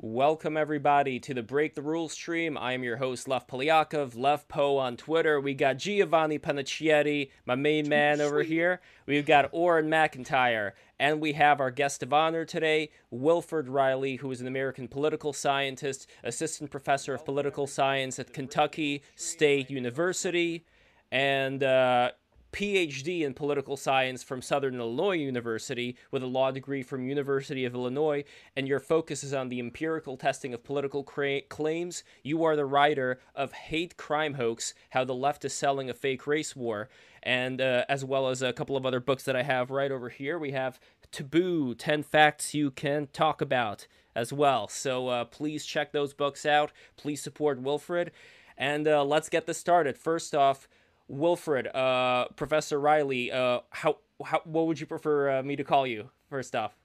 Welcome, everybody, to the Break the Rules stream. I am your host, Lev Polyakov, Lev Po on Twitter. We got Giovanni Panicietti, my main man over here. We've got Oren McIntyre, and we have our guest of honor today, Wilfred Reilly, who is an American political scientist, assistant professor of political science at Kentucky State University, and uh, PhD in political science from Southern Illinois University with a law degree from University of Illinois, and your focus is on the empirical testing of political cra- claims. You are the writer of Hate Crime Hoax: How the Left is Selling a Fake Race War, and uh, as well as a couple of other books that I have right over here. We have Taboo: Ten Facts You Can Talk About as well. So uh, please check those books out. Please support Wilfred, and uh, let's get this started. First off. Wilfred, uh, Professor Reilly, uh, how, how, what would you prefer uh, me to call you? First off.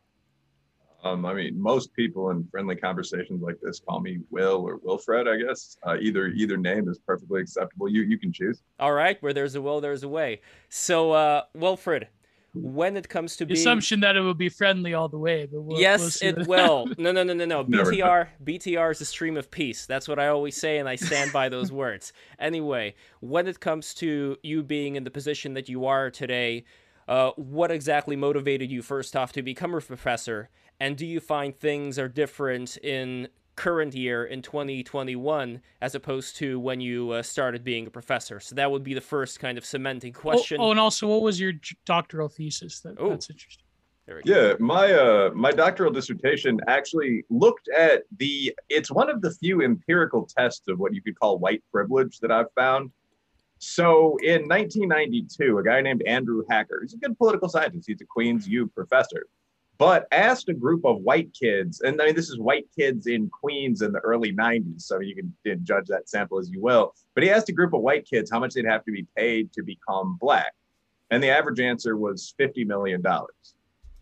Um, I mean, most people in friendly conversations like this call me Will or Wilfred. I guess uh, either either name is perfectly acceptable. You you can choose. All right, where there's a will, there's a way. So, uh, Wilfred, when it comes to the being... assumption that it will be friendly all the way but we'll, yes we'll it will. No no no no no. Btr btr is a stream of peace. That's what i always say and i stand by those words. Anyway when it comes to you being in the position that you are today uh, what exactly motivated you first off to become a professor? And do you find things are different in current year in 2021 as opposed to when you uh, started being a professor. So that would be the first kind of cementing question. oh, oh and also what was your doctoral thesis? That, oh. that's interesting. Yeah my uh my doctoral dissertation actually looked at the it's one of the few empirical tests of what you could call white privilege that i've found. So in 1992 a guy named andrew hacker he's a good political scientist. He's a queens u professor but asked a group of white kids, and I mean, this is white kids in Queens in the early 90s, so you can judge that sample as you will. But he asked a group of white kids how much they'd have to be paid to become black. And the average answer was $50 million.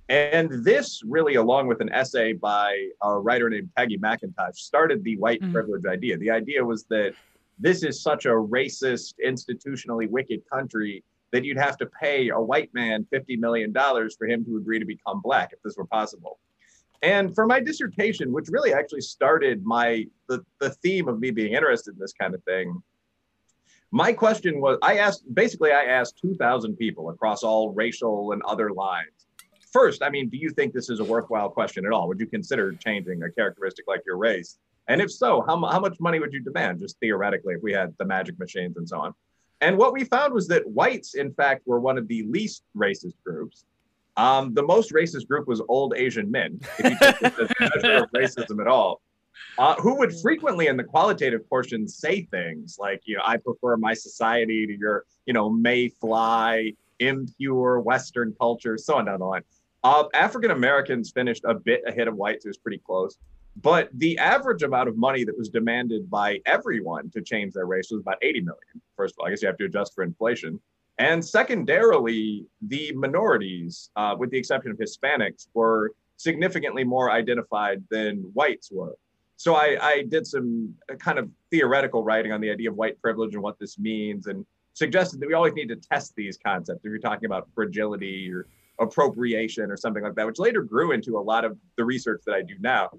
And this really, along with an essay by a writer named Peggy McIntosh, started the white mm-hmm. privilege idea. The idea was that this is such a racist, institutionally wicked country that you'd have to pay a white man $50 million for him to agree to become black if this were possible. And for my dissertation, which really actually started my the, the theme of me being interested in this kind of thing, my question was I asked basically I asked 2,000 people across all racial and other lines. First, I mean, do you think this is a worthwhile question at all? Would you consider changing a characteristic like your race? And if so, how, how much money would you demand, just theoretically, if we had the magic machines and so on? And what we found was that whites, in fact, were one of the least racist groups. Um, the most racist group was old Asian men, if you take measure of racism at all, uh, who would frequently in the qualitative portion say things like, you know, I prefer my society to your, you know, mayfly, impure Western culture, so on down the line. Uh, African Americans finished a bit ahead of whites. It was pretty close. But the average amount of money that was demanded by everyone to change their race was about 80 million. First of all, I guess you have to adjust for inflation. And secondarily, the minorities, uh, with the exception of Hispanics, were significantly more identified than whites were. So I, I did some uh, kind of theoretical writing on the idea of white privilege and what this means, and suggested that we always need to test these concepts. If you're talking about fragility or appropriation or something like that, which later grew into a lot of the research that I do now.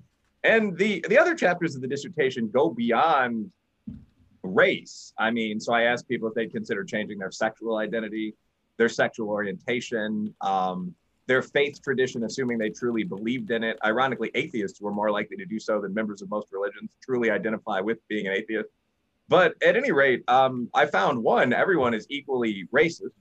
And the the other chapters of the dissertation go beyond race. I mean, so I asked people if they'd consider changing their sexual identity, their sexual orientation, um, their faith tradition, assuming they truly believed in it. Ironically, atheists were more likely to do so than members of most religions truly identify with being an atheist. But at any rate, um, I found one, everyone is equally racist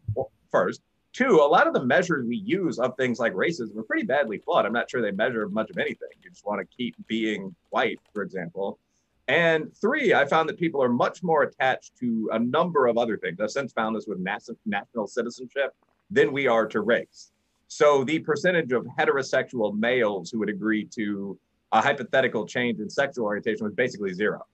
first. Two, a lot of the measures we use of things like racism are pretty badly flawed. I'm not sure they measure much of anything. You just want to keep being white, for example. And three, I found that people are much more attached to a number of other things. I've since found this with national citizenship than we are to race. So the percentage of heterosexual males who would agree to a hypothetical change in sexual orientation was basically zero.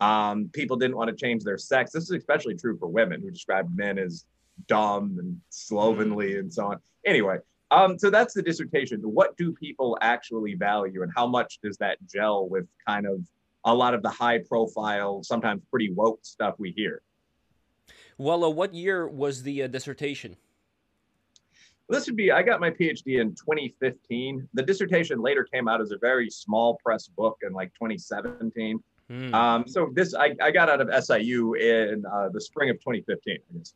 Um, people didn't want to change their sex. This is especially true for women who describe men as dumb and slovenly and so on. Anyway, um, so that's the dissertation. What do people actually value, and how much does that gel with kind of a lot of the high profile, sometimes pretty woke stuff we hear? Well, uh, what year was the uh, dissertation? This would be, I got my PhD in 2015. The dissertation later came out as a very small press book in like 2017. Mm. Um, so this, I, I got out of SIU in uh, the spring of 2015, I guess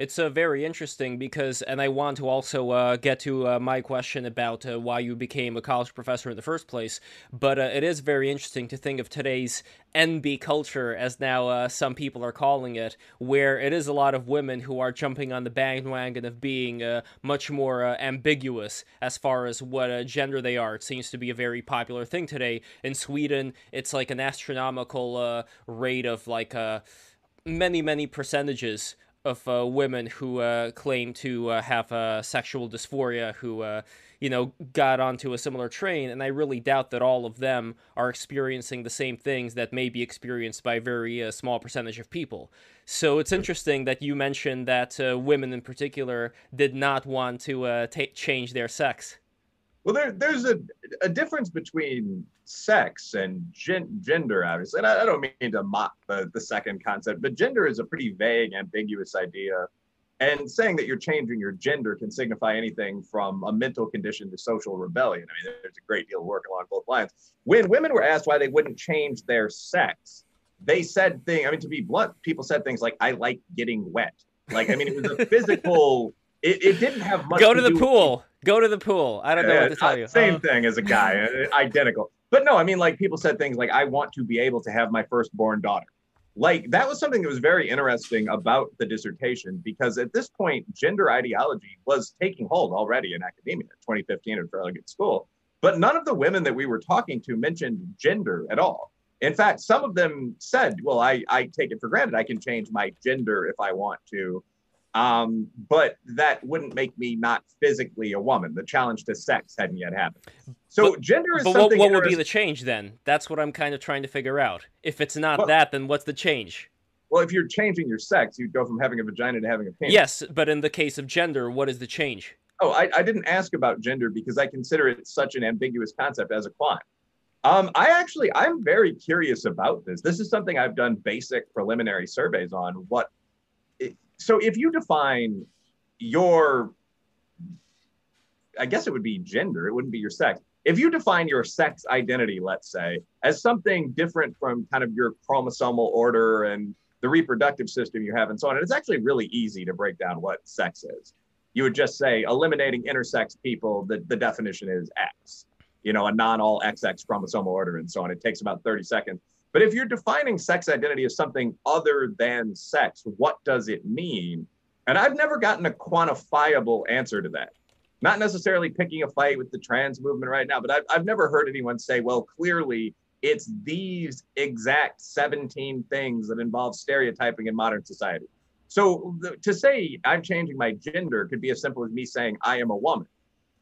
it's uh, very interesting because, and I want to also uh, get to uh, my question about uh, why you became a college professor in the first place. But uh, it is very interesting to think of today's NB culture, as now uh, some people are calling it, where it is a lot of women who are jumping on the bandwagon of being much more ambiguous as far as what gender they are. It seems to be a very popular thing today. In Sweden, it's like an astronomical rate of like many, many percentages of uh, women who uh, claim to uh, have uh, sexual dysphoria who uh, you know got onto a similar train and i really doubt that all of them are experiencing the same things that may be experienced by a very uh, small percentage of people. So it's interesting that you mentioned that women in particular did not want to change their sex well, there, there's a, a difference between sex and gen, gender, obviously. And I, I, don't mean to mock the, the second concept, but gender is a pretty vague, ambiguous idea. And saying that you're changing your gender can signify anything from a mental condition to social rebellion. I mean, there's a great deal of work along both lines. When women were asked why they wouldn't change their sex, they said things, I mean, to be blunt, people said things like, I like getting wet. Like, I mean, it was a physical, it, it didn't have much. Go to, to the pool. Go to the pool. I don't know what to tell you. Same oh. thing as a guy, uh, identical. But no, I mean, like people said things like, I want to be able to have my firstborn daughter. Like that was something that was very interesting about the dissertation because at this point, gender ideology was taking hold already in academia. 2015 at good school. But none of the women that we were talking to mentioned gender at all. In fact, some of them said, well, I, I take it for granted I can change my gender if I want to. Um, but that wouldn't make me not physically a woman. The challenge to sex hadn't yet happened. So but, gender is but something. What, what would be the change then? That's what I'm kind of trying to figure out. If it's not well, that, then what's the change? Well, if you're changing your sex, you'd go from having a vagina to having a penis. Yes, but in the case of gender, what is the change? Oh, I, I didn't ask about gender because I consider it such an ambiguous concept as a quant. Um, I actually, I'm very curious about this. This is something I've done basic preliminary surveys on. What so if you define your i guess it would be gender it wouldn't be your sex. If you define your sex identity let's say as something different from kind of your chromosomal order and the reproductive system you have and so on it's actually really easy to break down what sex is. You would just say eliminating intersex people the, the definition is x you know a non all xx chromosomal order and so on. It takes about 30 seconds but if you're defining sex identity as something other than sex, what does it mean? And I've never gotten a quantifiable answer to that. Not necessarily picking a fight with the trans movement right now, but I've, I've never heard anyone say, well, clearly it's these exact 17 things that involve stereotyping in modern society. So to say I'm changing my gender could be as simple as me saying I am a woman.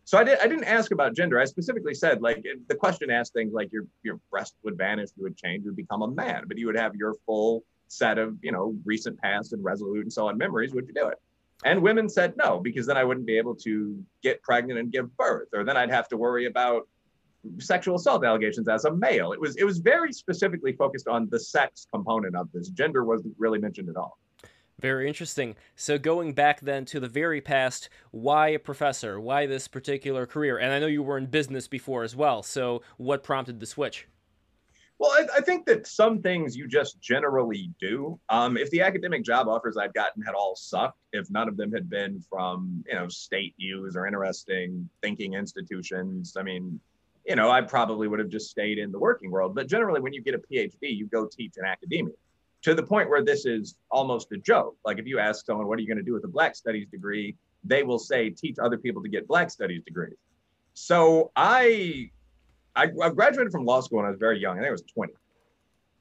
So I, did, I didn't ask about gender. I specifically said, like, the question asked things like your, your breast would vanish, you would change, you would become a man, but you would have your full set of, you know, recent past and resolute and so on memories. Would you do it? And women said no, because then I wouldn't be able to get pregnant and give birth, or then I'd have to worry about sexual assault allegations as a male. It was it was very specifically focused on the sex component of this. Gender wasn't really mentioned at all. Very interesting. So going back then to the very past, why a professor? Why this particular career? And I know you were in business before as well. So what prompted the switch? Well, I, I think that some things you just generally do. Um, if the academic job offers I'd gotten had all sucked, if none of them had been from you know state U's or interesting thinking institutions, I mean, you know, I probably would have just stayed in the working world. But generally, when you get a PhD, you go teach in academia to the point where this is almost a joke. Like if you ask someone, what are you going to do with a Black Studies degree? They will say, teach other people to get Black Studies degrees. So I, I, I graduated from law school when I was very young. I think I was 20.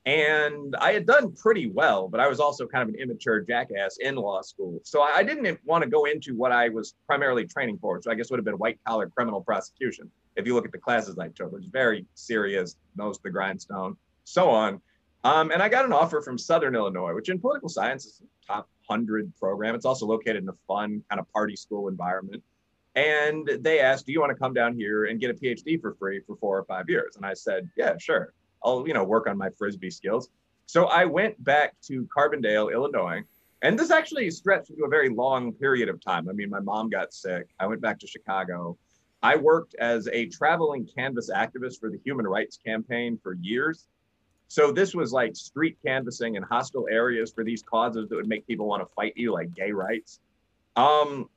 And I had done pretty well, but I was also kind of an immature jackass in law school. So I didn't want to go into what I was primarily training for. So I guess would have been white collar criminal prosecution. If you look at the classes I took, which is very serious, knows the grindstone, so on. Um, and I got an offer from Southern Illinois, which in political science is a top 100 program. It's also located in a fun kind of party school environment. And they asked, Do you want to come down here and get a PhD for free for four or five years? And I said, Yeah, sure. I'll, you know, work on my frisbee skills. So I went back to Carbondale, Illinois, and this actually stretched into a very long period of time. I mean, my mom got sick. I went back to Chicago. I worked as a traveling canvas activist for the Human Rights Campaign for years. So this was like street canvassing in hostile areas for these causes that would make people want to fight you, like gay rights. Um,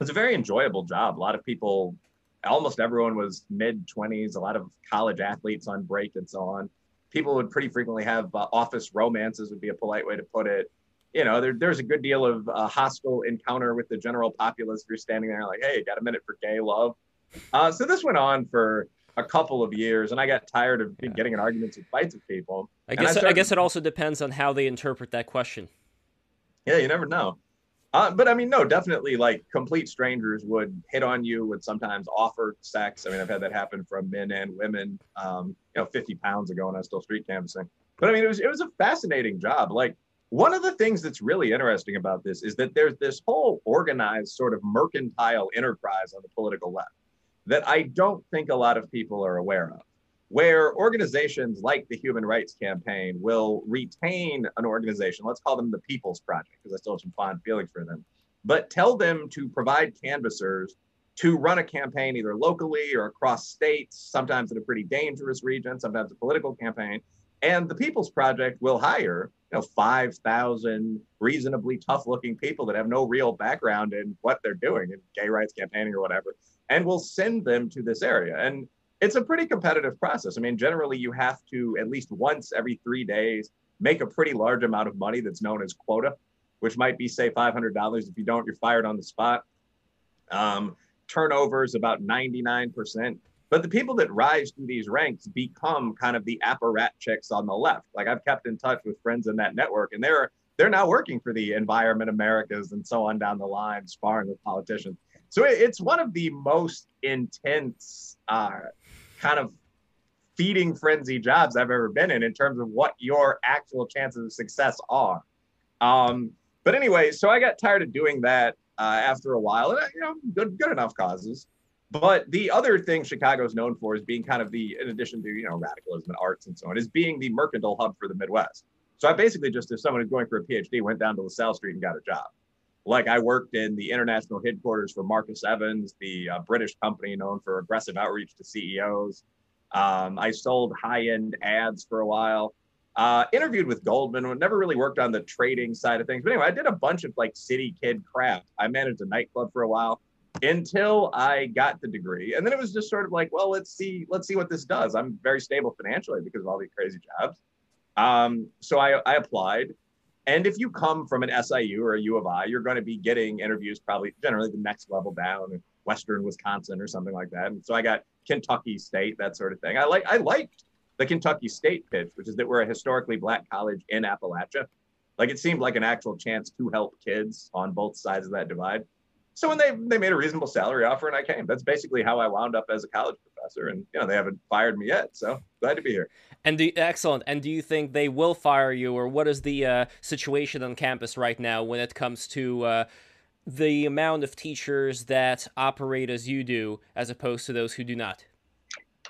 it was a very enjoyable job. A lot of people, almost everyone was mid 20s, a lot of college athletes on break and so on. People would pretty frequently have uh, office romances, would be a polite way to put it you know, there, there's a good deal of uh, hostile encounter with the general populace. If you're standing there like, hey, got a minute for gay love? Uh, so this went on for a couple of years, and I got tired of yeah. getting in arguments and fights with people. I guess I, started, I, guess it also depends on how they interpret that question. Yeah, you never know. Uh, but I mean, no, definitely like complete strangers would hit on you, would sometimes offer sex. I mean, I've had that happen from men and women, um, you know, 50 pounds ago when I was still street canvassing. But I mean, it was, it was a fascinating job. Like one of the things that's really interesting about this is that there's this whole organized sort of mercantile enterprise on the political left that I don't think a lot of people are aware of, where organizations like the Human Rights Campaign will retain an organization, let's call them the People's Project, because I still have some fond feelings for them, but tell them to provide canvassers to run a campaign either locally or across states, sometimes in a pretty dangerous region, sometimes a political campaign. And the People's Project will hire you know 5000 reasonably tough looking people that have no real background in what they're doing in gay rights campaigning or whatever and we'll send them to this area. And it's a pretty competitive process. I mean generally you have to at least once every three days make a pretty large amount of money that's known as quota which might be say $500 if you don't you're fired on the spot. Um, turnover is about 99% but the people that rise through these ranks become kind of the apparatchiks on the left. Like I've kept in touch with friends in that network, and they're they're now working for the Environment Americas and so on down the line, sparring with politicians. So it's one of the most intense uh, kind of feeding frenzy jobs I've ever been in in terms of what your actual chances of success are. Um, but anyway, so I got tired of doing that uh, after a while, and you know, good good enough causes. But the other thing Chicago is known for is being kind of the, in addition to, you know, radicalism and arts and so on, is being the mercantile hub for the Midwest. So I basically just, if someone is going for a PhD, went down to LaSalle Street and got a job. Like I worked in the international headquarters for Marcus Evans, the uh, British company known for aggressive outreach to CEOs. Um, I sold high-end ads for a while. Uh, interviewed with Goldman, never really worked on the trading side of things. But anyway, I did a bunch of like city kid crap. I managed a nightclub for a while until I got the degree. And then it was just sort of like, well, let's see, let's see what this does. I'm very stable financially because of all these crazy jobs. Um, so I, I applied. And if you come from an SIU or a U of I, you're going to be getting interviews probably generally the next level down in Western Wisconsin or something like that. And so I got Kentucky State, that sort of thing. I like I liked the Kentucky State pitch, which is that we're a historically black college in Appalachia. Like it seemed like an actual chance to help kids on both sides of that divide. So when they they made a reasonable salary offer and I came, that's basically how I wound up as a college professor. And you know they haven't fired me yet, so glad to be here. And the excellent. And do you think they will fire you, or what is the uh, situation on campus right now when it comes to uh, the amount of teachers that operate as you do, as opposed to those who do not?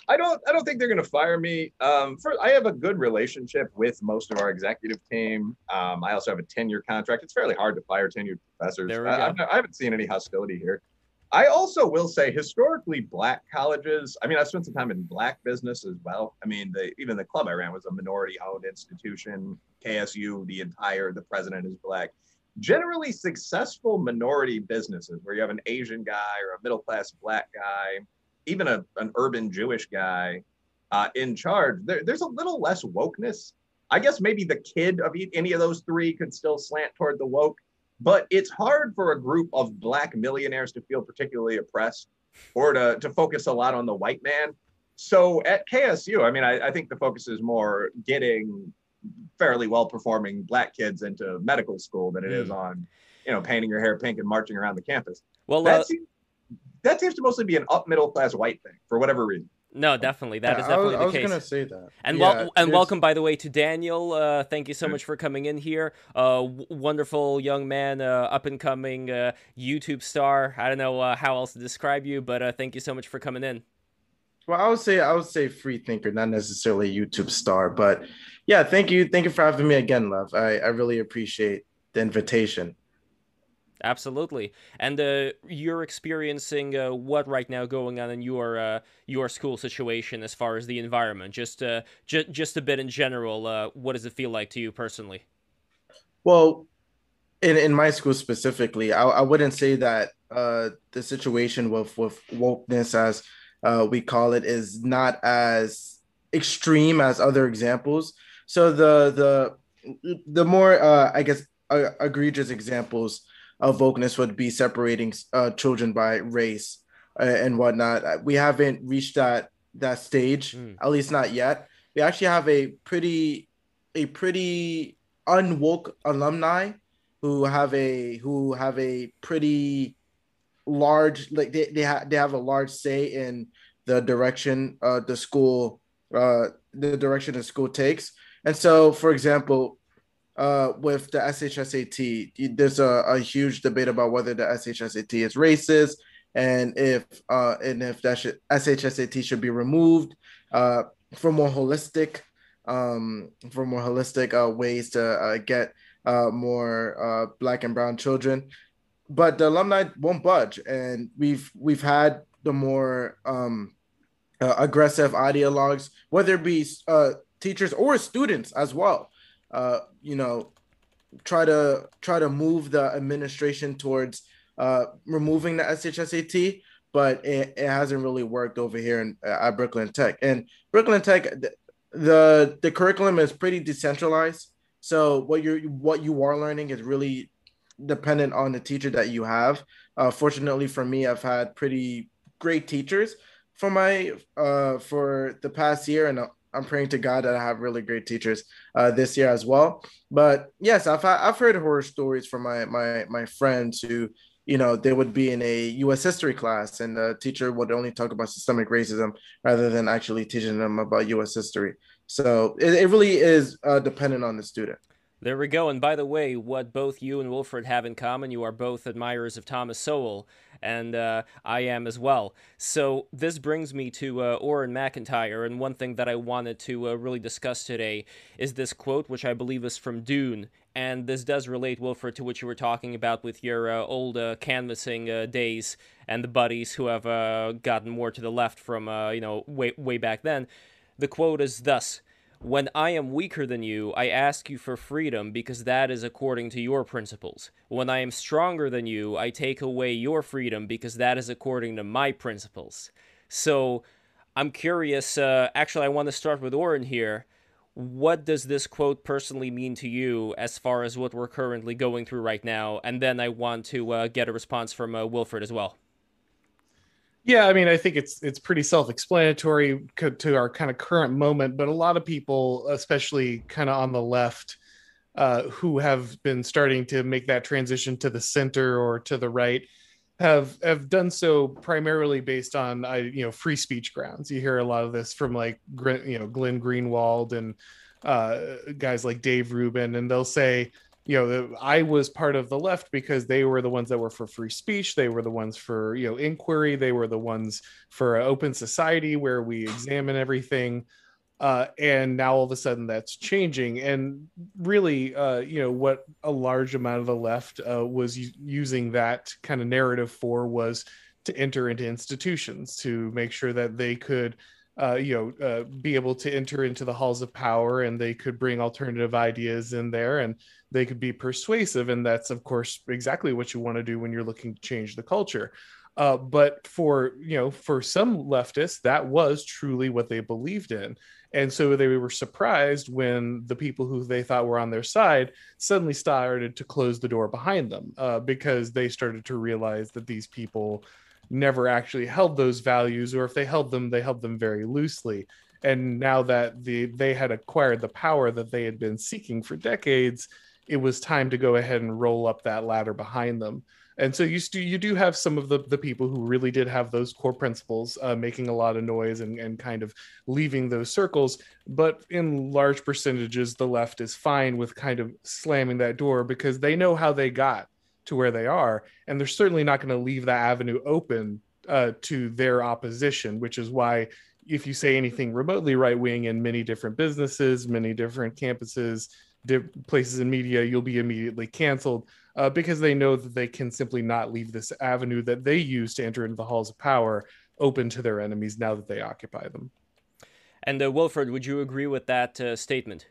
I don't I don't think they're going to fire me. Um, for, I have a good relationship with most of our executive team. Um, I also have a tenure contract. It's fairly hard to fire tenured professors. There we I. I haven't seen any hostility here. I also will say historically black colleges, I mean, I spent some time in black business as well. I mean, the, even the club I ran was a minority owned institution. KSU, the entire, the president is black. Generally successful minority businesses where you have an Asian guy or a middle class black guy even a, an urban Jewish guy uh, in charge, there, there's a little less wokeness. I guess maybe the kid of any of those three could still slant toward the woke, but it's hard for a group of black millionaires to feel particularly oppressed or to, to focus a lot on the white man. So at KSU, I mean, I, I think the focus is more getting fairly well performing black kids into medical school than it mm. is on, you know, painting your hair pink and marching around the campus. Well, that uh, seems, that seems to mostly be an up middle class white thing for whatever reason. No, definitely. That yeah, is definitely I was, the case. I was gonna say that. And yeah, well, and welcome by the way to Daniel. Uh, thank you so much for coming in here. Uh, w- wonderful young man, uh, up and coming uh, YouTube star. I don't know uh, how else to describe you, but uh, thank you so much for coming in. Well, I would say I would say free thinker, not necessarily a YouTube star, but yeah, thank you, thank you for having me again, Lev. I I really appreciate the invitation. Absolutely. And uh, you're experiencing uh, what right now going on in your uh, your school situation as far as the environment? Just uh, ju- just a bit in general. Uh, what does it feel like to you personally? Well, in in my school specifically, I, I wouldn't say that uh, the situation with with wokeness, as we call it, is not as extreme as other examples. So the the the more I guess egregious examples of wokeness would be separating uh, children by race uh, and whatnot. Uh, we haven't reached that that stage, mm. at least not yet. We actually have a pretty a pretty unwoke alumni who have a who have a pretty large like they they, ha- they have a large say in the direction uh the school uh the direction the school takes and so for example uh, with the SHSAT, there's a, a, huge debate about whether the SHSAT is racist and if uh, and if that should, SHSAT should be removed uh, for more holistic um, for more holistic uh, ways to uh, get uh, more black and brown children. But the alumni won't budge, and we've we've had the more um, aggressive ideologues, whether it be teachers or students as well uh, you know, try to try to move the administration towards uh, removing the SHSAT, but it, it hasn't really worked over here in, uh, at Brooklyn Tech. And Brooklyn Tech, the, the curriculum is pretty decentralized. So what you're what you are learning is really dependent on the teacher that you have. Uh, fortunately for me, I've had pretty great teachers for my uh, for the past year, and I'm praying to God that I have really great teachers uh, this year as well. But yes, I've I've heard horror stories from my my my friends who you know they would be in a U.S. history class and the teacher would only talk about systemic racism rather than actually teaching them about U.S. history. So it, it really is uh, dependent on the student. There we go. And by the way, what both you and Wilfred have in common, you are both admirers of Thomas Sowell, and uh, I am as well. So this brings me to uh, Oren McIntyre, and one thing that I wanted to uh, really discuss today is this quote, which I believe is from Dune, and this does relate, Wilfred, to what you were talking about with your uh, old uh, canvassing uh, days and the buddies who have gotten more to the left from, you know, way way back then. The quote is thus. When I am weaker than you, I ask you for freedom because that is according to your principles. When I am stronger than you, I take away your freedom because that is according to my principles. So I'm curious. Uh, actually, I want to start with Oren here. What does this quote personally mean to you as far as what we're currently going through right now? And then I want to uh, get a response from uh, Wilfred as well. Yeah, I mean, I think it's it's pretty self-explanatory to our kind of current moment, but a lot of people, especially kind of on the left, uh, who have been starting to make that transition to the center or to the right, have have done so primarily based on I you know free speech grounds. You hear a lot of this from like you know Glenn Greenwald and uh, guys like Dave Rubin, and they'll say you know i was part of the left because they were the ones that were for free speech. They were the ones for you know inquiry. They were the ones for open society where we examine everything. Uh, and now all of a sudden that's changing. And really uh, you know what a large amount of the left uh, was u- using that kind of narrative for was to enter into institutions to make sure that they could uh, you know, uh, be able to enter into the halls of power and they could bring alternative ideas in there and they could be persuasive. And that's, of course, exactly what you want to do when you're looking to change the culture. Uh, but for, you know, for some leftists, that was truly what they believed in. And so they were surprised when the people who they thought were on their side suddenly started to close the door behind them uh, because they started to realize that these people never actually held those values, or if they held them, they held them very loosely. And now that the they had acquired the power that they had been seeking for decades, it was time to go ahead and roll up that ladder behind them. And so you do you do have some of the, the people who really did have those core principles uh, making a lot of noise and, and kind of leaving those circles. But in large percentages, the left is fine with kind of slamming that door because they know how they got to where they are, and they're certainly not going to leave that avenue open uh, to their opposition, which is why if you say anything remotely right wing in many different businesses, many different campuses, places in media, you'll be immediately canceled uh, because they know that they can simply not leave this avenue that they use to enter into the halls of power open to their enemies now that they occupy them. And uh, Wilfred, would you agree with that uh, statement?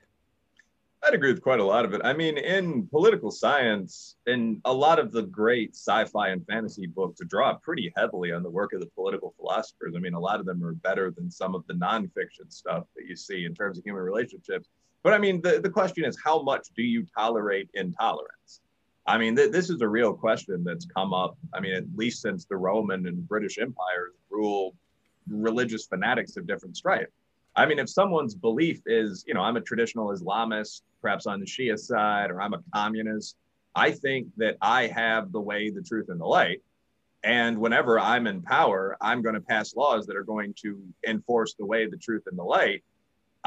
I'd agree with quite a lot of it. I mean, in political science, and a lot of the great sci-fi and fantasy books draw pretty heavily on the work of the political philosophers. I mean, a lot of them are better than some of the nonfiction stuff that you see in terms of human relationships. But I mean, the, the question is, how much do you tolerate intolerance? I mean, th- this is a real question that's come up. I mean, at least since the Roman and British empires ruled religious fanatics of different stripe. I mean, if someone's belief is, you know, I'm a traditional Islamist, perhaps on the Shia side, or I'm a communist, I think that I have the way, the truth, and the light. And whenever I'm in power, I'm going to pass laws that are going to enforce the way, the truth, and the light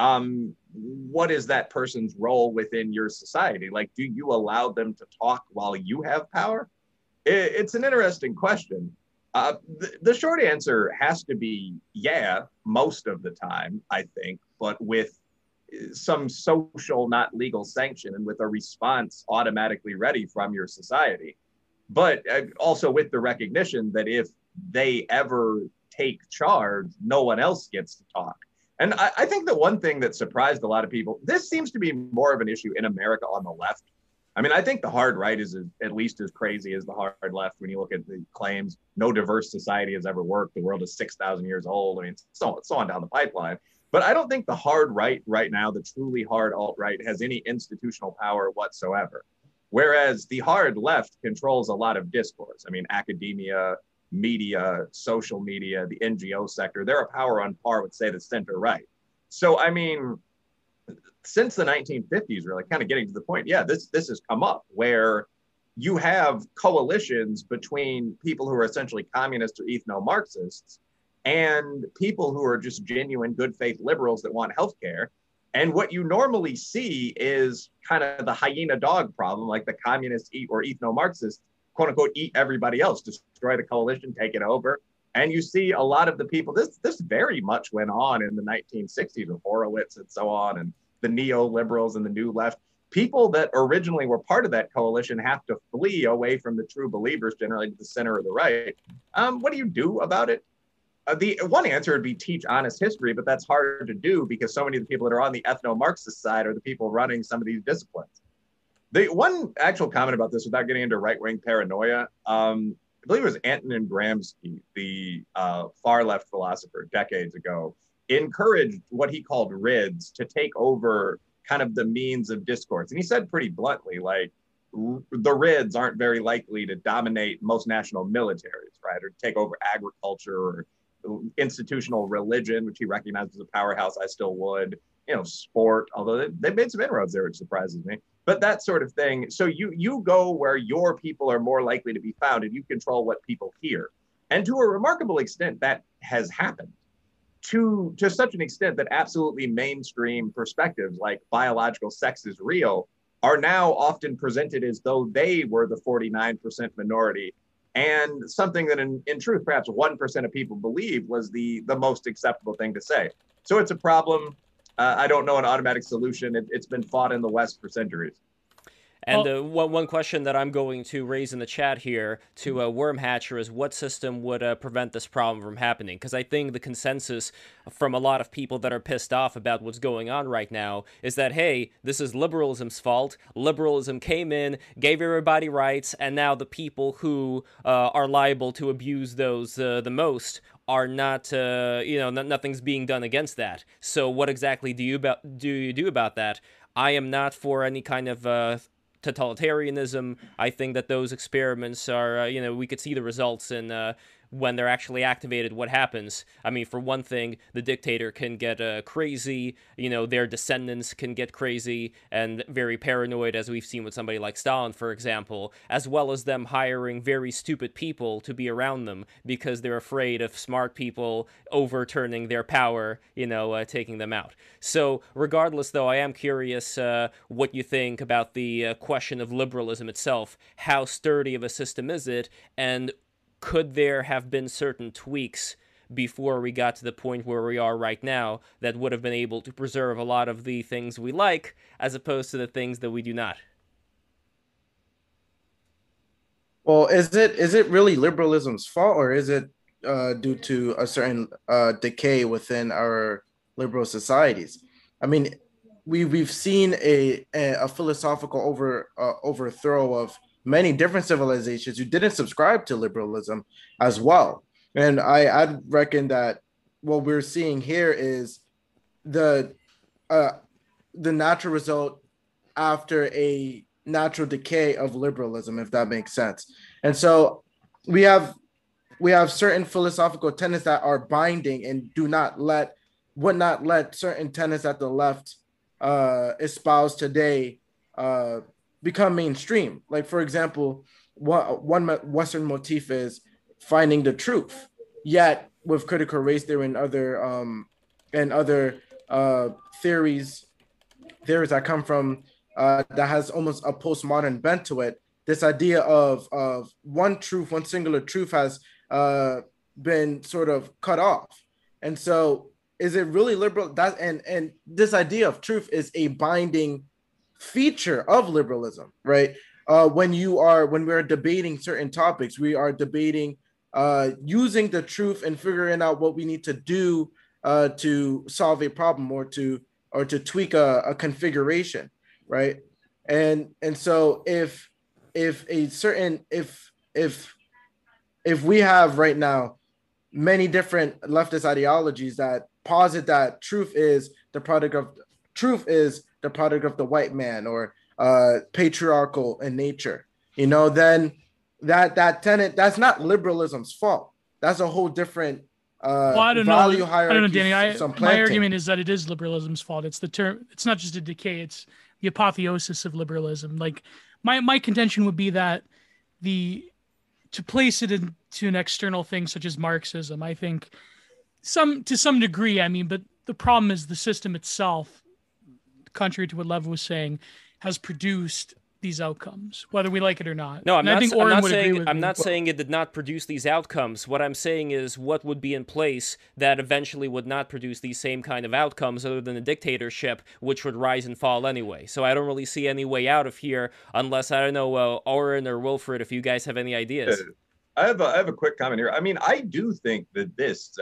um, what is that person's role within your society? Like, do you allow them to talk while you have power? It, it's an interesting question. Uh, the, short answer has to be yeah, most of the time, I think, but with some social, not legal sanction and with a response automatically ready from your society. But uh, also with the recognition that if they ever take charge, no one else gets to talk. And I, I, think the one thing that surprised a lot of people, this seems to be more of an issue in America on the left. I mean, I think the hard right is at least as crazy as the hard left when you look at the claims no diverse society has ever worked. The world is 6,000 years old. I mean, so, so on down the pipeline. But I don't think the hard right right now, the truly hard alt right, has any institutional power whatsoever. Whereas the hard left controls a lot of discourse. I mean, academia, media, social media, the NGO sector, they're a power on par with, say, the center right. So, I mean, since the 1950s, really kind of getting to the point, yeah, this this has come up where you have coalitions between people who are essentially communists or ethno-Marxists and people who are just genuine good faith liberals that want healthcare. And what you normally see is kind of the hyena dog problem, like the communists eat or ethno-Marxists quote unquote eat everybody else, destroy the coalition, take it over. And you see a lot of the people, this this very much went on in the 1960s with Horowitz and so on, and the neoliberals and the new left. People that originally were part of that coalition have to flee away from the true believers, generally to the center or the right. Um, what do you do about it? Uh, the one answer would be teach honest history, but that's hard to do because so many of the people that are on the ethno-Marxist side are the people running some of these disciplines. The one actual comment about this, without getting into right wing paranoia, um, I believe it was Antonin Gramsci, the uh, far left philosopher, decades ago, encouraged what he called RIDs to take over kind of the means of discourse. And he said pretty bluntly, like, the RIDs aren't very likely to dominate most national militaries, right? Or take over agriculture or institutional religion, which he recognized as a powerhouse. I still would, you know, sport, although they, they've made some inroads there, which surprises me but that sort of thing. So you you go where your people are more likely to be found, and you control what people hear. And to a remarkable extent, that has happened. To to such an extent that absolutely mainstream perspectives like biological sex is real are now often presented as though they were the 49% minority and something that in, in truth perhaps 1% of people believe was the the most acceptable thing to say so it's a problem uh, I don't know an automatic solution. It, has been fought in the West for centuries. And uh, one, one question that I'm going to raise in the chat here to uh, Wormhatcher is what system would uh, prevent this problem from happening? Because I think the consensus from a lot of people that are pissed off about what's going on right now is that, hey, this is liberalism's fault. Liberalism came in, gave everybody rights, and now the people who uh, are liable to abuse those uh, the most are not, uh, you know, nothing's being done against that. So what exactly do you about do you do about that? I am not for any kind of uh, totalitarianism. I think that those experiments are, uh, you know, we could see the results in uh, when they're actually activated, what happens. I mean, for one thing, the dictator can get uh, crazy, you know, their descendants can get crazy and very paranoid, as we've seen with somebody like Stalin, for example, as well as them hiring very stupid people to be around them because they're afraid of smart people overturning their power, you know, uh, taking them out. So, regardless, though, I am curious uh, what you think about the uh, question of liberalism itself. How sturdy of a system is it? And could there have been certain tweaks before we got to the point where we are right now that would have been able to preserve a lot of the things we like as opposed to the things that we do not. Well, is it is it really liberalism's fault, or is it uh, due to a certain uh, decay within our liberal societies? I mean, we we've seen a a, philosophical over uh, overthrow of many different civilizations who didn't subscribe to liberalism as well, and I I reckon that what we're seeing here is the uh, the natural result after a natural decay of liberalism, if that makes sense. And so we have we have certain philosophical tenets that are binding and do not let would not let certain tenets at the left uh, espouse today uh, become mainstream. Like for example, one Western motif is finding the truth. Yet with critical race theory and other um, and other uh, theories theories that come from uh, that has almost a postmodern bent to it. This idea of of one truth, one singular truth, has uh, been sort of cut off, and so is it really liberal? That and and this idea of truth is a binding feature of liberalism, right? Uh, when you are when we're debating certain topics, we are debating uh, using the truth and figuring out what we need to do uh, to solve a problem or to or to tweak a, a configuration right and and so if if a certain if if if we have right now many different leftist ideologies that posit that truth is the product of truth is the product of the white man or uh patriarchal in nature you know then that that tenant that's not liberalism's fault that's a whole different uh, well, I don't value know. I don't know, Danny. I, my argument is that it is liberalism's fault. It's the term. It's not just a decay. It's the apotheosis of liberalism. Like my my contention would be that the to place it into an external thing such as Marxism, I think some to some degree. I mean, but the problem is the system itself, contrary to what Lev was saying, has produced these outcomes, whether we like it or not. No, I'm and not. I think I'm not saying I'm not saying it did not produce these outcomes. What I'm saying is what would be in place that eventually would not produce these same kind of outcomes, other than a dictatorship, which would rise and fall anyway. So I don't really see any way out of here, unless I don't know, uh, Oren or Wilfred, if you guys have any ideas. I have a, I have a quick comment here. I mean, I do think that this,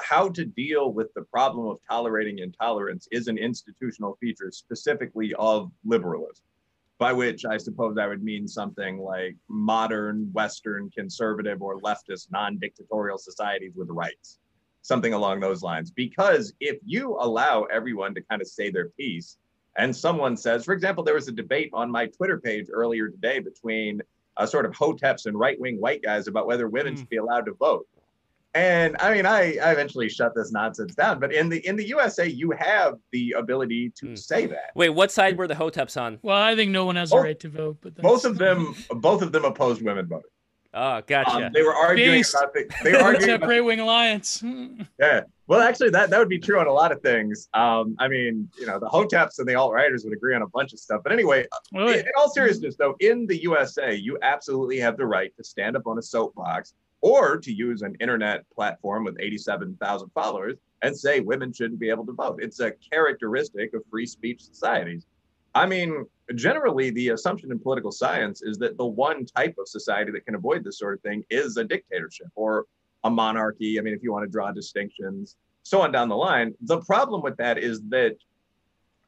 how to deal with the problem of tolerating intolerance, is an institutional feature specifically of liberalism by which I suppose I would mean something like modern Western conservative or leftist non dictatorial societies with rights, something along those lines. Because if you allow everyone to kind of say their piece, and someone says, for example, there was a debate on my Twitter page earlier today between a sort of hoteps and right wing white guys about whether women mm. should be allowed to vote. And I mean, I, I eventually shut this nonsense down. But in the in the USA, you have the ability to mm. say that. Wait, what side were the Hoteps on? Well, I think no one has both, a right to vote. But both of them, both of them opposed women voting. Oh, gotcha. Um, they were arguing Based. about the, they were arguing about, Right Wing Alliance. yeah. Well, actually, that, that would be true on a lot of things. Um, I mean, you know, the Hoteps and the alt righters would agree on a bunch of stuff. But anyway, really? in, in all seriousness, though, in the USA, you absolutely have the right to stand up on a soapbox or to use an internet platform with 87,000 followers and say women shouldn't be able to vote. It's a characteristic of free speech societies. I mean, generally, the assumption in political science is that the one type of society that can avoid this sort of thing is a dictatorship or a monarchy. I mean, if you want to draw distinctions, so on down the line. The problem with that is that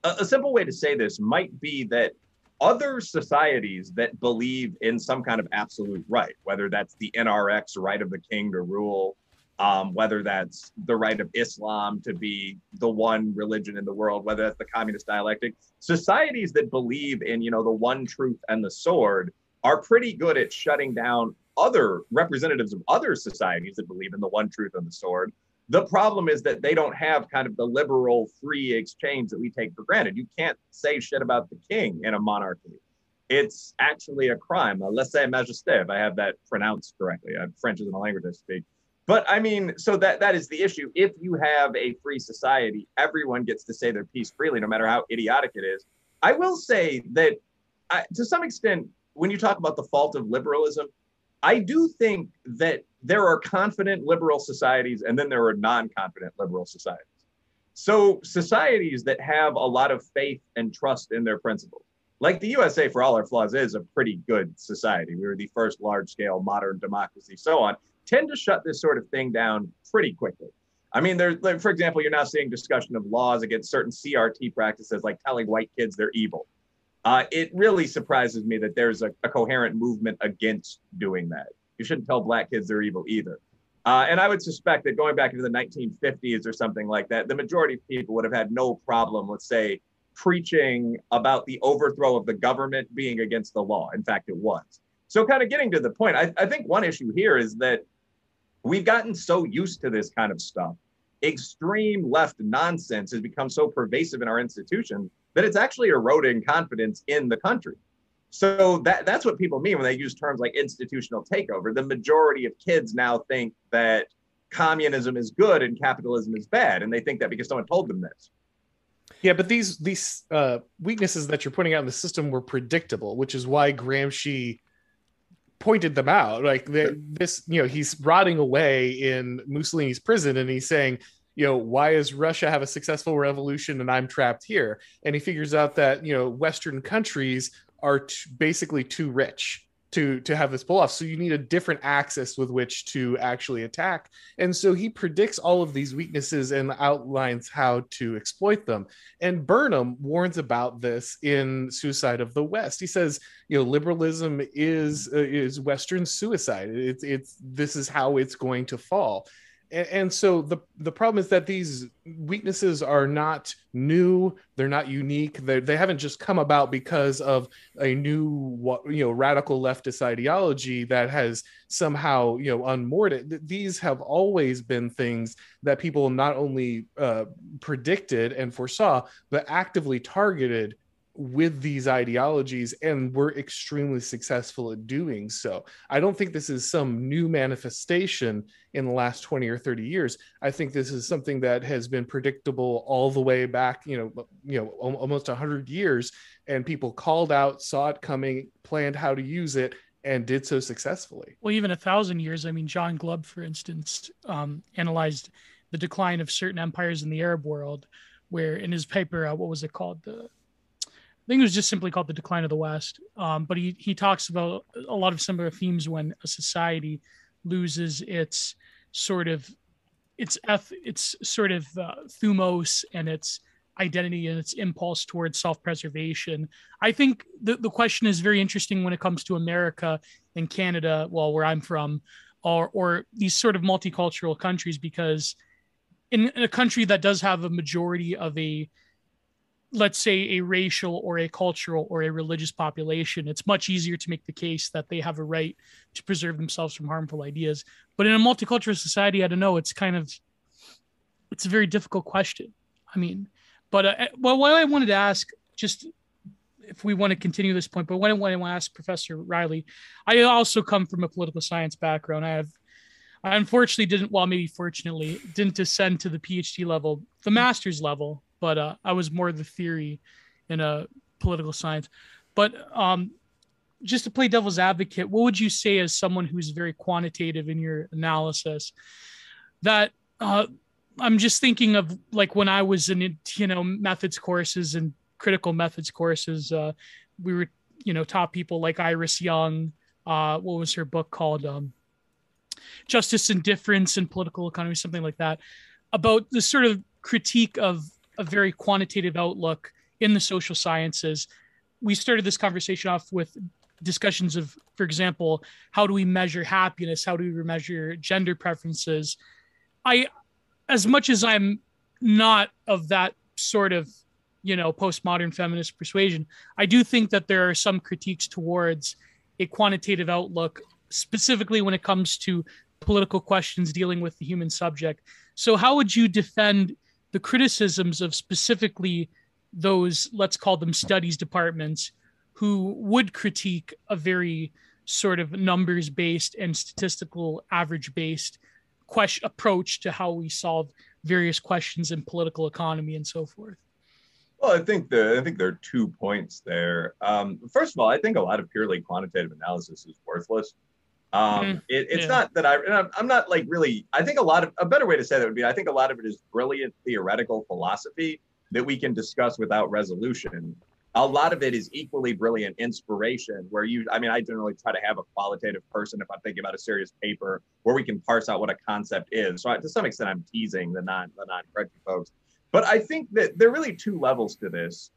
a, a simple way to say this might be that other societies that believe in some kind of absolute right, whether that's the NRX right of the king to rule, um, whether that's the right of Islam to be the one religion in the world, whether that's the communist dialectic, societies that believe in, you know, the one truth and the sword are pretty good at shutting down other representatives of other societies that believe in the one truth and the sword the problem is that they don't have kind of the liberal free exchange that we take for granted. You can't say shit about the king in a monarchy. It's actually a crime. Uh, lèse majesté, if I have that pronounced correctly. French isn't a language I speak. But I mean, so that that is the issue. If you have a free society, everyone gets to say their piece freely, no matter how idiotic it is. I will say that, I, to some extent, when you talk about the fault of liberalism, I do think that there are confident liberal societies and then there are non-confident liberal societies. So societies that have a lot of faith and trust in their principles, like the USA for all our flaws is a pretty good society. We were the first large-scale modern democracy, so on, tend to shut this sort of thing down pretty quickly. I mean, there's, like, for example, you're now seeing discussion of laws against certain CRT practices, like telling white kids they're evil. Uh, it really surprises me that there's a, a, coherent movement against doing that. You shouldn't tell black kids they're evil either. Uh, and I would suspect that going back into the 1950s or something like that, the majority of people would have had no problem with, say, preaching about the overthrow of the government being against the law. In fact, it was. So, kind of getting to the point, I, I think one issue here is that we've gotten so used to this kind of stuff. Extreme left nonsense has become so pervasive in our institutions that it's actually eroding confidence in the country. So that that's what people mean when they use terms like institutional takeover. The majority of kids now think that communism is good and capitalism is bad, and they think that because someone told them this. Yeah, but these these uh, weaknesses that you're pointing out in the system were predictable, which is why Gramsci pointed them out. Like the, this, you know, he's rotting away in Mussolini's prison, and he's saying, you know, why does Russia have a successful revolution and I'm trapped here? And he figures out that you know Western countries are t- basically too rich to to have this pull off. So you need a different axis with which to actually attack. And so he predicts all of these weaknesses and outlines how to exploit them. And burnham warns about this in suicide of the west. He says you know liberalism is uh, is western suicide. It's it's this is how it's going to fall and, and so the the problem is that these weaknesses are not new. They're not unique. They they haven't just come about because of a new you know radical leftist ideology that has somehow you know unmoored it. These have always been things that people not only uh, predicted and foresaw but actively targeted with these ideologies and we're extremely successful at doing so. I don't think this is some new manifestation in the last 20 or 30 years. I think this is something that has been predictable all the way back, you know, you know, almost 100 years and people called out, saw it coming, planned how to use it and did so successfully. Well, even a thousand years. I mean, John Glubb, for instance, um, analyzed the decline of certain empires in the Arab world, where in his paper, uh, what was it called? The I think it was just simply called the decline of the West. Um, but he he talks about a lot of similar themes when a society loses its sort of its eth- its sort of uh, thumos and its identity and its impulse towards self-preservation. I think the, the question is very interesting when it comes to America and Canada, well, where I'm from, or or these sort of multicultural countries, because in, in a country that does have a majority of a let's say a racial or a cultural or a religious population it's much easier to make the case that they have a right to preserve themselves from harmful ideas. But in a multicultural society i don't know it's kind of it's a very difficult question i mean. But uh, well what i wanted to ask just if we want to continue this point but what i want to ask professor Reilly i also come from a political science background. I have I unfortunately didn't, well, maybe fortunately, didn't descend to the PhD level, the master's level but uh, I was more the theory in a uh, political science. But um, just to play devil's advocate, what would you say as someone who's very quantitative in your analysis? That uh, I'm just thinking of like when I was in you know methods courses and critical methods courses, uh, we were you know taught people like Iris Young. Uh, what was her book called? Um, Justice and Difference in Political Economy, something like that, about the sort of critique of a very quantitative outlook in the social sciences. We started this conversation off with discussions of, for example, how do we measure happiness? How do we measure gender preferences? I, as much as I'm not of that sort of, you know, postmodern feminist persuasion, I do think that there are some critiques towards a quantitative outlook, specifically when it comes to political questions dealing with the human subject. So, how would you defend the criticisms of specifically those, let's call them studies departments, who would critique a very sort of numbers based and statistical average based question approach to how we solve various questions in political economy and so forth. Well, I think the I think there are two points there. Um, first of all, I think a lot of purely quantitative analysis is worthless. Um, mm, it, it's yeah. not that I, I'm, I'm not like really, I think a lot of, a better way to say that would be, I think a lot of it is brilliant theoretical philosophy that we can discuss without resolution. A lot of it is equally brilliant inspiration where you, I mean, I generally try to have a qualitative person if I'm thinking about a serious paper where we can parse out what a concept is. So I, to some extent, I'm teasing the non, the non-crunchy folks. But I think that there are really two levels to this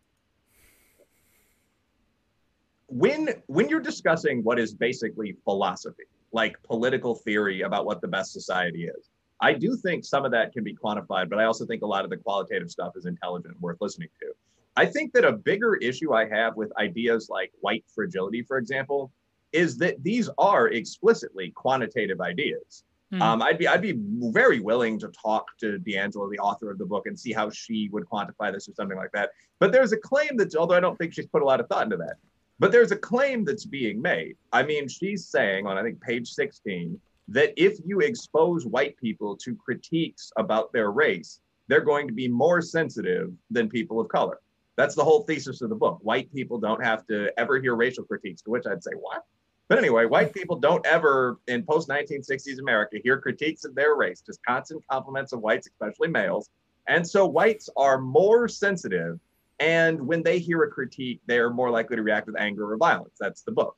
when when you're discussing what is basically philosophy, like political theory about what the best society is, I do think some of that can be quantified, but I also think a lot of the qualitative stuff is intelligent and worth listening to. I think that a bigger issue I have with ideas like white fragility, for example, is that these are explicitly quantitative ideas. Hmm. Um, I'd be I'd be very willing to talk to DiAngelo, the author of the book, and see how she would quantify this or something like that. But there's a claim that, although I don't think she's put a lot of thought into that, but there's a claim that's being made. I mean, she's saying on, I think, page 16, that if you expose white people to critiques about their race, they're going to be more sensitive than people of color. That's the whole thesis of the book. White people don't have to ever hear racial critiques, to which I'd say, what? But anyway, white people don't ever, in post 1960s America, hear critiques of their race, just constant compliments of whites, especially males. And so whites are more sensitive and when they hear a critique, they're more likely to react with anger or violence. That's the book.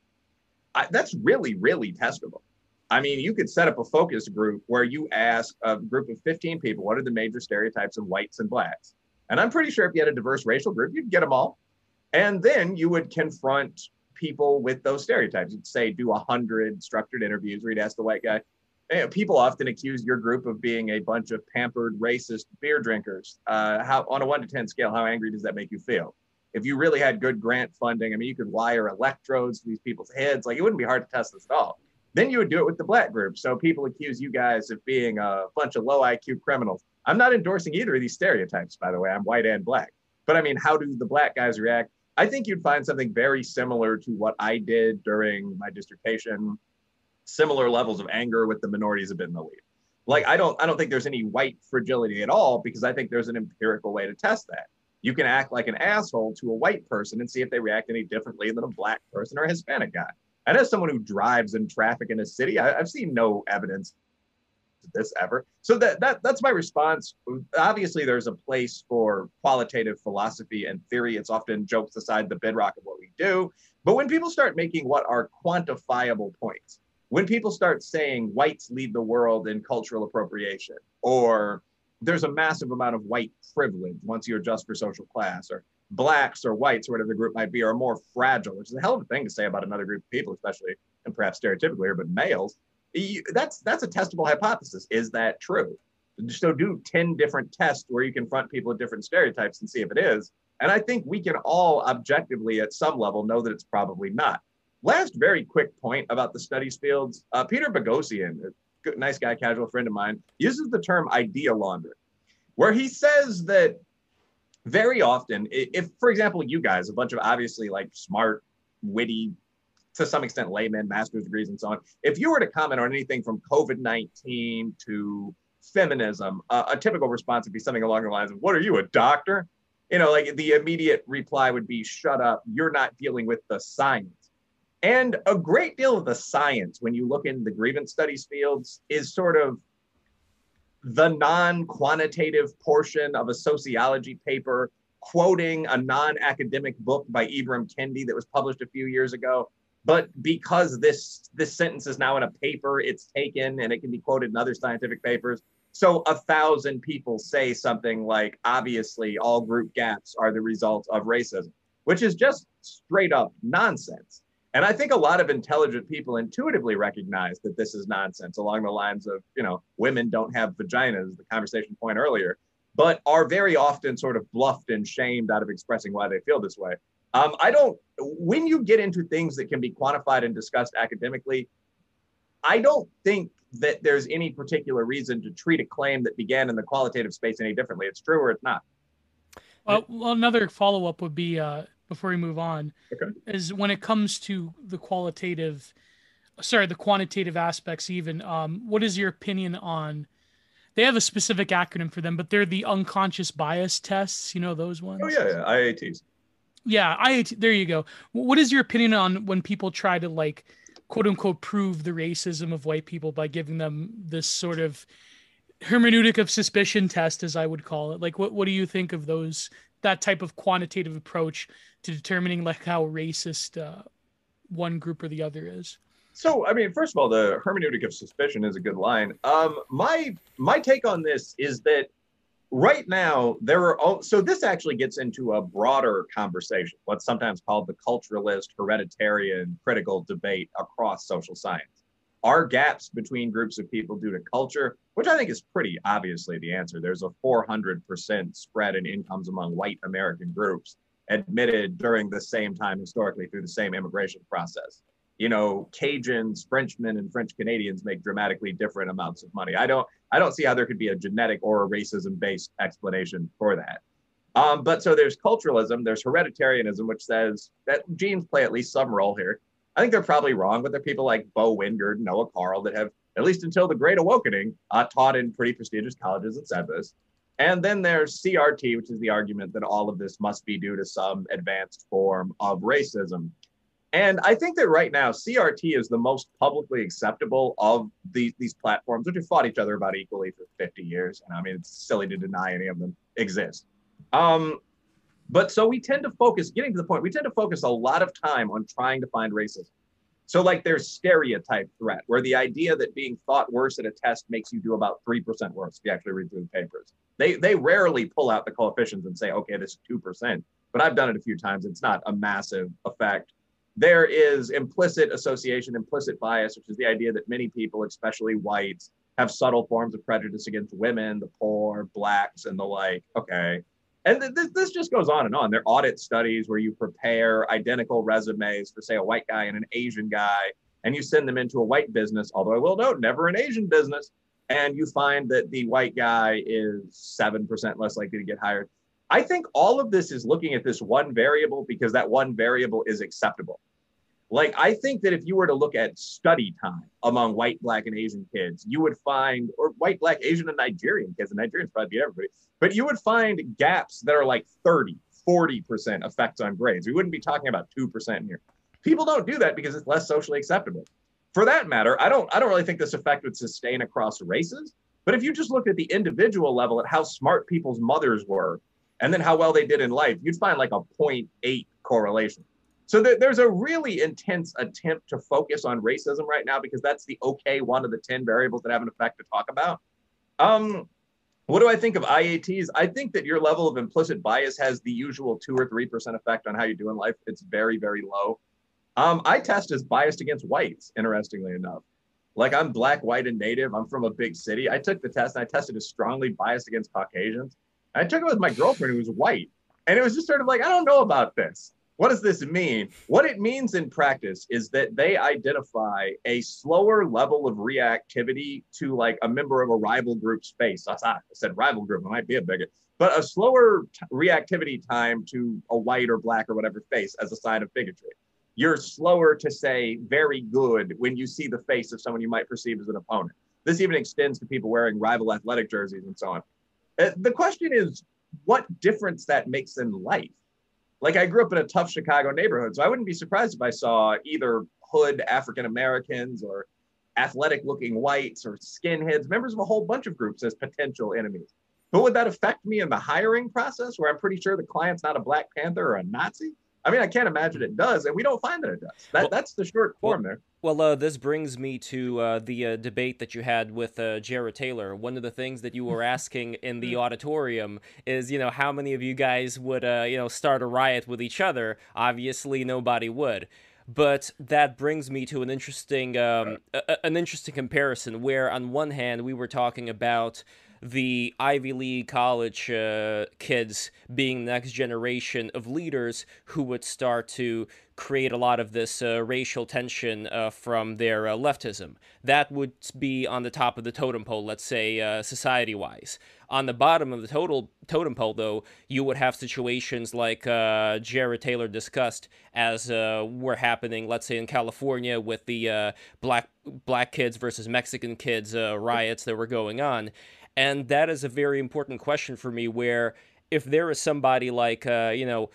I, that's really, really testable. I mean, you could set up a focus group where you ask a group of 15 people, what are the major stereotypes of whites and blacks? And I'm pretty sure if you had a diverse racial group, you'd get them all. And then you would confront people with those stereotypes. You'd say, do 100 structured interviews where you'd ask the white guy, people often accuse your group of being a bunch of pampered racist beer drinkers. Uh, how on a one to ten scale, how angry does that make you feel? If you really had good grant funding, I mean, you could wire electrodes to these people's heads. Like it wouldn't be hard to test this at all. Then you would do it with the black group. So people accuse you guys of being a bunch of low IQ criminals. I'm not endorsing either of these stereotypes, by the way. I'm white and black. But I mean, how do the black guys react? I think you'd find something very similar to what I did during my dissertation similar levels of anger with the minorities have been the lead. Like I don't I don't think there's any white fragility at all because I think there's an empirical way to test that. You can act like an asshole to a white person and see if they react any differently than a black person or a Hispanic guy. And as someone who drives in traffic in a city, I, have seen no evidence of this ever. So that that that's my response. Obviously, there's a place for qualitative philosophy and theory. It's often jokes aside the bedrock of what we do. But when people start making what are quantifiable points, when people start saying whites lead the world in cultural appropriation, or there's a massive amount of white privilege once you adjust for social class, or blacks or whites or whatever the group might be are more fragile, which is a hell of a thing to say about another group of people, especially and perhaps stereotypically here, but males. That's that's a testable hypothesis. Is that true? So do 10 different tests where you confront people with different stereotypes and see if it is. And I think we can all objectively at some level know that it's probably not. Last very quick point about the studies fields. Uh, Peter Boghossian, a nice guy, casual friend of mine, uses the term idea laundering, where he says that very often, if, for example, you guys, a bunch of obviously like smart, witty, to some extent laymen, master's degrees, and so on, if you were to comment on anything from COVID 19 to feminism, uh, a typical response would be something along the lines of, What are you, a doctor? You know, like the immediate reply would be, Shut up, you're not dealing with the science. And a great deal of the science, when you look in the grievance studies fields, is sort of the non quantitative portion of a sociology paper quoting a non academic book by Ibram Kendi that was published a few years ago. But because this, this sentence is now in a paper, it's taken and it can be quoted in other scientific papers. So a thousand people say something like, obviously, all group gaps are the result of racism, which is just straight up nonsense. And I think a lot of intelligent people intuitively recognize that this is nonsense along the lines of, you know, women don't have vaginas, the conversation point earlier, but are very often sort of bluffed and shamed out of expressing why they feel this way. Um, I don't, when you get into things that can be quantified and discussed academically, I don't think that there's any particular reason to treat a claim that began in the qualitative space any differently. It's true or it's not. Well, well another follow up would be uh, before we move on okay. is when it comes to the qualitative sorry the quantitative aspects even um, what is your opinion on they have a specific acronym for them but they're the unconscious bias tests you know those ones oh yeah, yeah. iats yeah iat there you go what is your opinion on when people try to like quote unquote prove the racism of white people by giving them this sort of hermeneutic of suspicion test, as I would call it. Like, what what do you think of those that type of quantitative approach to determining like how racist uh, one group or the other is? So, I mean, first of all, the hermeneutic of suspicion is a good line. Um, my my take on this is that right now there are all, so this actually gets into a broader conversation, what's sometimes called the culturalist, hereditarian, critical debate across social science. Are gaps between groups of people due to culture, which I think is pretty obviously the answer. There's a 400% spread in incomes among white American groups admitted during the same time historically through the same immigration process you know, Cajuns, Frenchmen, and French Canadians make dramatically different amounts of money. I don't, I don't see how there could be a genetic or a racism-based explanation for that. Um, but so there's culturalism, there's hereditarianism, which says that genes play at least some role here. I think they're probably wrong, but they're people like Bo Winegard, and Noah Carl that have, at least until the Great Awakening, uh, taught in pretty prestigious colleges and said this. And then there's CRT, which is the argument that all of this must be due to some advanced form of racism. And I think that right now, CRT is the most publicly acceptable of these, these platforms, which have fought each other about equally for 50 years. And I mean, it's silly to deny any of them exist. Um, but so we tend to focus, getting to the point, we tend to focus a lot of time on trying to find racism. So, like, there's stereotype threat, where the idea that being thought worse at a test makes you do about 3% worse if you actually read through the papers. They, they rarely pull out the coefficients and say, okay, this is 2%. But I've done it a few times. It's not a massive effect there is implicit association, implicit bias, which is the idea that many people, especially whites, have subtle forms of prejudice against women, the poor, blacks, and the like. Okay. And th- th- this just goes on and on. There are audit studies where you prepare identical resumes for, say, a white guy and an Asian guy, and you send them into a white business, although I will note, never an Asian business. And you find that the white guy is 7% less likely to get hired. I think all of this is looking at this one variable because that one variable is acceptable. Like, I think that if you were to look at study time among white, black, and Asian kids, you would find, or white, black, Asian, and Nigerian kids, and Nigerians probably beat everybody, but you would find gaps that are like 30, 40% effects on grades. We wouldn't be talking about 2% here. People don't do that because it's less socially acceptable. For that matter, I don't, I don't really think this effect would sustain across races. But if you just looked at the individual level at how smart people's mothers were and then how well they did in life, you'd find like a 0.8 correlation. So th- there's a really intense attempt to focus on racism right now because that's the okay one of the 10 variables that have an effect to talk about. Um, what do I think of IATs? I think that your level of implicit bias has the usual two or 3% effect on how you do in life. It's very, very low. Um, I test as biased against whites, interestingly enough. Like I'm black, white, and native. I'm from a big city. I took the test and I tested as strongly biased against Caucasians. I took it with my girlfriend who was white. And it was just sort of like, I don't know about this. What does this mean? What it means in practice is that they identify a slower level of reactivity to like a member of a rival group space. I said rival group, I might be a bigot, but a slower t- reactivity time to a white or black or whatever face as a sign of bigotry. You're slower to say very good when you see the face of someone you might perceive as an opponent. This even extends to people wearing rival athletic jerseys and so on. Uh, the question is what difference that makes in life. Like I grew up in a tough Chicago neighborhood, so I wouldn't be surprised if I saw either hood African Americans or athletic looking whites or skinheads, members of a whole bunch of groups as potential enemies. But would that affect me in the hiring process where I'm pretty sure the client's not a Black Panther or a Nazi? I mean, I can't imagine it does, and we don't find that it does. That, well, that's the short form well, there. Well, uh, this brings me to uh, the uh, debate that you had with uh, Jared Taylor. One of the things that you were asking in the auditorium is, you know, how many of you guys would, uh, you know, start a riot with each other? Obviously, nobody would. But that brings me to an interesting, um, a- an interesting comparison. Where on one hand we were talking about the Ivy League college uh, kids being the next generation of leaders who would start to create a lot of this uh, racial tension uh, from their uh, leftism. That would be on the top of the totem pole, let's say, uh, society wise. On the bottom of the total totem pole, though, you would have situations like uh, Jared Taylor discussed, as were happening, let's say, in California with the black black kids versus Mexican kids riots that were going on and that is a very important question for me where if there is somebody like, uh, you know,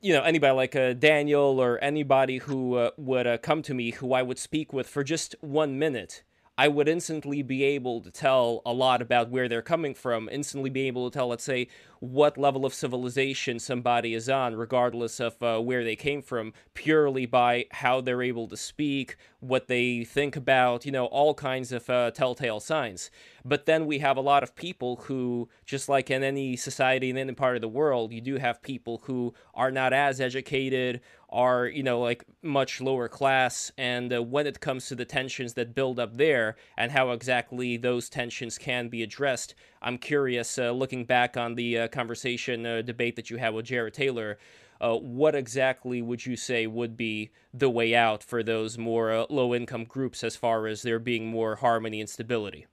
you know anybody like uh, Daniel or anybody who uh, would uh, come to me who I would speak with for just one minute, I would instantly be able to tell a lot about where they're coming from. Instantly be able to tell, let's say, what level of civilization somebody is on, regardless of uh, where they came from, purely by how they're able to speak, what they think about, you know, all kinds of uh, telltale signs. But then we have a lot of people who, just like in any society in any part of the world, you do have people who are not as educated, are, you know, like much lower class. And uh, when it comes to the tensions that build up there and how exactly those tensions can be addressed, I'm curious, uh, looking back on the uh, conversation uh, debate that you had with Jared Taylor, uh, what exactly would you say would be the way out for those more uh, low income groups as far as there being more harmony and stability?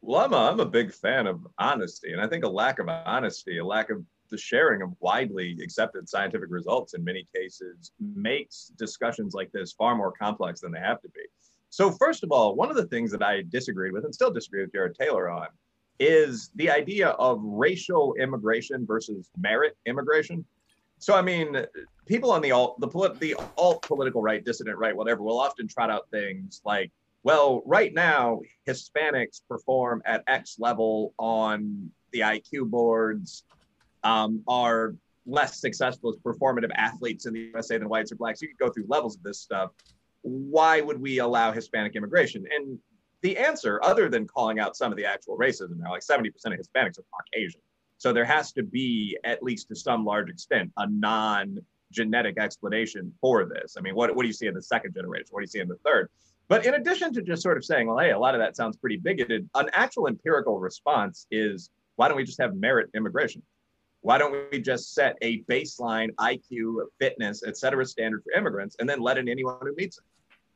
Well, I'm a, I'm a big fan of honesty. And I think a lack of honesty, a lack of the sharing of widely accepted scientific results in many cases makes discussions like this far more complex than they have to be. So, first of all, one of the things that I disagreed with and still disagree with Jared Taylor on is the idea of racial immigration versus merit immigration. So, I mean, people on the alt, the, polit- the alt political right, dissident right, whatever, will often trot out things like, well, right now, Hispanics perform at X level on the IQ boards, um, are less successful as performative athletes in the USA than whites or blacks. You could go through levels of this stuff. Why would we allow Hispanic immigration? And the answer, other than calling out some of the actual racism, now like 70% of Hispanics are Caucasian. So there has to be, at least to some large extent, a non genetic explanation for this. I mean, what, what do you see in the second generation? What do you see in the third? But in addition to just sort of saying, well, hey, a lot of that sounds pretty bigoted, an actual empirical response is why don't we just have merit immigration? Why don't we just set a baseline IQ, fitness, et cetera standard for immigrants and then let in anyone who meets it?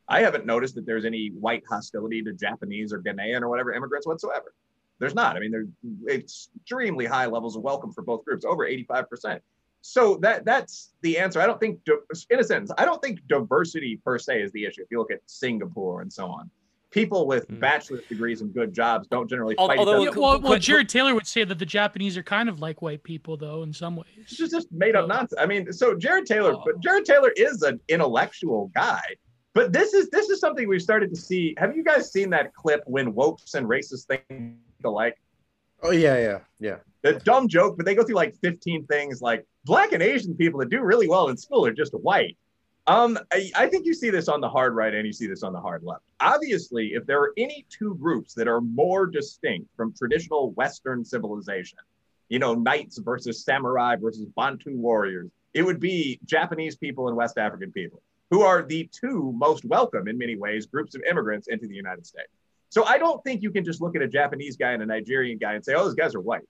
I haven't noticed that there's any white hostility to Japanese or Ghanaian or whatever immigrants whatsoever. There's not. I mean, there's extremely high levels of welcome for both groups, over 85%. So that that's the answer. I don't think, in a sense, I don't think diversity per se is the issue. If you look at Singapore and so on, people with mm. bachelor's degrees and good jobs don't generally fight Although, each other. Well, well, Jared Taylor would say that the Japanese are kind of like white people, though, in some ways. It's just made up nonsense. I mean, so Jared Taylor, oh. but Jared Taylor is an intellectual guy. But this is this is something we've started to see. Have you guys seen that clip when wokes and racist think alike? Oh yeah, yeah, yeah. The dumb joke, but they go through like 15 things like black and Asian people that do really well in school are just white. Um, I, I, think you see this on the hard right and you see this on the hard left. Obviously, if there are any two groups that are more distinct from traditional Western civilization, you know, knights versus samurai versus Bantu warriors, it would be Japanese people and West African people, who are the two most welcome in many ways groups of immigrants into the United States. So I don't think you can just look at a Japanese guy and a Nigerian guy and say, oh, those guys are white.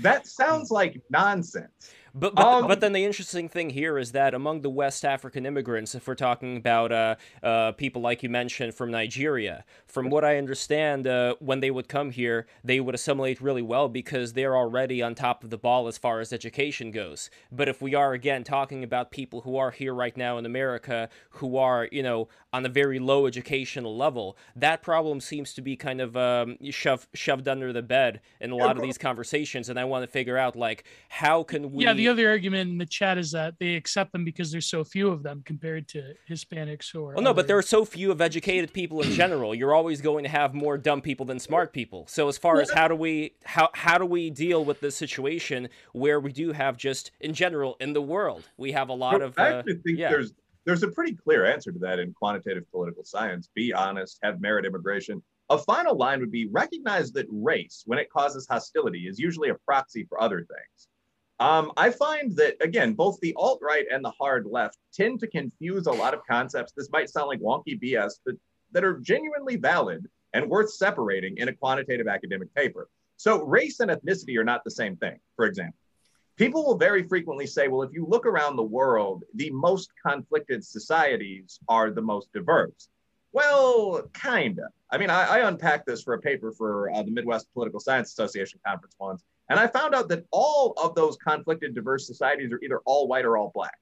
That sounds like nonsense. But but, um, but then the interesting thing here is that among the West African immigrants, if we're talking about uh, uh, people like you mentioned from Nigeria, from what I understand, uh, when they would come here, they would assimilate really well because they're already on top of the ball as far as education goes. But if we are again talking about people who are here right now in America, who are you know on a very low educational level, that problem seems to be kind of um, shoved shoved under the bed in a lot of these conversations. And I want to figure out like how can we? Yeah, the other argument in the chat is that they accept them because there's so few of them compared to Hispanics or. Well, no, other... but there are so few of educated people in general. You're always going to have more dumb people than smart people. So as far as how do we how how do we deal with this situation where we do have just in general in the world we have a lot of. I uh, actually think yeah. there's there's a pretty clear answer to that in quantitative political science. Be honest, have merit immigration. A final line would be recognize that race, when it causes hostility, is usually a proxy for other things. Um, I find that, again, both the alt right and the hard left tend to confuse a lot of concepts. This might sound like wonky BS, but that are genuinely valid and worth separating in a quantitative academic paper. So, race and ethnicity are not the same thing, for example. People will very frequently say, well, if you look around the world, the most conflicted societies are the most diverse. Well, kind of. I mean, I, I, unpacked this for a paper for uh, the Midwest Political Science Association conference once, and I found out that all of those conflicted diverse societies are either all white or all black.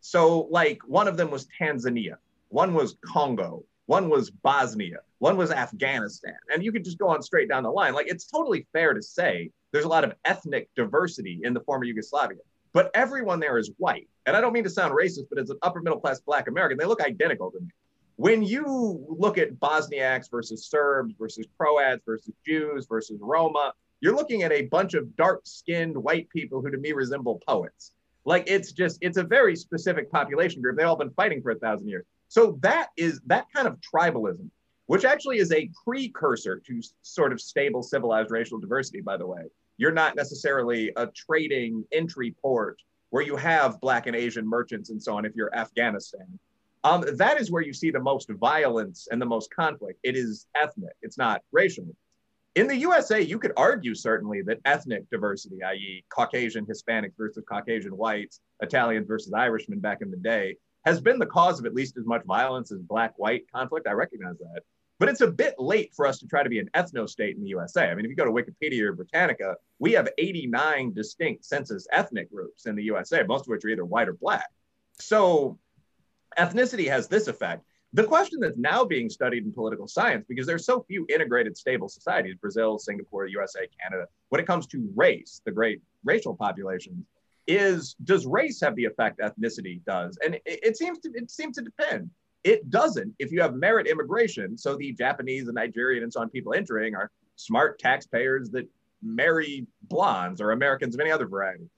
So, like, one of them was Tanzania, one was Congo, one was Bosnia, one was Afghanistan. And you could just go on straight down the line. Like, it's totally fair to say there's a lot of ethnic diversity in the former Yugoslavia. but everyone there is white. And I don't mean to sound racist, but as an upper middle class black American, they look identical to me. When you look at Bosniaks versus Serbs versus Croats versus Jews versus Roma, you're looking at a bunch of dark skinned white people who to me resemble poets. Like it's just, it's a very specific population group. They've all been fighting for a thousand years. So that is that kind of tribalism, which actually is a precursor to sort of stable civilized racial diversity, by the way. You're not necessarily a trading entry port where you have Black and Asian merchants and so on if you're Afghanistan. Um, that is where you see the most violence and the most conflict. It is ethnic, it's not racial. In the USA, you could argue certainly that ethnic diversity, i.e., Caucasian Hispanics versus Caucasian whites, Italians versus Irishmen back in the day, has been the cause of at least as much violence as black white conflict. I recognize that. But it's a bit late for us to try to be an ethno state in the USA. I mean, if you go to Wikipedia or Britannica, we have 89 distinct census ethnic groups in the USA, most of which are either white or black. So ethnicity has this effect. The question that's now being studied in political science, because there's so few integrated, stable societies, Brazil, Singapore, USA, Canada, when it comes to race, the great racial populations, is does race have the effect ethnicity does? And it, it seems to it seems to depend. It doesn't if you have merit immigration. So the Japanese and Nigerian and so on people entering are smart taxpayers that marry blondes or Americans of any other variety.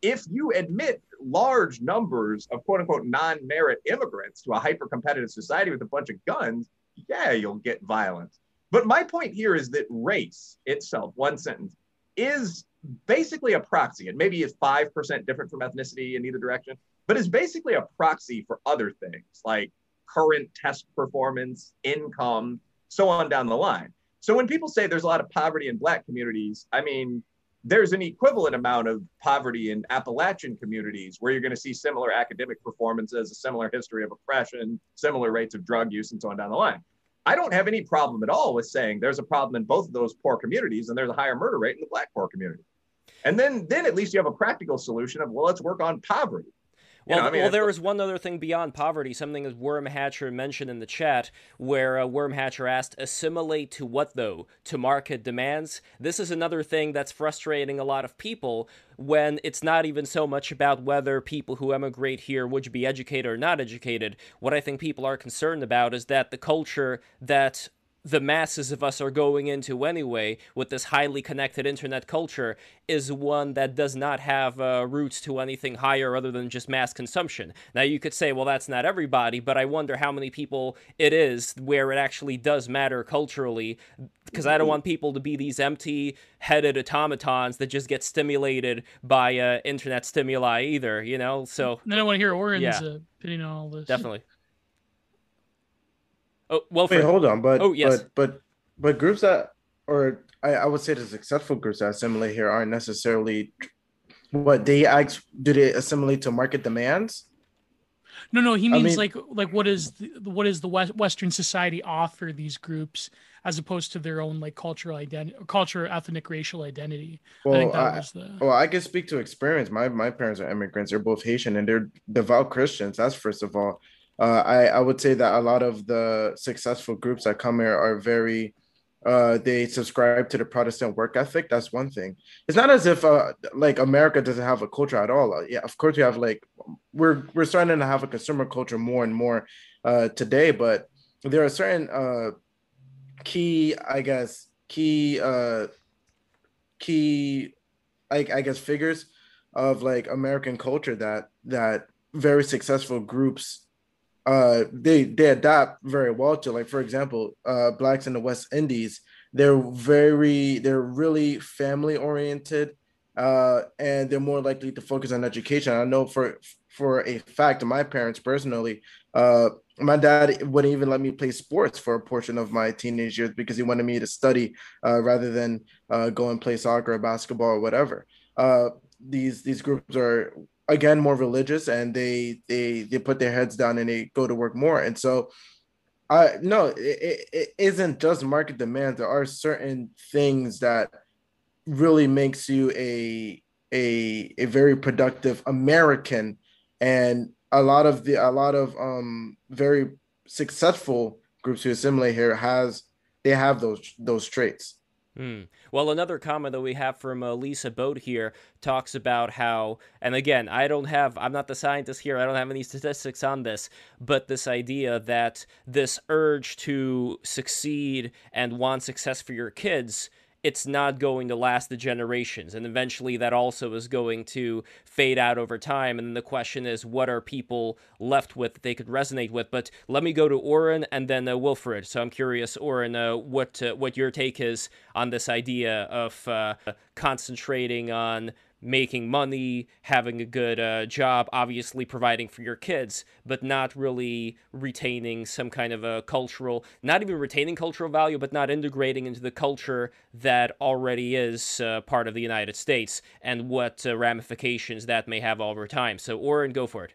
If you admit large numbers of quote unquote non merit immigrants to a hyper competitive society with a bunch of guns, yeah, you'll get violence. But my point here is that race itself, one sentence, is basically a proxy. It maybe is 5% different from ethnicity in either direction, but is basically a proxy for other things like current test performance, income, so on down the line. So when people say there's a lot of poverty in Black communities, I mean, there's an equivalent amount of poverty in Appalachian communities where you're going to see similar academic performances, a similar history of oppression, similar rates of drug use, and so on down the line. I don't have any problem at all with saying there's a problem in both of those poor communities and there's a higher murder rate in the black poor community. And then, then at least you have a practical solution of, well, let's work on poverty. Well, know, I mean, well, there was one other thing beyond poverty, something as Wormhatcher mentioned in the chat, where uh, Wormhatcher asked, assimilate to what though? To market demands? This is another thing that's frustrating a lot of people when it's not even so much about whether people who emigrate here would be educated or not educated. What I think people are concerned about is that the culture that the masses of us are going into anyway with this highly connected internet culture is one that does not have uh, roots to anything higher other than just mass consumption. Now, you could say, well, that's not everybody, but I wonder how many people it is where it actually does matter culturally, because I don't want people to be these empty headed automatons that just get stimulated by uh, internet stimuli either, you know? So. I don't want to hear Oren's yeah. opinion on all this. Definitely. Oh well. Wait, hold on, but oh yes, but but but groups that or I, I would say the successful groups that assimilate here aren't necessarily what they act. Do they assimilate to market demands? No, no. He means I mean, like like what is the, what is the West, Western society offer these groups as opposed to their own like cultural identity, culture, ethnic, racial identity. Well, I, I the... well, I can speak to experience. My my parents are immigrants. They're both Haitian and they're devout Christians. That's first of all uh, I, I would say that a lot of the successful groups that come here are very uh, they subscribe to the Protestant work ethic. That's one thing. It's not as if uh, like America doesn't have a culture at all. Uh, yeah, of course we have like we're we're starting to have a consumer culture more and more uh, today, but there are certain uh, key, I guess, key uh, key, I, I guess, figures of like American culture that that very successful groups uh they they adapt very well to like for example uh blacks in the west indies they're very they're really family oriented uh and they're more likely to focus on education. I know for for a fact my parents personally uh my dad wouldn't even let me play sports for a portion of my teenage years because he wanted me to study uh, rather than uh, go and play soccer or basketball or whatever. Uh these these groups are again more religious and they they they put their heads down and they go to work more. And so i no it, it isn't just market demand there are certain things that really makes you a a a very productive american. And a lot of the a lot of um very successful groups who assimilate here has they have those those traits Hmm. Well, another comment that we have from uh, Lisa Boat here talks about how, and again, I don't have, I'm not the scientist here, I don't have any statistics on this, but this idea that this urge to succeed and want success for your kids it's not going to last the generations. And eventually that also is going to fade out over time. And the question is, what are people left with that they could resonate with? But let me go to Oren and then uh, Wilfred. So I'm curious, Oren, uh, what, uh, what your take is on this idea of uh, concentrating on making money, having a good uh, job, obviously providing for your kids, but not really retaining some kind of a cultural, not even retaining cultural value, but not integrating into the culture that already is uh, part of the United States and what uh, ramifications that may have over time. So, Oren, go for it.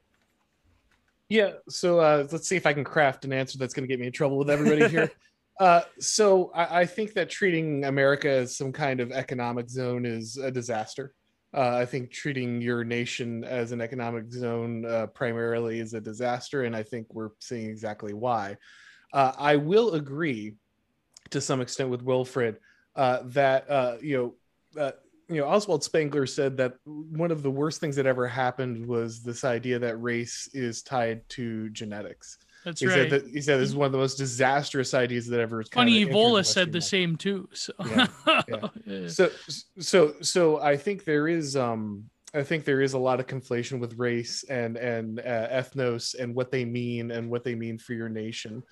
Yeah, so uh, let's see if I can craft an answer that's going to get me in trouble with everybody here. Uh, so I, I, think that treating America as some kind of economic zone is a disaster. Uh, I think treating your nation as an economic zone uh, primarily is a disaster, and I think we're seeing exactly why. Uh, I will agree to some extent with Wilfred uh, that uh, you know uh, you know Oswald Spengler said that one of the worst things that ever happened was this idea that race is tied to genetics. That's he right. Said that, he said this is one of the most disastrous ideas that ever. Funny, Evola said the same too. So. Yeah, yeah. yeah. so, so, so I think there is, um, I think there is a lot of conflation with race and and uh, ethnos and what they mean and what they mean for your nation.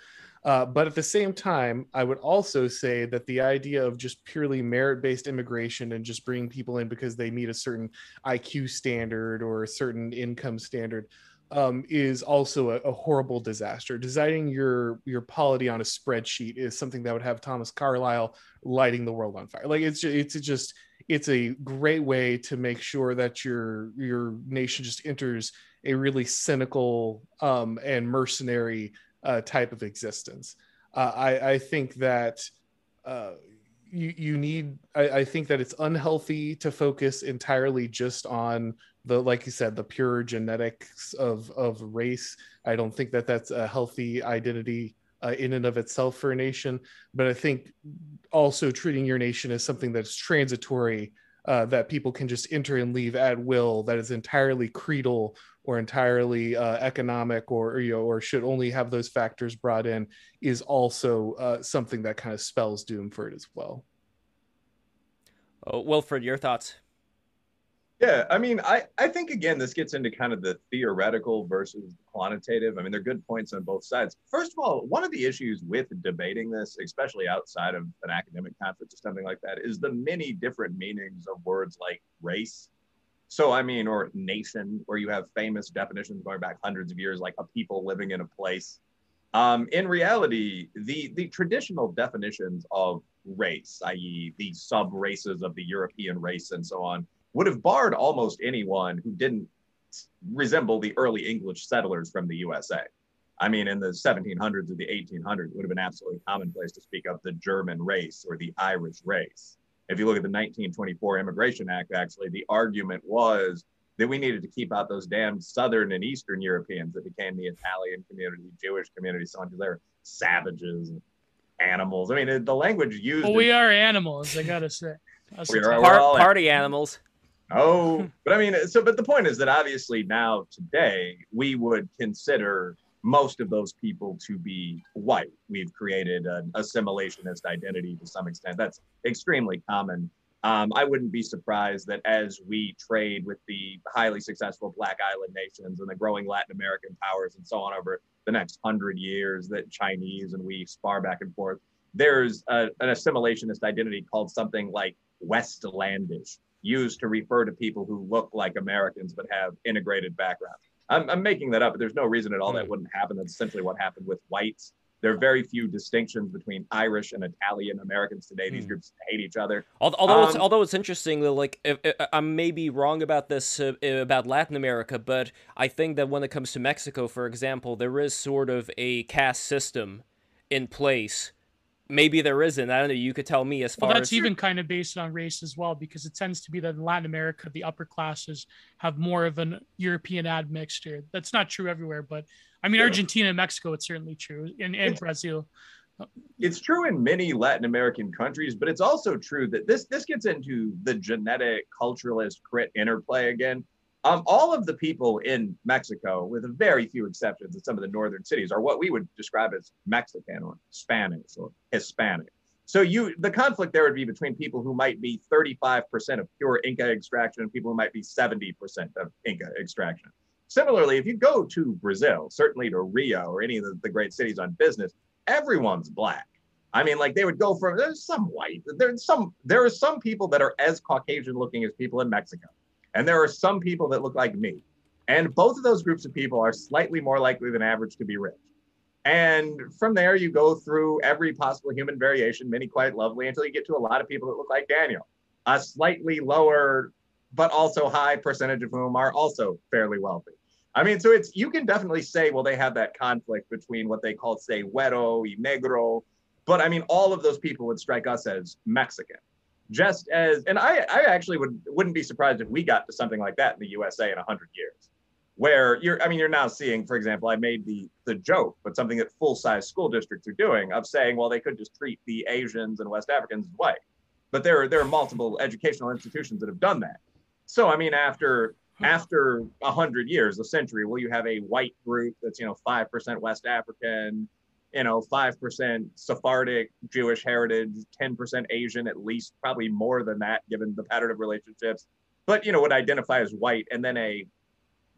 Uh, but at the same time, I would also say that the idea of just purely merit based immigration and just bringing people in because they meet a certain IQ standard or a certain income standard um, is also a, a, horrible disaster. Designing your your polity on a spreadsheet is something that would have Thomas Carlyle lighting the world on fire. Like it's it's just it's a great way to make sure that your your nation just enters a really cynical um, and mercenary uh, type of existence. Uh, I, I think that. Uh, you, you need I, I think that it's unhealthy to focus entirely just on the like you said the pure genetics of of race i don't think that that's a healthy identity uh, in and of itself for a nation. But i think also treating your nation as something that's transitory uh, that people can just enter and leave at will that is entirely creedal or entirely uh, economic or you know or should only have those factors brought in is also uh, something that kind of spells doom for it as well. Oh, wilfred your thoughts yeah, I mean, I, I think again, this gets into kind of the theoretical versus quantitative. I mean, they're good points on both sides. First of all, one of the issues with debating this, especially outside of an academic conference or something like that, is the many different meanings of words like race. So, I mean, or nation, where you have famous definitions going back hundreds of years, like a people living in a place. Um, in reality, the, the traditional definitions of race, i.e., the sub races of the European race and so on, would have barred almost anyone who didn't resemble the early English settlers from the USA. I mean, in the 1700s or the 1800s, it would have been absolutely commonplace to speak of the German race or the Irish race. If you look at the 1924 Immigration Act, actually, the argument was that we needed to keep out those damn Southern and Eastern Europeans that became the Italian community, Jewish community, so on, because they're savages and animals. I mean, the language used. Well, we are animals, I gotta say. We are, party animals. Oh, but I mean, so, but the point is that obviously now today we would consider most of those people to be white. We've created an assimilationist identity to some extent. That's extremely common. Um, I wouldn't be surprised that as we trade with the highly successful Black Island nations and the growing Latin American powers and so on over the next hundred years, that Chinese and we spar back and forth, there's a, an assimilationist identity called something like Westlandish used to refer to people who look like Americans but have integrated backgrounds. I'm, I'm making that up, but there's no reason at all that hmm. wouldn't happen. That's essentially what happened with whites. There are very few distinctions between Irish and Italian Americans today. These mm. groups hate each other. Although, um, it's, although it's interesting, like if, if, I may be wrong about this uh, about Latin America, but I think that when it comes to Mexico, for example, there is sort of a caste system in place maybe there isn't. I don't know. You could tell me as far. Well, that's as... even kind of based on race as well, because it tends to be that in Latin America, the upper classes have more of an European admixture. That's not true everywhere, but I mean, yeah. Argentina and Mexico, it's certainly true, and, and Brazil. it's true in many Latin American countries, but it's also true that this this gets into the genetic culturalist crit interplay again. Um, all of the people in Mexico, with very few exceptions in some of the northern cities, are what we would describe as Mexican or Spanish or Hispanic. So you the conflict there would be between people who might be 35% of pure Inca extraction and people who might be 70% of Inca extraction. Similarly, if you go to Brazil, certainly to Rio or any of the, the great cities on business, everyone's black. I mean, like they would go from there's some white, there's some there are some people that are as Caucasian looking as people in Mexico, and there are some people that look like me, and both of those groups of people are slightly more likely than average to be rich. And from there, you go through every possible human variation, many quite lovely, until you get to a lot of people that look like Daniel, a slightly lower but also high percentage of whom are also fairly wealthy. I mean, so it's you can definitely say, well, they have that conflict between what they call, say, güero y negro, but I mean, all of those people would strike us as Mexican, just as, and I, I actually would wouldn't be surprised if we got to something like that in the USA in hundred years, where you're, I mean, you're now seeing, for example, I made the the joke, but something that full size school districts are doing of saying, well, they could just treat the Asians and West Africans as white, but there are there are multiple educational institutions that have done that. So I mean, after hmm. after a hundred years, a century, will you have a white group that's you know five percent West African, you know five percent Sephardic Jewish heritage, ten percent Asian, at least probably more than that given the pattern of relationships, but you know would identify as white, and then a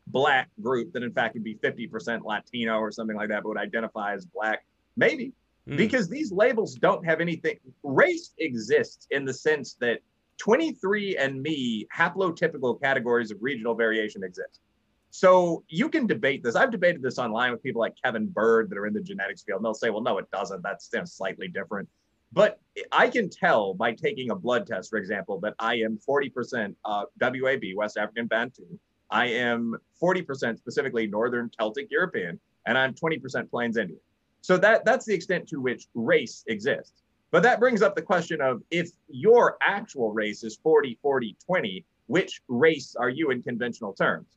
black group that in fact would be 50% Latino or something like that, but would identify as black, maybe. Mm. Because these labels don't have anything. Race exists in the sense that 23andMe haplotypical categories of regional variation exist. So you can debate this. I've debated this online with people like Kevin Bird that are in the genetics field, and they'll say, well, no, it doesn't. That's you know, slightly different. But I can tell by taking a blood test, for example, that I am 40% uh, WAB, West African Bantu. I am 40% specifically Northern Celtic European, and I'm 20% Plains Indian. So that that's the extent to which race exists. But that brings up the question of if your actual race is 40, 40, 20, which race are you in conventional terms?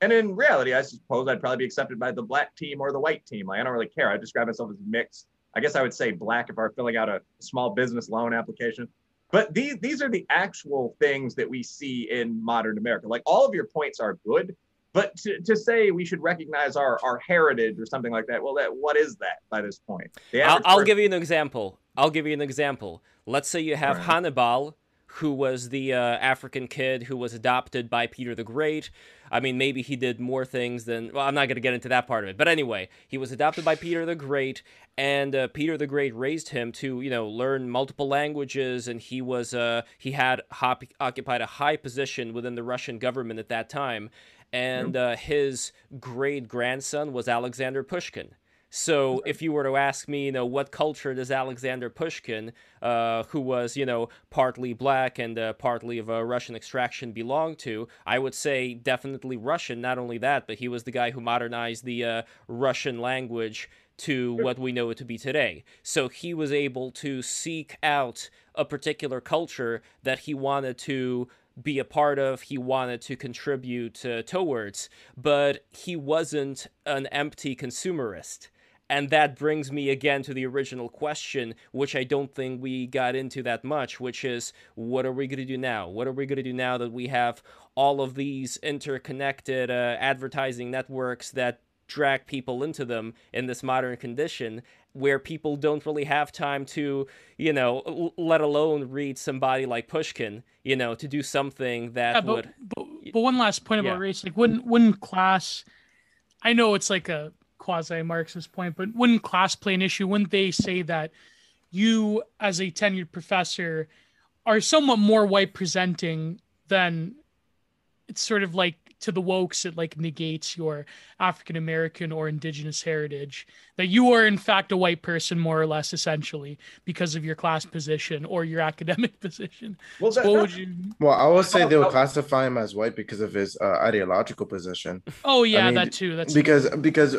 And in reality, I suppose I'd probably be accepted by the black team or the white team. Like, I don't really care. I describe myself as mixed. I guess I would say black if I were filling out a small business loan application. But these these are the actual things that we see in modern America. Like all of your points are good, but to, to say we should recognize our, our heritage or something like that, well, that what is that by this point? I'll, I'll give you an example. I'll give you an example. Let's say you have right. Hannibal, who was the uh, African kid who was adopted by Peter the Great. I mean, maybe he did more things than. Well, I'm not going to get into that part of it. But anyway, he was adopted by Peter the Great, and uh, Peter the Great raised him to, you know, learn multiple languages, and he was uh, he had hop- occupied a high position within the Russian government at that time. And uh, his great grandson was Alexander Pushkin so if you were to ask me, you know, what culture does Alexander Pushkin, uh, who was, you know, partly black and uh, partly of a Russian extraction, belong to, I would say definitely Russian. Not only that, but he was the guy who modernized the uh, Russian language to what we know it to be today. So he was able to seek out a particular culture that he wanted to be a part of, he wanted to contribute uh, towards, but he wasn't an empty consumerist. And that brings me again to the original question, which I don't think we got into that much, which is what are we going to do now? What are we going to do now that we have all of these interconnected uh, advertising networks that drag people into them in this modern condition where people don't really have time to, you know, let alone read somebody like Pushkin, you know, to do something that yeah, but, would. But, but, one last point about yeah. race, like wouldn't wouldn't class, I know it's like a quasi Marxist point, but wouldn't class play an issue? Wouldn't they say that you, as a tenured professor, are somewhat more white presenting than it's sort of like to the wokes it like negates your african american or indigenous heritage that you are in fact a white person more or less essentially because of your class position or your academic position. Well, that, so what would you well i would say they'll classify him as white because of his uh, ideological position. Oh yeah I mean, that too that's because because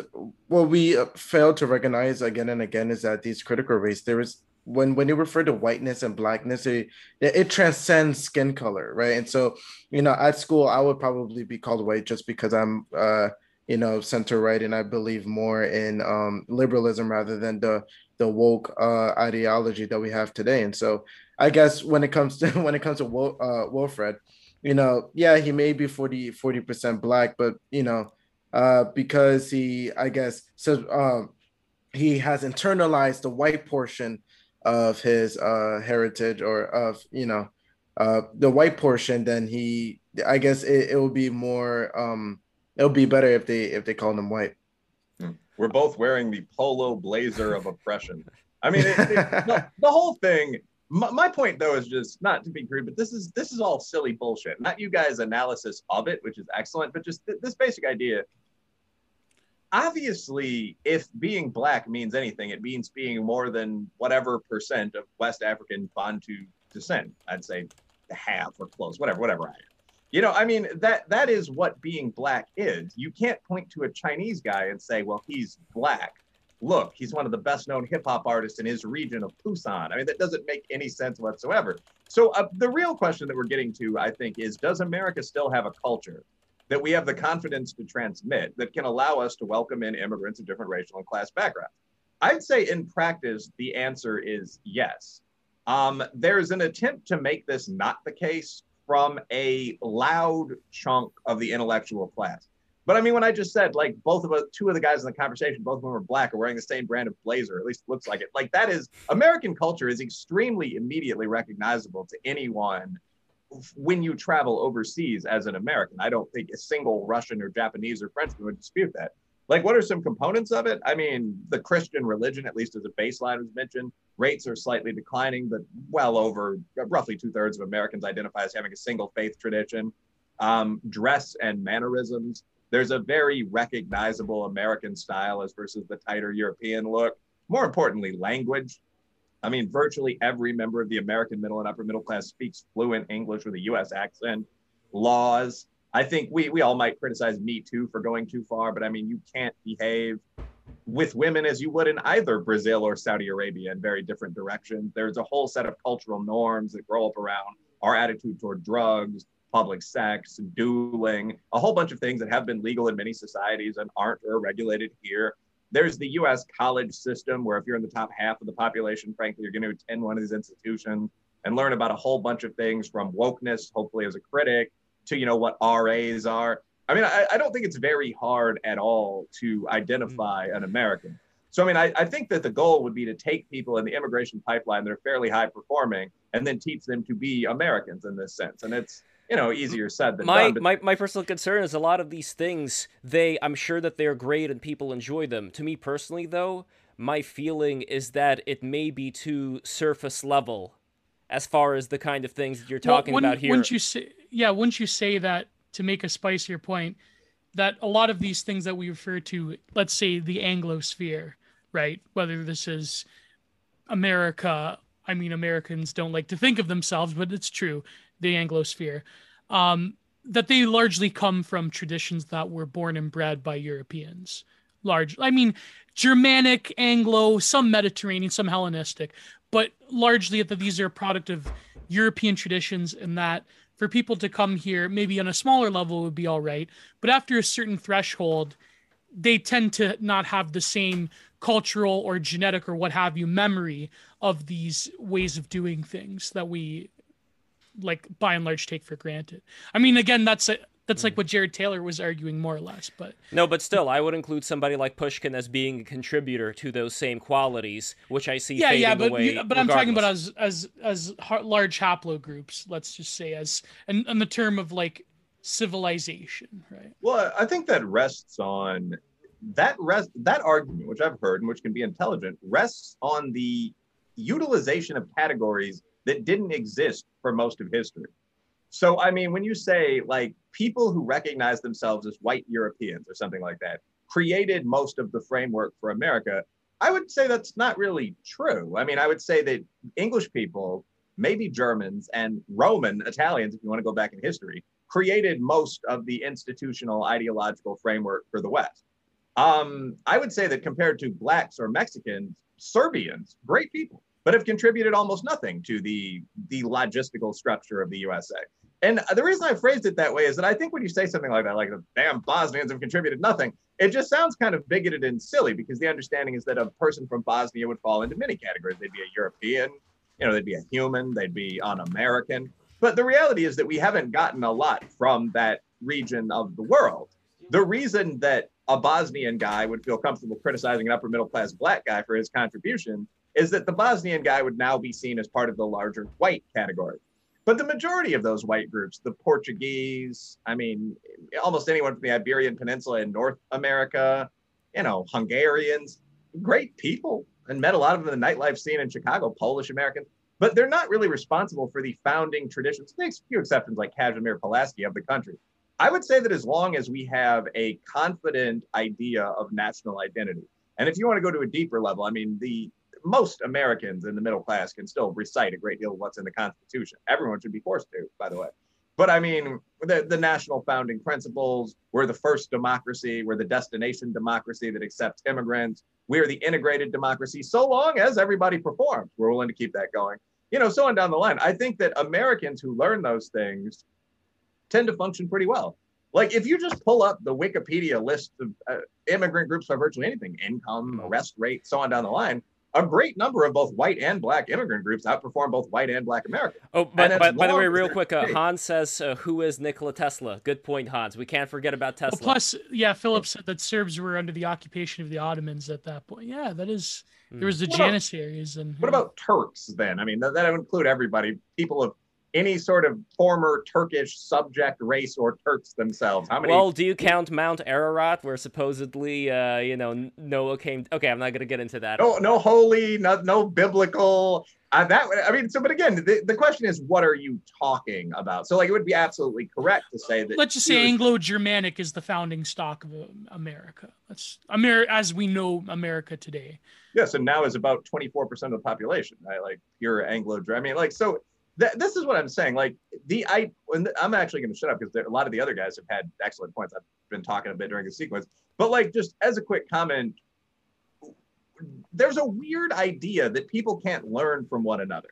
what we uh, fail to recognize again and again is that these critical race theorists when when you refer to whiteness and blackness, it, it transcends skin color, right? And so, you know, at school, I would probably be called white just because I'm, uh, you know, center right, and I believe more in um, liberalism rather than the the woke uh, ideology that we have today. And so I guess when it comes to when it comes to uh, Wilfred, you know, yeah, he may be 40 percent black, but you know, uh, because he, I guess, says um, he has internalized the white portion of his uh, heritage or of you know uh, the white portion, then he, I guess, it, it will be more. Um, it'll be better if they if they call him white. Hmm. We're both wearing the polo blazer of oppression. I mean, it, it, the, the whole thing my, my, point though is just not to be crude, but this is this is all silly bullshit. Not you guys' analysis of it, which is excellent, but just th- this basic idea. Obviously, if being black means anything, it means being more than whatever percent of West African Bantu descent. I'd say half or close, whatever, whatever I am. You know, I mean that that is what being black is. You can't point to a Chinese guy and say, "Well, he's black." look, he's one of the best known hip hop artists in his region of Busan. I mean, that doesn't make any sense whatsoever. So, uh, the real question that we're getting to, I think, is does America still have a culture that we have the confidence to transmit that can allow us to welcome in immigrants of different racial and class backgrounds? I'd say in practice, the answer is yes. Um, there's an attempt to make this not the case from a loud chunk of the intellectual class. But I mean, when I just said like both of us, two of the guys in the conversation, both of them are black, are wearing the same brand of blazer, at least looks like it. Like that is American culture is extremely immediately recognizable to anyone when you travel overseas as an American. I don't think a single Russian or Japanese or Frenchman would dispute that. Like, what are some components of it? I mean, the Christian religion, at least as a baseline, was mentioned. Rates are slightly declining, but well over roughly two thirds of Americans identify as having a single faith tradition. Um, dress and mannerisms there's a very recognizable American style as versus the tighter European look. More importantly, language. I mean, virtually every member of the American middle and upper middle class speaks fluent English with a US accent. Laws. I think we, we all might criticize Me Too for going too far, but I mean, you can't behave with women as you would in either Brazil or Saudi Arabia in very different directions. There's a whole set of cultural norms that grow up around our attitude toward drugs, public sex, dueling, a whole bunch of things that have been legal in many societies and aren't or regulated here. There's the US college system where if you're in the top half of the population, frankly, you're going to attend one of these institutions and learn about a whole bunch of things from wokeness, hopefully as a critic, to you know what RAs are. I mean, I, I don't think it's very hard at all to identify mm. an American. So, I mean, I, I think that the goal would be to take people in the immigration pipeline that are fairly high performing and then teach them to be Americans in this sense. And it's you know easier said than my, done. But... My my personal concern is a lot of these things. They I'm sure that they're great and people enjoy them. To me personally, though, my feeling is that it may be too surface level, as far as the kind of things that you're talking well, about here. Wouldn't you say? Yeah, wouldn't you say that to make a spicier point? That a lot of these things that we refer to, let's say the Anglosphere, right? Whether this is America, I mean, Americans don't like to think of themselves, but it's true the Anglosphere, um, that they largely come from traditions that were born and bred by Europeans. Large, I mean, Germanic, Anglo, some Mediterranean, some Hellenistic, but largely that these are a product of European traditions, and that for people to come here, maybe on a smaller level, would be all right, but after a certain threshold, they tend to not have the same cultural or genetic or what have you memory of these ways of doing things that we like by and large take for granted. I mean, again, that's a, that's like mm. what Jared Taylor was arguing more or less, but no, but still, I would include somebody like Pushkin as being a contributor to those same qualities, which I see. Yeah, yeah, but away but regardless. I'm talking about as as as large haplogroups. Let's just say as and in the term of like civilization, right? Well, I think that rests on that rest that argument, which I've heard and which can be intelligent, rests on the utilization of categories that didn't exist for most of history. So, I mean, when you say like people who recognize themselves as white Europeans or something like that created most of the framework for America, I would say that's not really true. I mean, I would say that English people, maybe Germans and Roman Italians, if you want to go back in history, created most of the institutional ideological framework for the West. Um, I would say that compared to blacks or Mexicans, Serbians, great people but have contributed almost nothing to the the logistical structure of the USA. And the reason I phrased it that way is that I think when you say something like that, like the damn Bosnians have contributed nothing, it just sounds kind of bigoted and silly because the understanding is that a person from Bosnia would fall into many categories. They'd be a European, you know, they'd be a human, they'd be un American. But the reality is that we haven't gotten a lot from that region of the world. The reason that a Bosnian guy would feel comfortable criticizing an upper middle class black guy for his contribution is that the Bosnian guy would now be seen as part of the larger white category. But the majority of those white groups, the Portuguese, I mean, almost anyone from the Iberian Peninsula in North America, you know, Hungarians, great people, and met a lot of them in the nightlife scene in Chicago, Polish Americans, but they're not really responsible for the founding traditions. There's a few exceptions like Casimir Pulaski of the country. I would say that as long as we have a confident idea of national identity, and if you want to go to a deeper level, I mean, the most Americans in the middle class can still recite a great deal of what's in the Constitution. Everyone should be forced to, by the way. But I mean, the, the national founding principles, we're the first democracy, we're the destination democracy that accepts immigrants, we're the integrated democracy, so long as everybody performs. We're willing to keep that going. You know, so on down the line. I think that Americans who learn those things tend to function pretty well. Like if you just pull up the Wikipedia list of uh, immigrant groups by virtually anything, income, arrest rate, so on down the line, a great number of both white and black immigrant groups outperform both white and black Americans. Oh, but, but by the way, real quick, uh, Hans says, uh, "Who is Nikola Tesla?" Good point, Hans. We can't forget about Tesla. Well, plus, yeah, Philip said that Serbs were under the occupation of the Ottomans at that point. Yeah, that is. There was the what Janissaries and. What about Turks then? I mean, that, that would include everybody. People of any sort of former Turkish subject race or Turks themselves. How many? Well, do you count Mount Ararat, where supposedly, uh, you know, Noah came? Okay, I'm not going to get into that. No, no holy, no, no biblical. Uh, that I mean, so but again, the, the question is, what are you talking about? So like, it would be absolutely correct to say that. Let's just say Anglo-Germanic is the founding stock of uh, America. Let's America as we know America today. Yes, and now is about 24% of the population, right? Like pure Anglo. I mean, like so th- this is what I'm saying. Like the I, when I'm actually going to shut up because a lot of the other guys have had excellent points. I've been talking a bit during the sequence, but like just as a quick comment, there's a weird idea that people can't learn from one another.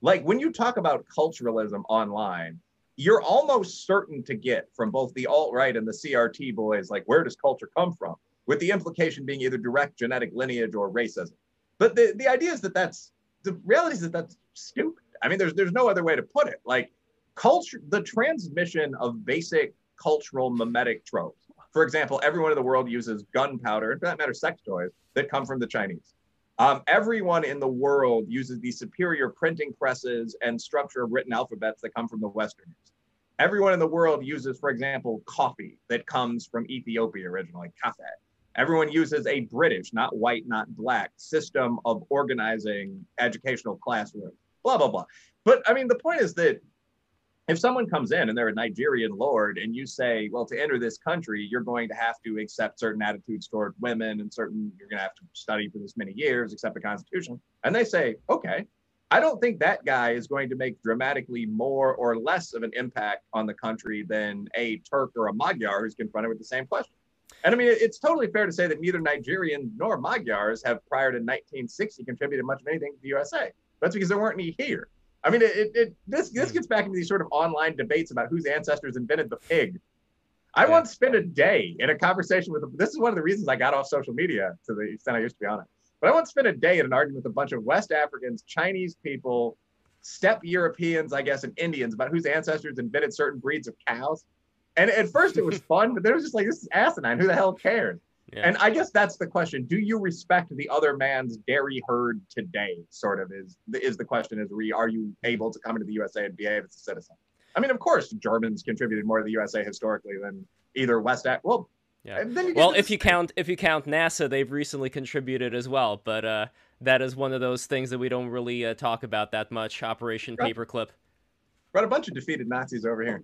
Like when you talk about culturalism online, you're almost certain to get from both the alt right and the CRT boys, like where does culture come from? With the implication being either direct genetic lineage or racism. But the, the idea is that that's the reality is that that's stupid. I mean, there's there's no other way to put it. Like culture, the transmission of basic cultural mimetic tropes. For example, everyone in the world uses gunpowder, and for that matter, sex toys that come from the Chinese. Um, everyone in the world uses the superior printing presses and structure of written alphabets that come from the Westerners. Everyone in the world uses, for example, coffee that comes from Ethiopia originally, cafe. Everyone uses a British, not white, not black, system of organizing educational classrooms blah blah blah. But I mean, the point is that if someone comes in and they're a Nigerian lord and you say, well, to enter this country, you're going to have to accept certain attitudes toward women and certain, you're going to have to study for this many years, accept the Constitution. And they say, okay, I don't think that guy is going to make dramatically more or less of an impact on the country than a Turk or a Magyar who's confronted with the same question. And I mean, it's totally fair to say that neither Nigerians nor Magyars have prior to 1960 contributed much of anything to the USA. That's because there weren't any here. I mean, it, it, this this hmm. gets back into these sort of online debates about whose ancestors invented the pig. I yeah. once spent a day in a conversation with. This is one of the reasons I got off social media to the extent I used to be on it. But I once spent a day in an argument with a bunch of West Africans, Chinese people, steppe Europeans, I guess, and Indians about whose ancestors invented certain breeds of cows. And at first it was fun, but then it was just like, this is asinine. Who the hell cares? Yeah. And I guess that's the question. Do you respect the other man's dairy herd today? Sort of is is the question is re, are you able to come into the USA and behave as a citizen? I mean, of course, Germans contributed more to the USA historically than either West. Well, yeah. Well, if you count if you count NASA, they've recently contributed as well, but uh, that is one of those things that we don't really uh, talk about that much. Operation Paperclip. Brought a bunch of defeated Nazis over here.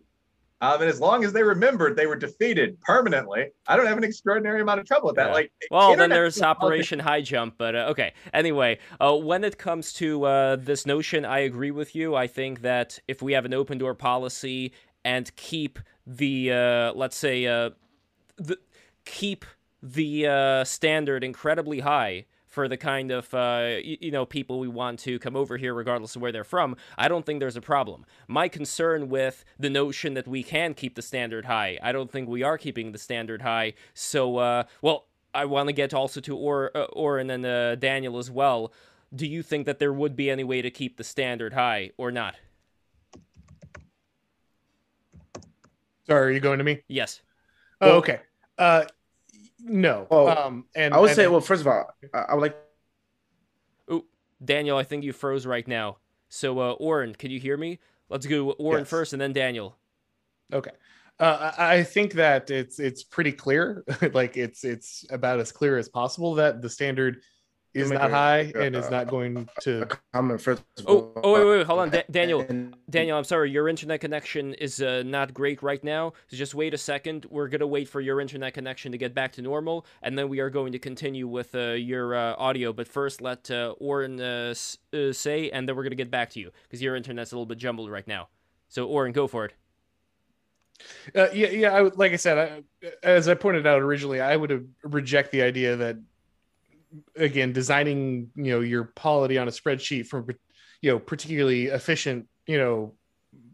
Um, and as long as they remembered they were defeated permanently, I don't have an extraordinary amount of trouble with that. Yeah. Like, well, then there's Operation High Jump, but uh, okay. Anyway, uh, when it comes to uh, this notion, I agree with you. I think that if we have an open door policy and keep the, uh, let's say, uh, the keep the uh, standard incredibly high for the kind of uh, you, you know people we want to come over here, regardless of where they're from. I don't think there's a problem. My concern with the notion that we can keep the standard high, I don't think we are keeping the standard high. So, uh, well, I want to get also to or uh, Oren and uh, Daniel as well. Do you think that there would be any way to keep the standard high or not? Sorry, are you going to me? Yes. Oh, okay. Uh, no. Well, um, and I would and, say, well, first of all, I would like. Oh, Daniel, I think you froze right now. So, uh, Oren, can you hear me? Let's go Oren yes. first, and then Daniel. Okay. Uh, I think that it's it's pretty clear, like it's it's about as clear as possible that the standard is not high and is not going to comment first. Oh, oh, wait, wait, hold on, da- Daniel. Daniel, I'm sorry, your internet connection is uh, not great right now. So just wait a second. We're gonna wait for your internet connection to get back to normal, and then we are going to continue with uh, your uh, audio. But first, let uh, Oren uh, uh, say, and then we're gonna get back to you because your internet's a little bit jumbled right now. So, Oren, go for it. Uh, yeah, yeah. I, like I said, I, as I pointed out originally, I would reject the idea that again designing you know your polity on a spreadsheet from you know particularly efficient you know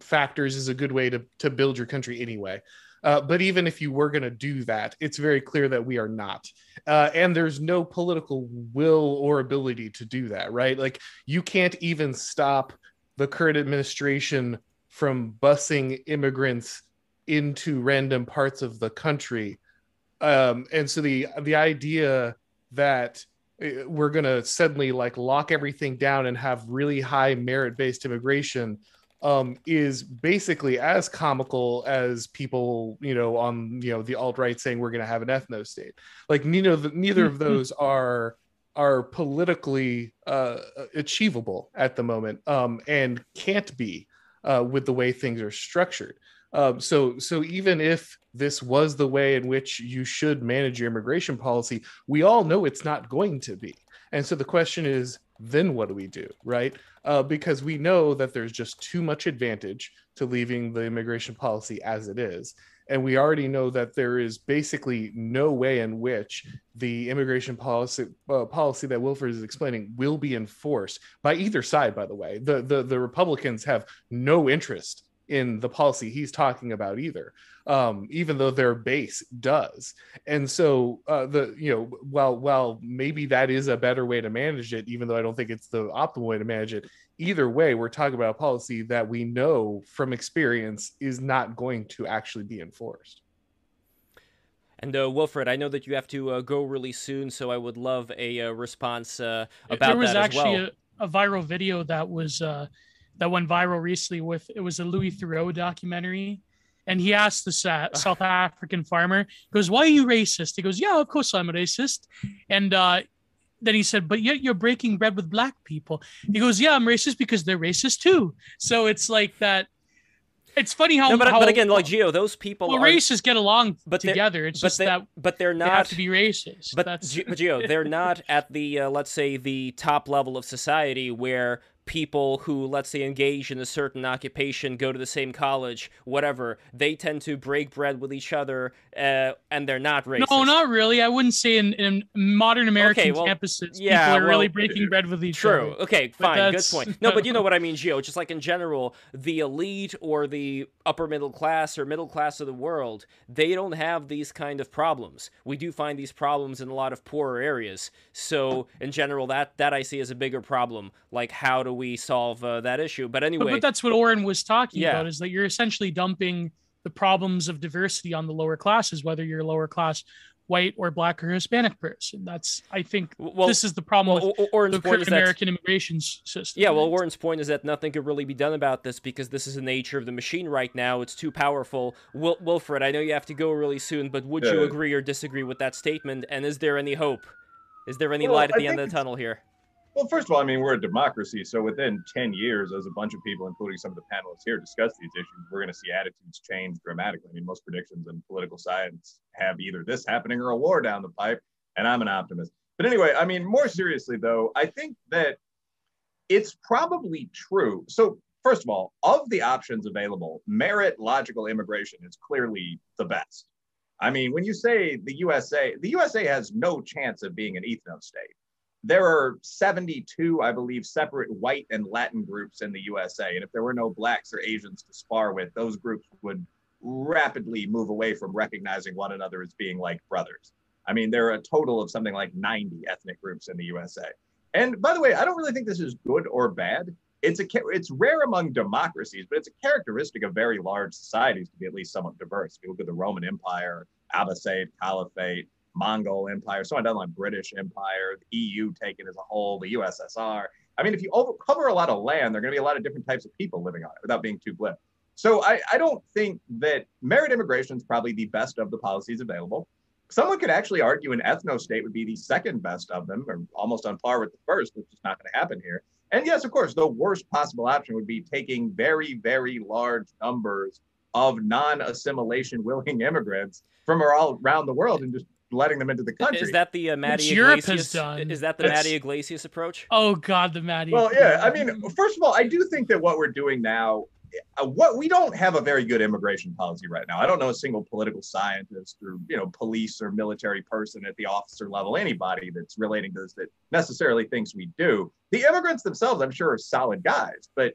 factors is a good way to to build your country anyway. Uh, but even if you were going to do that it's very clear that we are not. Uh, and there's no political will or ability to do that right? Like you can't even stop the current administration from busing immigrants into random parts of the country. Um, and so the the idea that uh, we're going to suddenly like lock everything down and have really high merit based immigration um, is basically as comical as people, you know, on you know the alt right saying we're going to have an ethno state. Like you know, the, neither of those are are politically uh, achievable at the moment um, and can't be uh, with the way things are structured. Um, so so even if this was the way in which you should manage your immigration policy, we all know it's not going to be. And so the question is, then what do we do, right? Uh, because we know that there's just too much advantage to leaving the immigration policy as it is. And we already know that there is basically no way in which the immigration policy uh, policy that Wilfred is explaining will be enforced by either side. By the way, the the, the Republicans have no interest in the policy he's talking about either um, even though their base does and so uh, the you know well while maybe that is a better way to manage it even though i don't think it's the optimal way to manage it either way we're talking about a policy that we know from experience is not going to actually be enforced and uh, Wilfred, I know that you have to uh, go really soon, so I would love a uh, response uh, about there was actually well. a, a, viral video that was uh, that went viral recently with it was a Louis Theroux documentary. And he asked the South African farmer, he goes, Why are you racist? He goes, Yeah, of course I'm a racist. And uh, then he said, But yet you're breaking bread with black people. He goes, Yeah, I'm racist because they're racist too. So it's like that. It's funny how, no, but, how, but again, like Geo, those people well, are, races get along but together. It's but just they, that, but they're not they have to be racist. But, That's... Geo, they're not at the uh, let's say the top level of society where people who let's say engage in a certain occupation go to the same college whatever they tend to break bread with each other uh, and they're not racist. no not really. I wouldn't say in, in modern american okay, well, campuses yeah, people are well, really breaking bread with each true. other. True okay fine good point. No but you know what i mean geo just like in general the elite or the upper middle class or middle class of the world they don't have these kind of problems. We do find these problems in a lot of poorer areas. So in general that that i see as a bigger problem like how do we solve uh, that issue. But anyway, but, but, that's what Oren was talking yeah. about is that you're essentially dumping the problems of diversity on the lower classes, whether you're lower class white or black or Hispanic person. That's I think well, this is the problem well, with Oren's the current American immigration system. Yeah, well, Oren's point is that nothing could really be done about this because this is the nature of the machine right now. It's too powerful. Wil- Wilfred, I know you have to go really soon, but would yeah. you agree or disagree with that statement? And is there any hope? Is there any well, light at the end of the tunnel here? Well, first of all, I mean, we're a democracy. So within 10 years, as a bunch of people, including some of the panelists here, discuss these issues, we're going to see attitudes change dramatically. I mean, most predictions in political science have either this happening or a war down the pipe. And I'm an optimist. But anyway, I mean, more seriously, though, I think that it's probably true. So, first of all, of the options available, merit logical immigration is clearly the best. I mean, when you say the USA, the USA has no chance of being an ethno state there are 72, I believe, separate white and Latin groups in the USA. And if there were no blacks or Asians to spar with, those groups would rapidly move away from recognizing one another as being like brothers. I mean, there are a total of something like 90 ethnic groups in the USA. And by the way, I don't really think this is good or bad. It's a it's rare among democracies, but it's a characteristic of very large societies to be at least somewhat diverse. If you look at the Roman Empire, Abbasid Caliphate, Mongol Empire, so on down like British Empire, the EU taken as a whole, the USSR. I mean, if you over, cover a lot of land, there are going to be a lot of different types of people living on it without being too glib. So I, I don't think that merit immigration is probably the best of the policies available. Someone could actually argue an ethno state would be the second best of them, or almost on par with the first, which is not going to happen here. And yes, of course, the worst possible option would be taking very, very large numbers of non-assimilation willing immigrants from around the world and just letting them into the country. Is that the uh, Matty Yglesias? Is that the Matty Yglesias approach? Oh God, the Matty. Well, yeah. I mean, first of all, I do think that what we're doing now, uh, what we don't have a very good immigration policy right now. I don't know a single political scientist or you know police or military person at the officer level, anybody that's relating to this that necessarily thinks we do. The immigrants themselves, I'm sure, are solid guys, but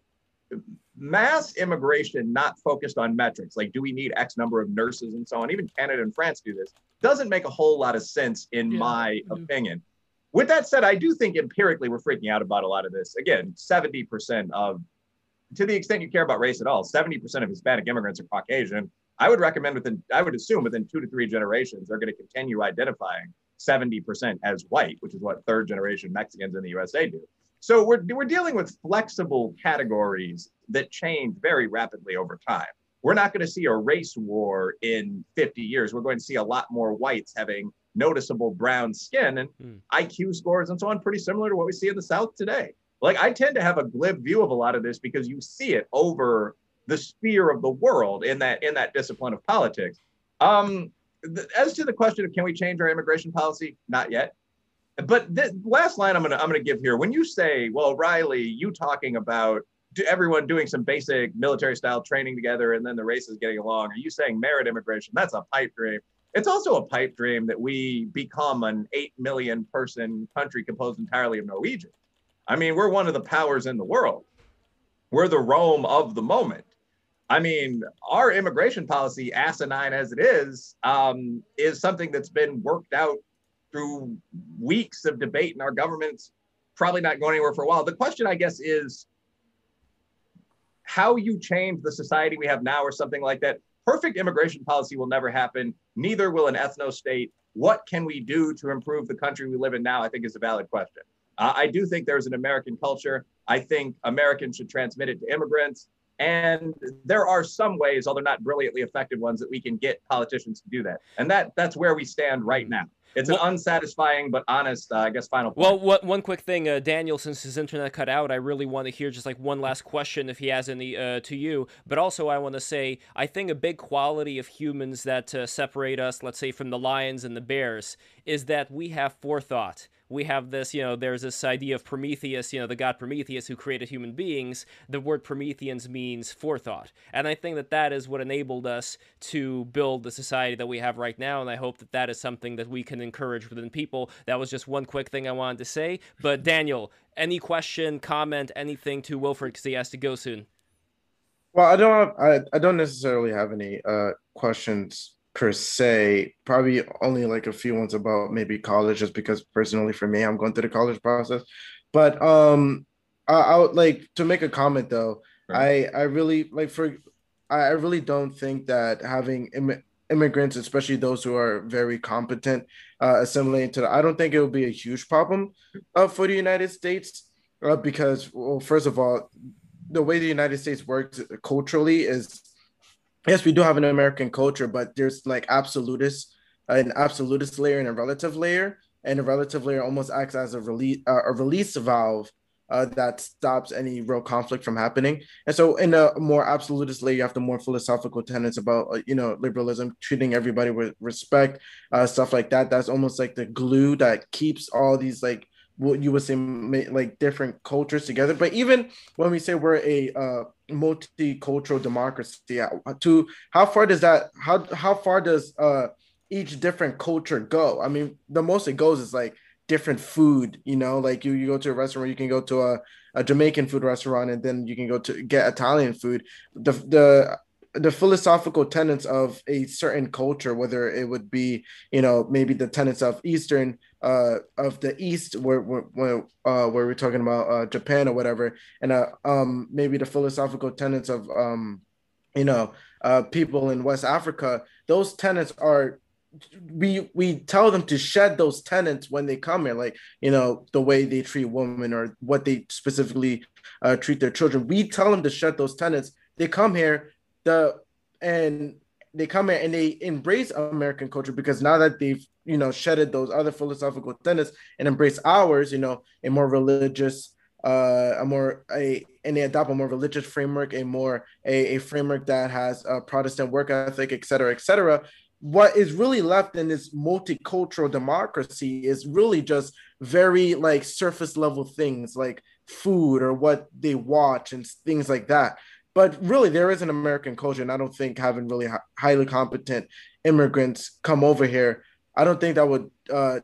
mass immigration not focused on metrics like do we need x number of nurses and so on even canada and france do this doesn't make a whole lot of sense in yeah. my opinion with that said i do think empirically we're freaking out about a lot of this again 70% of to the extent you care about race at all 70% of hispanic immigrants are caucasian i would recommend within i would assume within two to three generations they're going to continue identifying 70% as white which is what third generation mexicans in the usa do so we're, we're dealing with flexible categories that change very rapidly over time. We're not going to see a race war in 50 years. We're going to see a lot more whites having noticeable brown skin and mm. IQ scores and so on, pretty similar to what we see in the South today. Like I tend to have a glib view of a lot of this because you see it over the sphere of the world in that in that discipline of politics. Um, th- as to the question of can we change our immigration policy, not yet. But the last line I'm gonna I'm gonna give here. When you say, well, Reilly, you talking about everyone doing some basic military style training together and then the race is getting along, are you saying merit immigration? That's a pipe dream. It's also a pipe dream that we become an eight million person country composed entirely of Norwegians. I mean, we're one of the powers in the world. We're the Rome of the moment. I mean, our immigration policy, asinine as it is, um, is something that's been worked out through weeks of debate and our government's probably not going anywhere for a while. The question, I guess, is how you change the society we have now or something like that. Perfect immigration policy will never happen. Neither will an ethno state. What can we do to improve the country we live in now? I think is a valid question. Uh, I do think there's an American culture. I think Americans should transmit it to immigrants. And there are some ways, although not brilliantly effective ones, that we can get politicians to do that. And that that's where we stand right now it's well, an unsatisfying but honest, uh, I guess, final. Point. Well, what, one quick thing, uh, Daniel, since his internet cut out, I really want to hear just like one last question if he has any uh, to you. But also, I want to say, I think a big quality of humans that uh, separate us, let's say, from the lions and the bears, is that we have forethought we have this, you know, there's this idea of Prometheus, you know, the god Prometheus who created human beings. The word Prometheans means forethought. And I think that that is what enabled us to build the society that we have right now. And I hope that that is something that we can encourage within people. That was just one quick thing I wanted to say. But Daniel, any question, comment, anything to Wilfred because he has to go soon. Well, I don't. Have, I I don't necessarily have any uh, questions per se. Probably only like a few ones about maybe college, just because personally for me, I'm going through the college process. But um, I, I would like to make a comment though. Right. I I really like for I really don't think that having Im- immigrants, especially those who are very competent, uh, assimilating to the, I don't think it will be a huge problem uh, for the United States uh, because, well, first of all, the way the United States works culturally is yes, we do have an American culture, but there's like absolutist, an absolutist layer and a relative layer, and a relative layer almost acts as a release uh, a release valve uh, that stops any real conflict from happening. And so, in a more absolutist layer, you have the more philosophical tenets about uh, you know liberalism, treating everybody with respect, uh, stuff like that. That's almost like the glue that keeps all these like what you would say like different cultures together. But even when we say we're a uh, multicultural democracy, uh, to how far does that how how far does uh, each different culture go? I mean, the most it goes is like different food. You know, like you you go to a restaurant, you can go to a, a Jamaican food restaurant, and then you can go to get Italian food. The the the philosophical tenets of a certain culture, whether it would be, you know, maybe the tenets of Eastern, uh, of the East, where where uh, where we're talking about uh, Japan or whatever, and uh, um, maybe the philosophical tenets of, um, you know, uh, people in West Africa. Those tenets are we we tell them to shed those tenets when they come here, like you know the way they treat women or what they specifically uh, treat their children. We tell them to shed those tenets. They come here, the and they come here and they embrace American culture because now that they've you know shedded those other philosophical tenets and embrace ours, you know, a more religious, uh, a more a and they adopt a more religious framework, a more a, a framework that has a Protestant work ethic, et cetera, et cetera what is really left in this multicultural democracy is really just very like surface level things like food or what they watch and things like that but really there is an american culture and i don't think having really highly competent immigrants come over here i don't think that would uh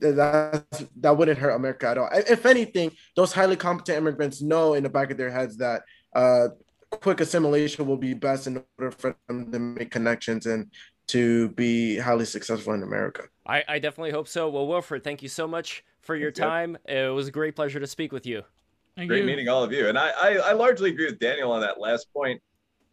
that that wouldn't hurt america at all if anything those highly competent immigrants know in the back of their heads that uh quick assimilation will be best in order for them to make connections and to be highly successful in America. I, I definitely hope so. Well, Wilfred, thank you so much for your time. It was a great pleasure to speak with you. Thank great you. meeting all of you. And I, I, I largely agree with Daniel on that last point.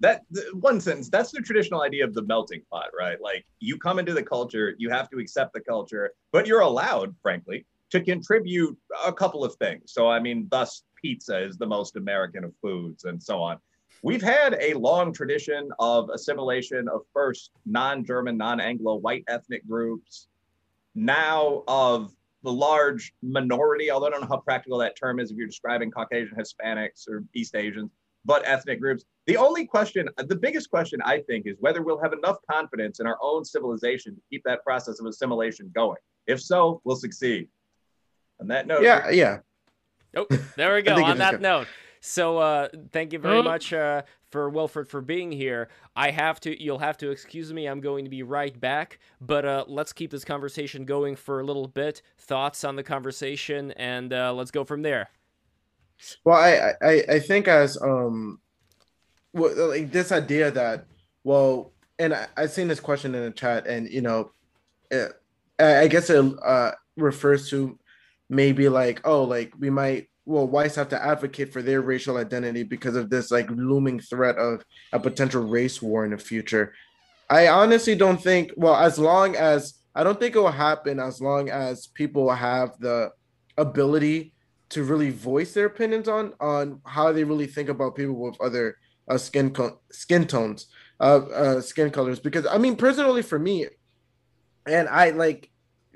That one sentence, that's the traditional idea of the melting pot, right? Like you come into the culture, you have to accept the culture, but you're allowed, frankly, to contribute a couple of things. So, I mean, thus pizza is the most American of foods and so on. We've had a long tradition of assimilation of first non German, non Anglo white ethnic groups, now of the large minority, although I don't know how practical that term is if you're describing Caucasian Hispanics or East Asians, but ethnic groups. The only question, the biggest question I think is whether we'll have enough confidence in our own civilization to keep that process of assimilation going. If so, we'll succeed. On that note, yeah, yeah. Oh, there we go. On that note, so uh, thank you very much uh, for Wilfred for being here. I have to. You'll have to excuse me. I'm going to be right back. But uh, let's keep this conversation going for a little bit. Thoughts on the conversation, and uh, let's go from there. Well, I I, I think as um, well, like this idea that well, and I, I've seen this question in the chat, and you know, it, I guess it uh, refers to maybe like oh, like we might well, whites have to advocate for their racial identity because of this like looming threat of a potential race war in the future. I honestly don't think, well, as long as I don't think it will happen as long as people have the ability to really voice their opinions on on how they really think about people with other uh, skin co- skin tones, uh, uh, skin colors. Because I mean, personally, for me, and I like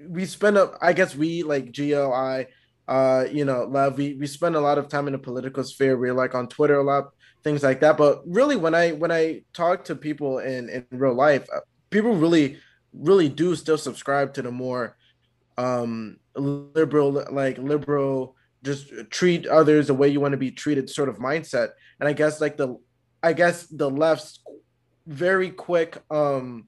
we spend up. I guess we like GLI uh, you know, love. We we spend a lot of time in the political sphere. We're like on Twitter a lot, things like that. But really, when I when I talk to people in in real life, uh, people really really do still subscribe to the more um liberal like liberal just treat others the way you want to be treated sort of mindset and i guess like the i guess the left's very quick um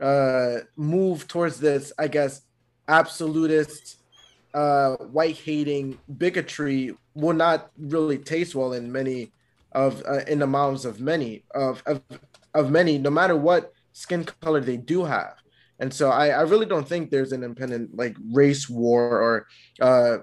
uh move towards this i guess absolutist uh, white hating bigotry will not really taste well in many of uh, in the mouths of many of, of of many, no matter what skin color they do have. And so I, I really don't think there's an impending like race war or uh,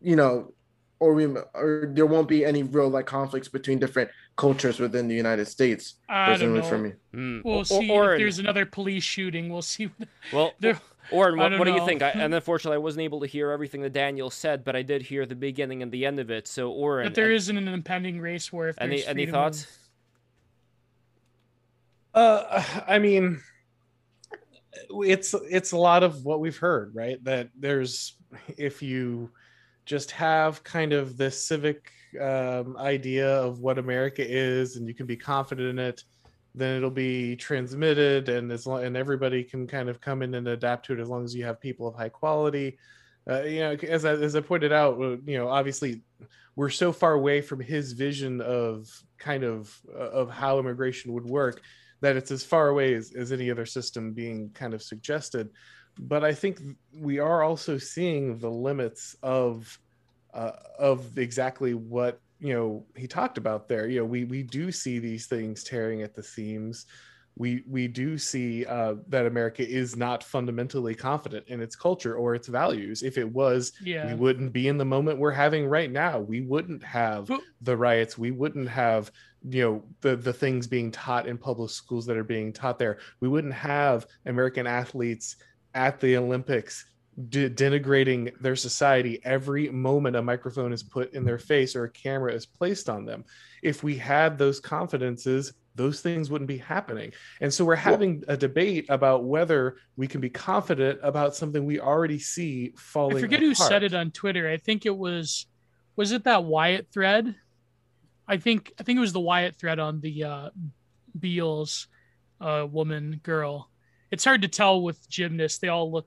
you know, or we or there won't be any real like conflicts between different cultures within the United States. I don't know. For me. Mm. We'll see or, or, if there's another police shooting. We'll see. Well, Oren, what, what do you think? I, and unfortunately, I wasn't able to hear everything that Daniel said, but I did hear the beginning and the end of it. So, Oren, but there not an impending race war. If any any thoughts? Uh, I mean, it's it's a lot of what we've heard, right? That there's if you just have kind of this civic um, idea of what America is, and you can be confident in it then it'll be transmitted and as long and everybody can kind of come in and adapt to it as long as you have people of high quality. Uh, you know as I, as I pointed out uh, you know obviously we're so far away from his vision of kind of uh, of how immigration would work that it's as far away as, as any other system being kind of suggested. But I think we are also seeing the limits of uh, of exactly what you know he talked about there. You know, we we do see these things tearing at the seams. We we do see uh, that America is not fundamentally confident in its culture or its values. If it was, Yeah. we wouldn't be in the moment we're having right now. We wouldn't have But- the riots. We wouldn't have you know the the things being taught in public schools that are being taught there. We wouldn't have American athletes at the Olympics de- denigrating their society every moment a microphone is put in their face or a camera is placed on them. If we had those confidences, those things wouldn't be happening. And so we're having a debate about whether we can be confident about something we already see falling. I forget who said it on Twitter. I think it was was it that Wyatt thread? I think I think it was the Wyatt thread on the uh Beals uh woman girl. It's hard to tell with gymnasts. They all look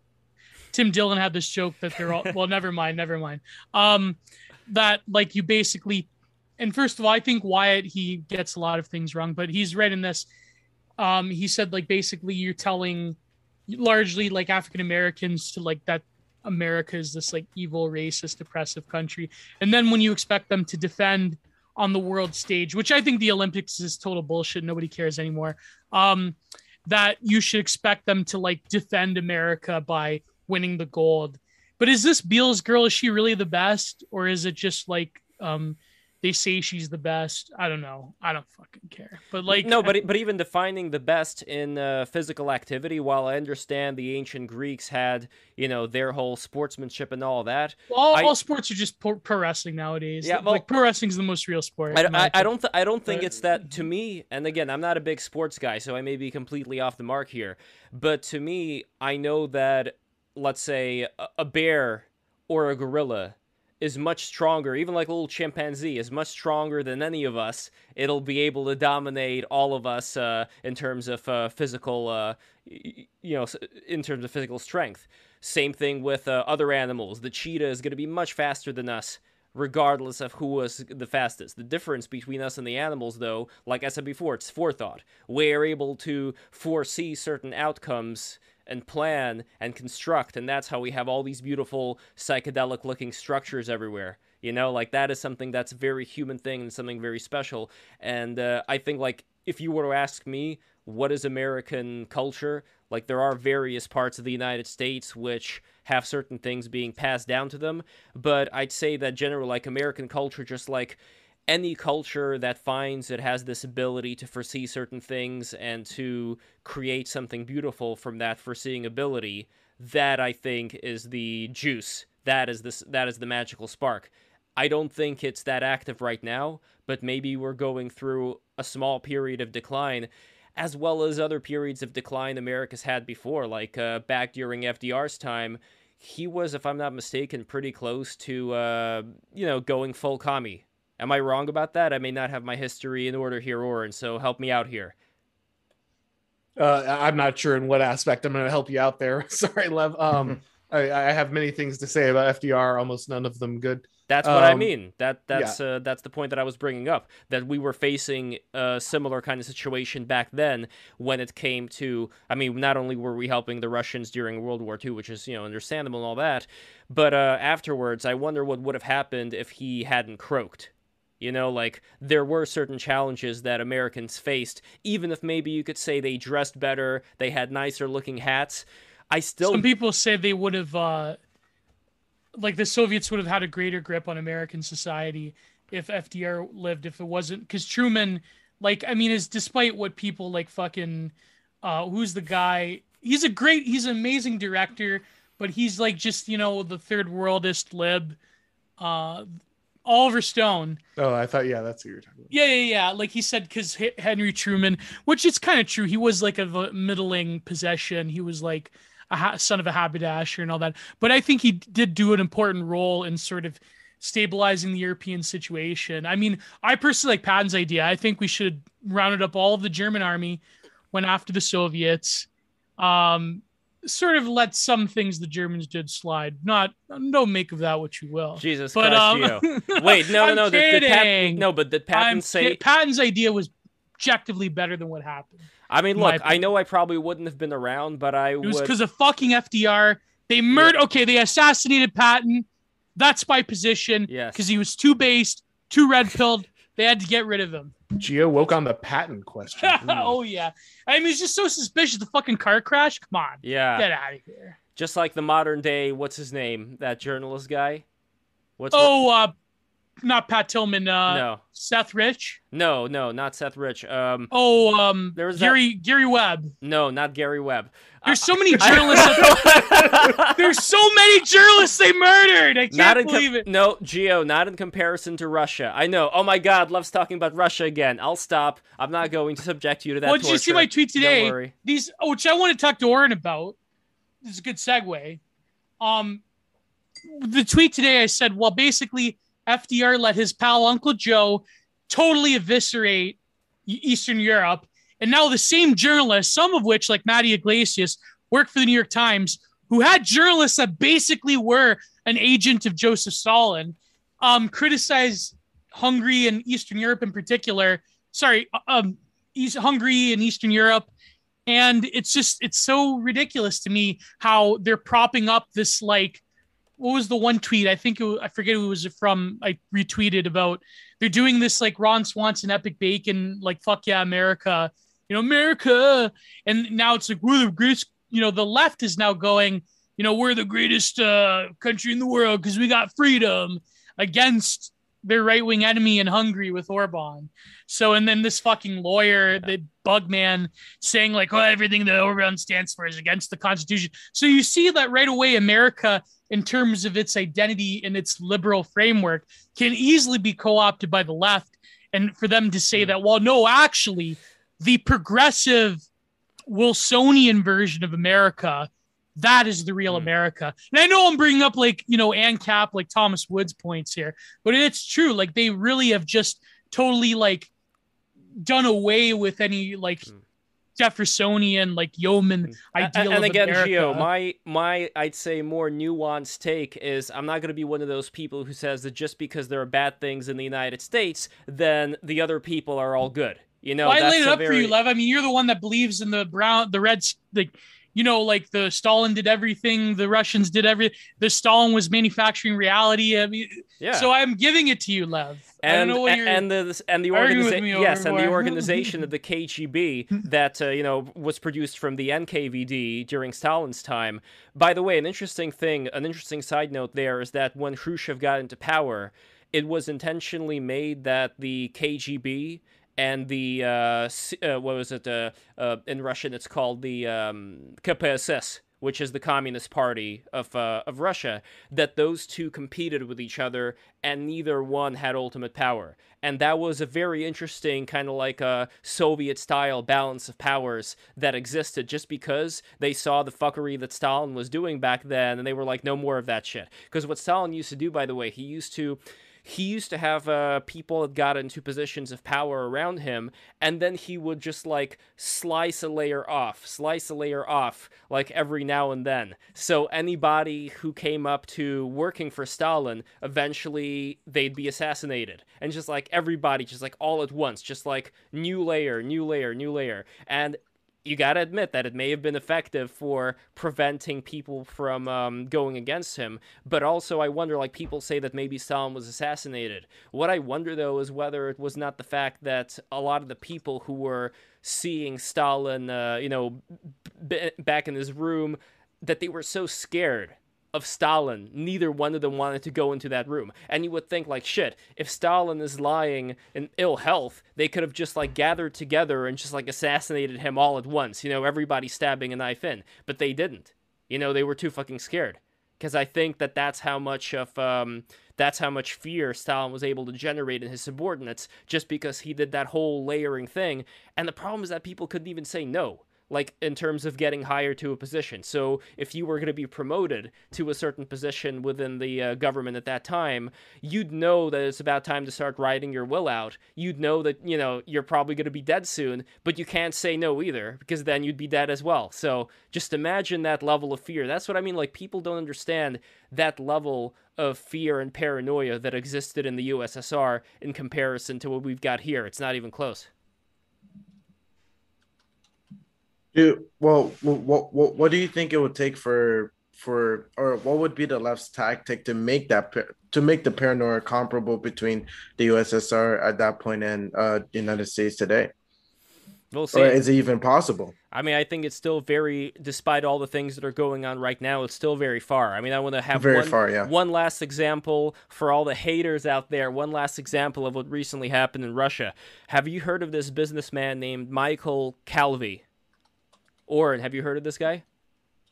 Tim Dillon had this joke that they're all well, never mind, never mind. Um that like you basically and first of all, I think Wyatt he gets a lot of things wrong, but he's right in this. Um he said like basically you're telling largely like African Americans to like that America is this like evil, racist, oppressive country. And then when you expect them to defend on the world stage, which I think the Olympics is total bullshit, nobody cares anymore. Um, that you should expect them to like defend America by winning the gold. But is this Beals girl? Is she really the best, or is it just like um, they say she's the best? I don't know. I don't fucking care. But like, no, but but even defining the best in uh, physical activity, while I understand the ancient Greeks had you know their whole sportsmanship and all that, all, I- all sports are just pro, pro wrestling nowadays. Yeah, well- like pro wrestling's the most real sport. I, I, I don't th- I don't think But- it's that to me. And again, I'm not a big sports guy, so I may be completely off the mark here. But to me, I know that let's say a, bear or a gorilla is much stronger, even like a little chimpanzee is much stronger than any of us. It'll be able to dominate all of us uh, in terms of uh, physical, uh, you know, in terms of physical strength. Same thing with uh, other animals. The cheetah is going to be much faster than us regardless of who was the fastest. The difference between us and the animals, though, like I said before, it's forethought. We're able to foresee certain outcomes and plan and construct, and that's how we have all these beautiful psychedelic looking structures everywhere. You know, like that is something that's a very human thing and something very special. And uh, I think, like, if you were to ask me, what is American culture? Like, there are various parts of the United States which have certain things being passed down to them, but I'd say that generally, like, American culture, just like any culture that finds it has this ability to foresee certain things and to create something beautiful from that foreseeing ability, that I think is the juice. That is this. That is the magical spark. I don't think it's that active right now, but maybe we're going through a small period of decline, as well as other periods of decline America's had before, like uh, back during FDR's time. He was, if I'm not mistaken, pretty close to, uh, you know, going full commie. Am I wrong about that? I may not have my history in order here, Auron, so help me out here. Uh, I'm not sure in what aspect I'm going to help you out there. Sorry, Lev. Um, I, I have many things to say about FDR, almost none of them good. That's what I Um, mean. That that's uh, that's the point that I was bringing up. That we were facing a similar kind of situation back then when it came to. I mean, not only were we helping the Russians during World War II, which is you know understandable and all that, but uh, afterwards, I wonder what would have happened if he hadn't croaked. You know, like there were certain challenges that Americans faced, even if maybe you could say they dressed better, they had nicer looking hats. I still Some people say they would have, uh, like the Soviets would have had a greater grip on American society if FDR lived. If it wasn't, because Truman, like, I mean, is despite what people like fucking, uh, who's the guy? He's a great, he's an amazing director, but he's like just you know the third worldist lib. Uh, Oliver Stone. Oh, I thought, yeah, that's what you're talking about. Yeah, yeah, yeah. Like he said, because Henry Truman, which it's kind of true. He was like a middling possession. He was like a ha- son of a haberdasher and all that. But I think he did do an important role in sort of stabilizing the European situation. I mean, I personally like Patton's idea. I think we should have rounded up all of the German army, went after the Soviets, um, sort of let some things the Germans did slide. Not, don't make of that what you will. Jesus But Christ, um. Wait, no, no, I'm no. Did, did Patton, no, but did I'm Patton say? Patton's idea was objectively better than what happened. I mean, look, I know I probably wouldn't have been around, but I it was would. because of fucking FDR. They murdered. Yeah. Okay, they assassinated Patton. That's my position. Yes. Because he was too based, too red pilled. they had to get rid of him. Gio woke on the Patton question. oh yeah. I mean, it's just so suspicious. The fucking car crash. Come on. Yeah. Get out of here. Just like the modern day. What's his name? That journalist guy. What's oh, uh, not Pat Tillman. Uh, no. Seth Rich. No, no, not Seth Rich. Um. Oh, um. There was Gary that... Gary Webb. No, not Gary Webb. There's so many journalists. There's so many journalists they murdered. I can't believe com- it. No, Gio, not in comparison to Russia. I know. Oh my God, loves talking about Russia again. I'll stop. I'm not going to subject you to that. Well, did you see my tweet today? These, oh, which I want to talk to Auron about. This is a good segue. Um, the tweet today, I said, well, basically, FDR let his pal Uncle Joe totally eviscerate Eastern Europe and now the same journalists, some of which, like Matty Yglesias, work for the New York Times, who had journalists that basically were an agent of Joseph Stalin, um, criticize Hungary and Eastern Europe in particular. Sorry, uh, um, East, Hungary and Eastern Europe. And it's just, it's so ridiculous to me how they're propping up this like what was the one tweet? I think it, I forget who was it from. I retweeted about they're doing this like Ron Swanson, Epic Bacon, like fuck yeah, America you know, America. And now it's like, we're the greatest, you know, the left is now going, you know, we're the greatest uh, country in the world because we got freedom against their right wing enemy in Hungary with Orban. So, and then this fucking lawyer, the bug man, saying like, oh, everything that Orban stands for is against the Constitution. So you see that right away, America, in terms of its identity and its liberal framework, can easily be co opted by the left. And for them to say hmm. that, well, no, actually, the progressive Wilsonian version of America. That is the real mm. America. And I know I'm bringing up like, you know, ANCAP, like Thomas Woods points here, but it's true. Like they really have just totally like done away with any like mm. Jeffersonian like yeoman mm. ideal. And, and again, America. Gio, my my I'd say more nuanced take is I'm not going to be one of those people who says that just because there are bad things in the United States, then the other people are all good. You know, well, I laid it up very... for you, Lev. I mean, you're the one that believes in the brown, the reds, the, you know, like the Stalin did everything, the Russians did everything. The Stalin was manufacturing reality. I mean, yeah. So I'm giving it to you, Lev. And and the and the organization, yes, and the organization of the KGB that uh, you know was produced from the NKVD during Stalin's time. By the way, an interesting thing, an interesting side note there is that when Khrushchev got into power, it was intentionally made that the KGB and the uh, uh, what was it uh, uh, in Russian? It's called the um, KPSS, which is the Communist Party of uh, of Russia. That those two competed with each other, and neither one had ultimate power. And that was a very interesting kind of like a Soviet style balance of powers that existed just because they saw the fuckery that Stalin was doing back then, and they were like, no more of that shit. Because what Stalin used to do, by the way, he used to he used to have uh, people that got into positions of power around him, and then he would just like slice a layer off, slice a layer off, like every now and then. So anybody who came up to working for Stalin, eventually they'd be assassinated. And just like everybody, just like all at once, just like new layer, new layer, new layer. And you got to admit that it may have been effective for preventing people from um, going against him. But also, I wonder, like, people say that maybe Stalin was assassinated. What I wonder, though, is whether it was not the fact that a lot of the people who were seeing Stalin, uh, you know, b- back in his room, that they were so scared of Stalin, neither one of them wanted to go into that room. And you would think, like, shit, if Stalin is lying in ill health, they could have just, like, gathered together and just, like, assassinated him all at once. You know, everybody stabbing a knife in. But they didn't. You know, they were too fucking scared. Because I think that that's how much of, um, that's how much fear Stalin was able to generate in his subordinates just because he did that whole layering thing. And the problem is that people couldn't even say no like in terms of getting hired to a position. So if you were going to be promoted to a certain position within the uh, government at that time, you'd know that it's about time to start writing your will out. You'd know that, you know, you're probably going to be dead soon, but you can't say no either because then you'd be dead as well. So just imagine that level of fear. That's what I mean like people don't understand that level of fear and paranoia that existed in the USSR in comparison to what we've got here. It's not even close. Do well. What what what do you think it would take for for or what would be the left's tactic to make that to make the paranoia comparable between the USSR at that point and uh, the United States today? We'll see. Or is it even possible? I mean, I think it's still very, despite all the things that are going on right now, it's still very far. I mean, I want to have very one, far, yeah. one last example for all the haters out there. One last example of what recently happened in Russia. Have you heard of this businessman named Michael Calvey? Auron, have you heard of this guy?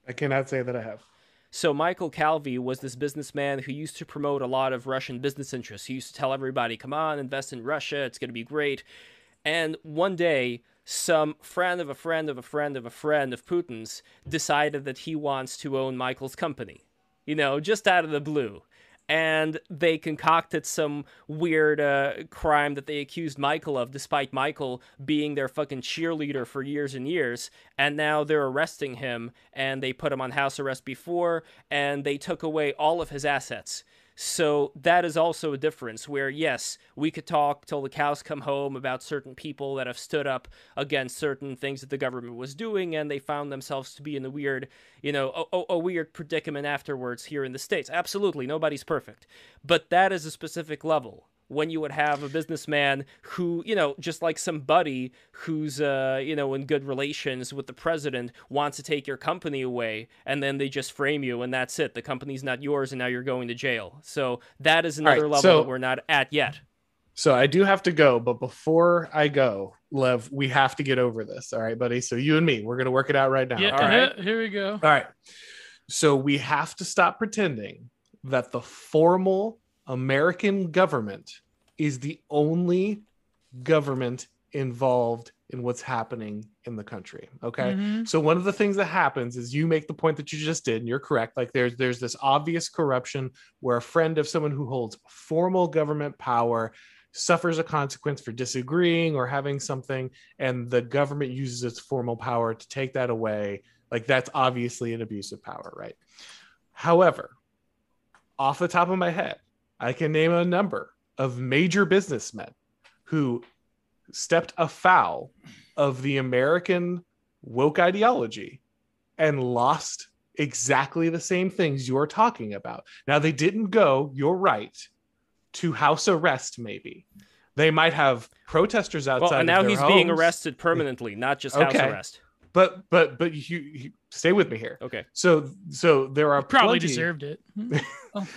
I cannot say that I have. So Michael Calvey was this businessman who used to promote a lot of Russian business interests. He used to tell everybody, "Come on, invest in Russia. It's going to be great." And one day, some friend of a friend of a friend of a friend of Putin's decided that he wants to own Michael's company. You know, just out of the blue. And they concocted some weird uh, crime that they accused Michael of, despite Michael being their fucking cheerleader for years and years. And now they're arresting him, and they put him on house arrest before, and they took away all of his assets. So that is also a difference where, yes, we could talk till the cows come home about certain people that have stood up against certain things that the government was doing and they found themselves to be in a weird, you know, a, a weird predicament afterwards here in the States. Absolutely, nobody's perfect. But that is a specific level when you would have a businessman who, you know, just like somebody who's, uh, you know, in good relations with the president wants to take your company away and then they just frame you and that's it. The company's not yours and now you're going to jail. So that is another right, level so, that we're not at yet. So I do have to go, but before I go, Lev, we have to get over this. All right, buddy. So you and me, we're going to work it out right now. Yeah, all right. Here we go. All right. So we have to stop pretending that the formal American government is the only government involved in what's happening in the country okay? Mm-hmm. so one of the things that happens is you make the point that you just did and you're correct. Like there's there's this obvious corruption where a friend of someone who holds formal government power suffers a consequence for disagreeing or having something and the government uses its formal power to take that away. Like that's obviously an abuse of power right? However off the top of my head I can name a number of major businessmen who stepped afoul of the American woke ideology and lost exactly the same things you're talking about. Now, they didn't go, you're right, to house arrest, maybe. They might have protesters outside. Well, and now he's homes. being arrested permanently, not just house okay. arrest. But but but you, you, stay with me here. Okay. So so there are probably plenty, deserved it. Hmm? oh.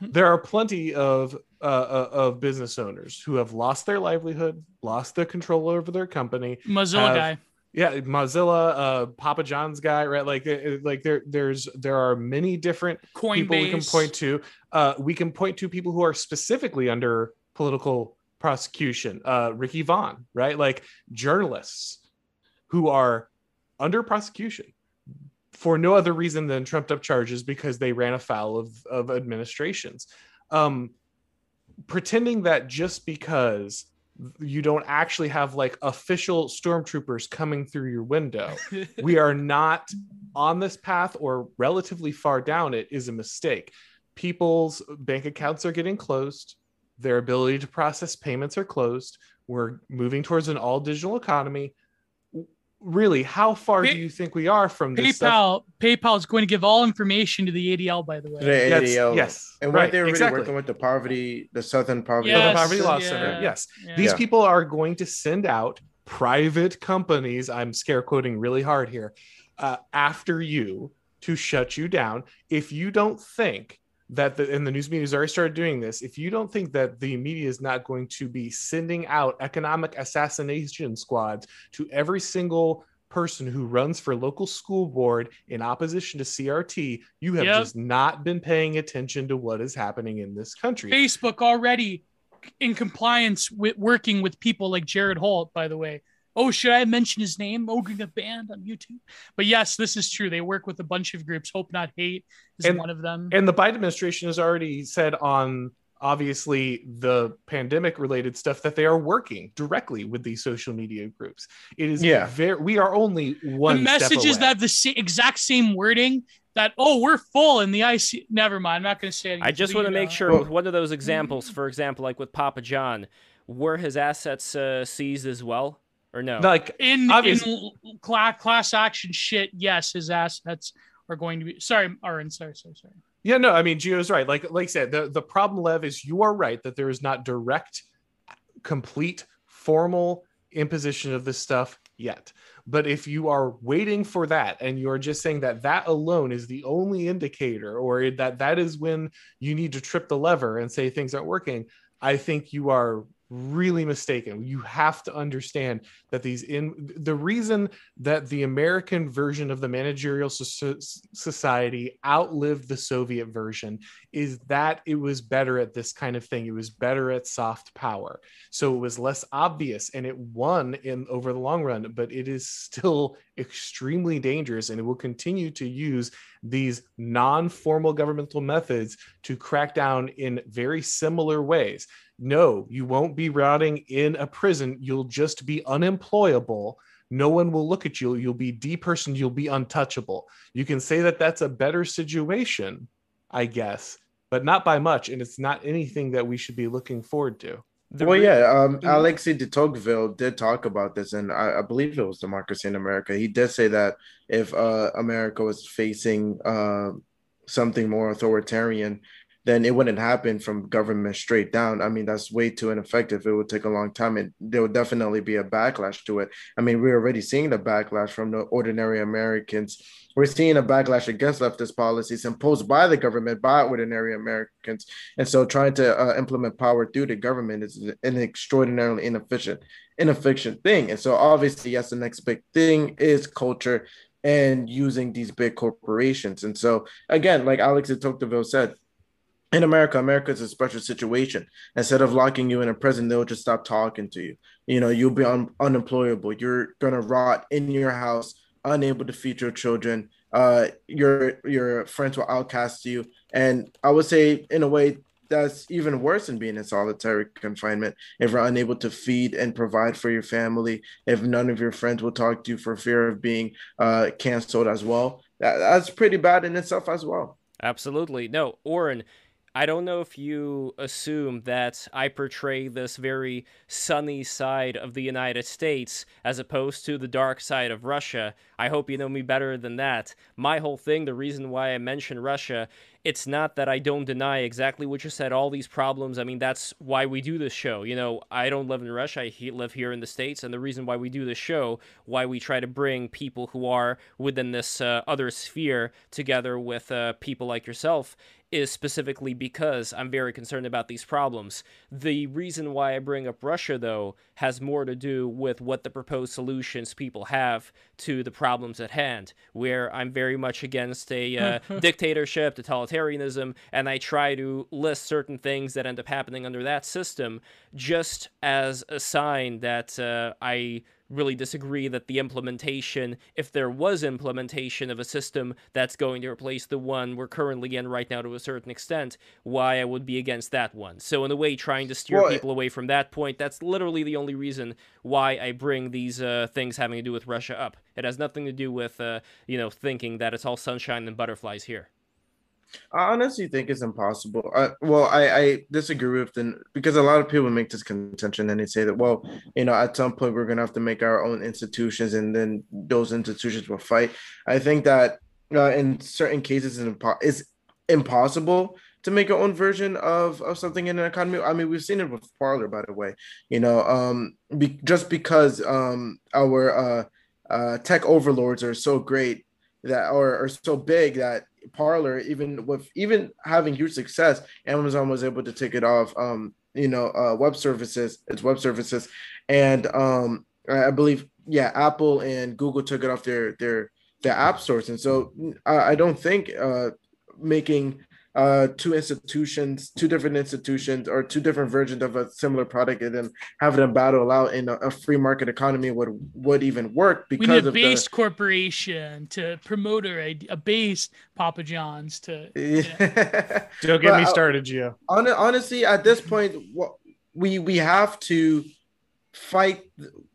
There are plenty of uh, uh, of business owners who have lost their livelihood, lost their control over their company. Mozilla have, guy. Yeah, Mozilla, uh, Papa John's guy, right? Like, like there, there's there are many different Coinbase. people we can point to. Uh, we can point to people who are specifically under political prosecution. Uh, Ricky Vaughn, right? Like journalists who are under prosecution for no other reason than trumped up charges because they ran afoul of, of administrations. Um, pretending that just because you don't actually have like official stormtroopers coming through your window, we are not on this path or relatively far down it is a mistake. People's bank accounts are getting closed, their ability to process payments are closed. We're moving towards an all digital economy really how far Pay- do you think we are from this PayPal? Stuff? PayPal is going to give all information to the ADL, by the way. The ADL, yes, and right, they were exactly. really working with the poverty, the Southern Poverty, yes, the Poverty Law yeah. Center. Yes, yeah. these yeah. people are going to send out private companies. I'm scare quoting really hard here. Uh, after you to shut you down if you don't think that the and the news media has already started doing this if you don't think that the media is not going to be sending out economic assassination squads to every single person who runs for local school board in opposition to CRT, you have yep. just not been paying attention to what is happening in this country. Facebook already in compliance with working with people like Jared Holt, by the way. Oh, should I mention his name? Oh, a band on YouTube. But yes, this is true. They work with a bunch of groups. Hope Not Hate is and, one of them. And the Biden administration has already said on obviously the pandemic related stuff that they are working directly with these social media groups. It is yeah. very we are only one. The message is that the sa- exact same wording that oh we're full in the IC. Never mind, I'm not going to say it. I just want to make sure with one of those examples, for example, like with Papa John, were his assets uh, seized as well? Or no? Like in Obviously- in class class action shit, yes, his assets are going to be. Sorry, Aaron. Sorry, sorry, sorry. Yeah, no, I mean Gio's right. Like like I said, the, the problem, Lev, is you are right that there is not direct, complete, formal imposition of this stuff yet. But if you are waiting for that and you're just saying that that alone is the only indicator or that that is when you need to trip the lever and say things aren't working, I think you are really mistaken. You have to understand that these in the reason that the American version of the managerial so- society outlived the Soviet version is that it was better at this kind of thing. It was better at soft power. So it was less obvious and it won in over the long run, but it is still extremely dangerous and it will continue to use these non-formal governmental methods to crack down in very similar ways. No, you won't be rotting in a prison. You'll just be unemployable. No one will look at you. You'll be depersoned. You'll be untouchable. You can say that that's a better situation, I guess, but not by much. And it's not anything that we should be looking forward to. The well, re- yeah, um. Alexis de Tocqueville did talk about this, and I, I believe it was Democracy in America. He did say that if uh, America was facing uh, something more authoritarian, then it wouldn't happen from government straight down. I mean, that's way too ineffective. It would take a long time, and there would definitely be a backlash to it. I mean, we're already seeing the backlash from the ordinary Americans. We're seeing a backlash against leftist policies imposed by the government by ordinary Americans. And so trying to uh, implement power through the government is an extraordinarily inefficient, inefficient thing. And so obviously, yes, the next big thing is culture and using these big corporations. And so again, like Alex de Tocqueville said, in America, America is a special situation. Instead of locking you in a prison, they'll just stop talking to you. You know, you'll be un- unemployable. You're gonna rot in your house, unable to feed your children. Uh, your your friends will outcast you, and I would say, in a way, that's even worse than being in solitary confinement. If you're unable to feed and provide for your family, if none of your friends will talk to you for fear of being uh, canceled as well, that, that's pretty bad in itself as well. Absolutely. No, Auron, I don't know if you assume that I portray this very sunny side of the United States as opposed to the dark side of Russia. I hope you know me better than that. My whole thing, the reason why I mention Russia, it's not that I don't deny exactly what you said, all these problems. I mean, that's why we do this show. You know, I don't live in Russia, I he- live here in the States, and the reason why we do this show, why we try to bring people who are within this uh, other sphere together with uh, people like yourself is specifically because I'm very concerned about these problems. The reason why I bring up Russia, though, has more to do with what the proposed solutions people have to the problems at hand, where I'm very much against a uh, dictatorship, totalitarianism, and I try to list certain things that end up happening under that system just as a sign that uh, I really disagree that the implementation, if there was implementation of a system that's going to replace the one we're currently in right now to a certain extent, why I would be against that one. So, in a way, trying to steer Well, people away from that point, that's literally the only reason why I bring these uh, things having to do with Russia up. It has nothing to do with, uh, you know, thinking that it's all sunshine and butterflies here. I honestly think it's impossible. Uh, well, I, I disagree with the because a lot of people make this contention and they say that well, you know, at some point we're gonna have to make our own institutions and then those institutions will fight. I think that uh, in certain cases it's, impo- it's impossible to make your own version of, of something in an economy. I mean, we've seen it with Parler, by the way. You know, um, be, just because um our uh, uh tech overlords are so great that or are so big that Parler, even with even having huge success, Amazon was able to take it off. Um, you know, uh, web services, its web services, and um, I believe yeah, Apple and Google took it off their their their app stores, and so I, I don't think uh, making uh, two institutions, two different institutions, or two different versions of a similar product, and then having them battle out in a, a free market economy would would even work We because need a of base corporation to promote a, a base Papa John's to. the. Don't get But me started, Gio. Hon- honestly, at this point, what we we have to fight.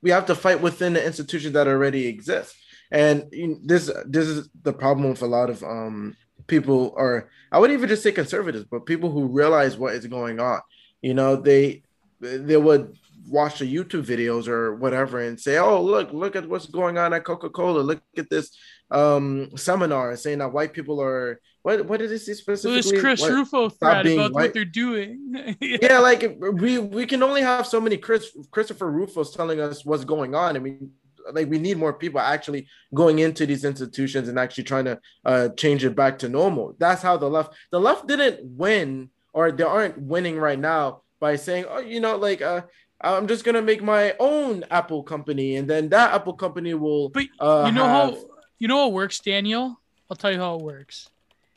We have to fight within the institutions that already exist, and this this is the problem with a lot of um people, or I wouldn't even just say conservatives, but people who realize what is going on. You know, they they would watch the YouTube videos or whatever and say, "Oh, look, look at what's going on at Coca Cola. Look at this um, seminar saying that white people are what? What did it say specifically? This Chris what, Rufo thread about white? what they're doing. yeah. yeah, like we we can only have so many Chris Christopher Rufos telling us what's going on. I mean, like we need more people actually going into these institutions and actually trying to uh, change it back to normal. That's how the left the left didn't win or they aren't winning right now by saying, oh, you know, like uh, I'm just gonna make my own Apple company, and then that Apple company will. But uh, you know have... how you know how it works, Daniel. I'll tell you how it works.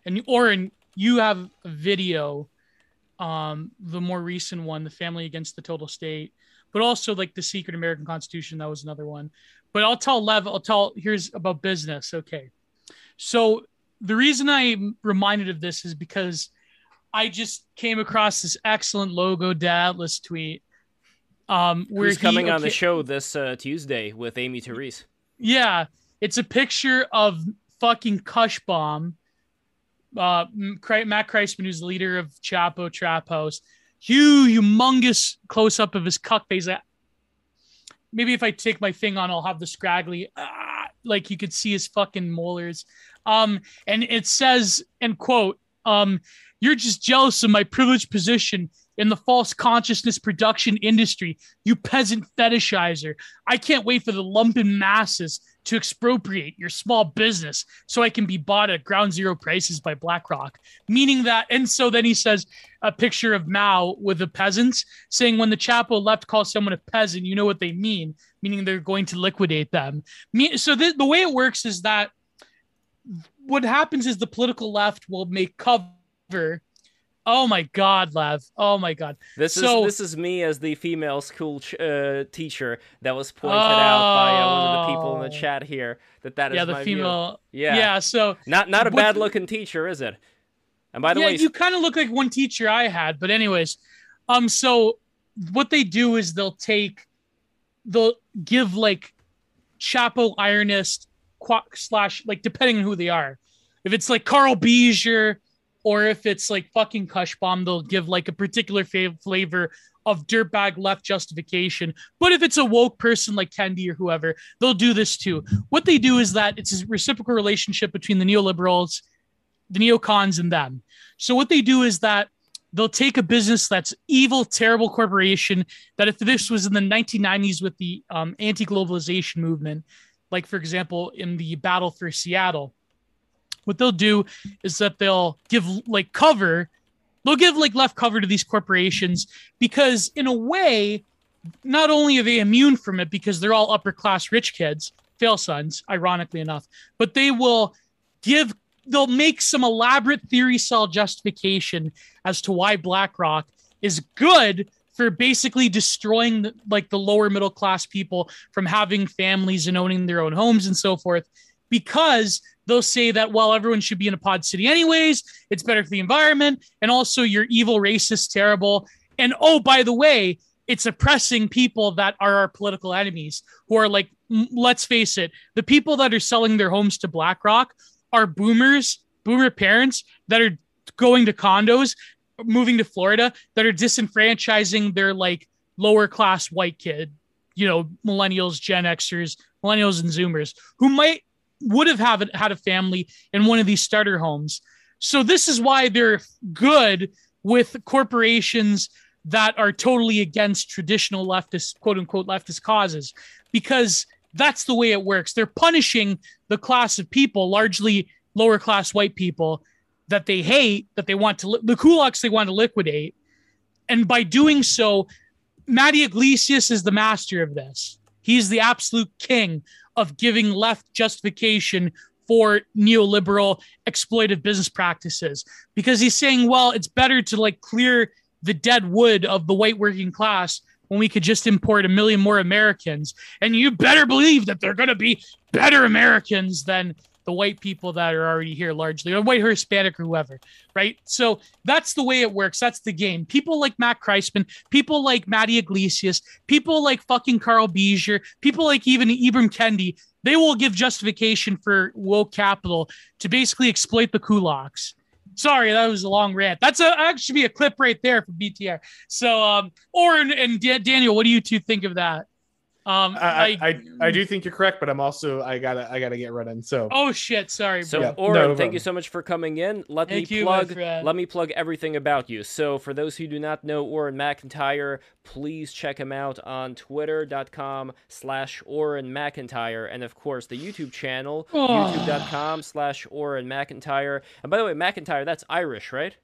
And Auron, you have a video, um, the more recent one, the Family Against the Total State, but also like the Secret American Constitution. That was another one. But I'll tell Lev. I'll tell. Here's about business. Okay, so the reason I'm reminded of this is because I just came across this excellent logo Atlas tweet. Um, where Who's coming he, on the show this uh, Tuesday with Amy Therese? Yeah, it's a picture of fucking Cushbomb, uh, Matt Christman, who's the leader of Chapo Trap House. Humongous close up of his cuck face. Maybe if I take my thing on, I'll have the scraggly, ah, like you could see his fucking molars. Um, and it says, and quote, um, you're just jealous of my privileged position in the false consciousness production industry, you peasant fetishizer. I can't wait for the lumpen masses to expropriate your small business so I can be bought at ground zero prices by BlackRock. Meaning that, and so then he says a picture of Mao with the peasants saying, when the Chapo left calls someone a peasant, you know what they mean, meaning they're going to liquidate them. So the, the way it works is that what happens is the political left will make cover Oh my God, Lev! Oh my God! This so, is this is me as the female school ch- uh, teacher that was pointed oh, out by uh, one of the people in the oh. chat here that that is yeah the female view. yeah yeah so not not a bad looking teacher is it? And by the yeah, way, you kind of look like one teacher I had, but anyways, um, so what they do is they'll take, they'll give like Chapo Ironist slash like depending on who they are. If it's like Carl Beezer or if it's like fucking Cushbomb, they'll give like a particular fav- flavor of dirtbag left justification. But if it's a woke person like Kendi or whoever, they'll do this too. What they do is that it's a reciprocal relationship between the neoliberals, the neocons, and them. So what they do is that they'll take a business that's evil, terrible corporation that if this was in the 1990s with the um, anti-globalization movement, like for example in the battle for Seattle, what they'll do is that they'll give like cover. They'll give like left cover to these corporations because in a way not only are they immune from it because they're all upper class rich kids fail sons ironically enough but they will give they'll make some elaborate theory cell justification as to why blackrock is good for basically destroying the, like the lower middle class people from having families and owning their own homes and so forth because they'll say that well everyone should be in a pod city anyways. It's better for the environment. And also you're evil racist terrible. And oh by the way it's oppressing people that are our political enemies who are like let's face it the people that are selling their homes to blackrock are boomers boomer parents that are going to condos moving to florida that are disenfranchising their like lower class white kid you know millennials gen xers millennials and zoomers who might would have have had a family in one of these starter homes. So this is why they're good with corporations that are totally against traditional leftist quote unquote leftist causes because that's the way it works. They're punishing the class of people, largely lower class white people that they hate, that they want to the kulaks they want to liquidate. And by doing so, Matty Yglesias is the master of this. He's the absolute king of giving left justification for neoliberal exploitive business practices because he's saying, well, it's better to like clear the dead wood of the white working class when we could just import a million more Americans. And you better believe that they're going to be better Americans than the white people that are already here largely, or white or Hispanic or whoever, right? So that's the way it works. That's the game. People like Matt Christman, people like Matty Yglesias, people like fucking Carl Beezer, people like even Ibram Kendi, they will give justification for woke capital to basically exploit the kulaks. Sorry, that was a long rant. That's a actually be a clip right there for BTR. So, um, and Daniel, what do you two think of that? Um, I, I, I, I, do think you're correct, but I'm also I gotta I gotta get running. So oh shit, sorry. So yeah. Auron, no thank you so much for coming in. Let thank me you, plug let me plug everything about you. So for those who do not know Auron MacIntyre, please check him out on twitter.com slash Auron MacIntyre and of course the YouTube channel, oh. youtube.com slash Auron MacIntyre. And by the way, MacIntyre, that's Irish, right?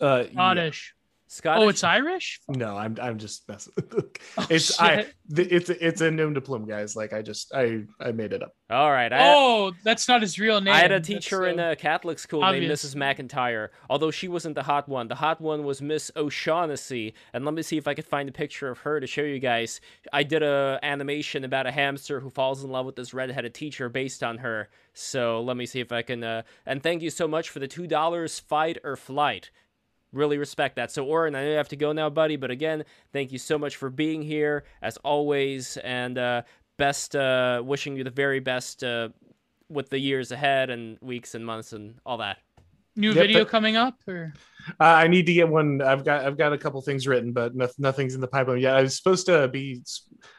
Uh, Scottish. Scottish? Oh, it's Irish. No, I'm I'm just messing. oh, it's shit. I it's it's a nom de plume, guys. Like I just I I made it up. All right. I, oh, that's not his real name. I had a teacher in a Catholic school obvious. named Mrs. McIntyre. Although she wasn't the hot one. The hot one was Miss O'Shaughnessy. And let me see if I could find a picture of her to show you guys. I did a animation about a hamster who falls in love with this redheaded teacher based on her. So let me see if I can. Uh, and thank you so much for the two dollars fight or flight really respect that. So, Auron, I know you have to go now, buddy, but again, thank you so much for being here as always, and uh, best uh, wishing you the very best uh, with the years ahead and weeks and months and all that. New yep, video coming up, or uh, I need to get one. I've got I've got a couple things written, but no, nothing's in the pipeline yet. I was supposed to be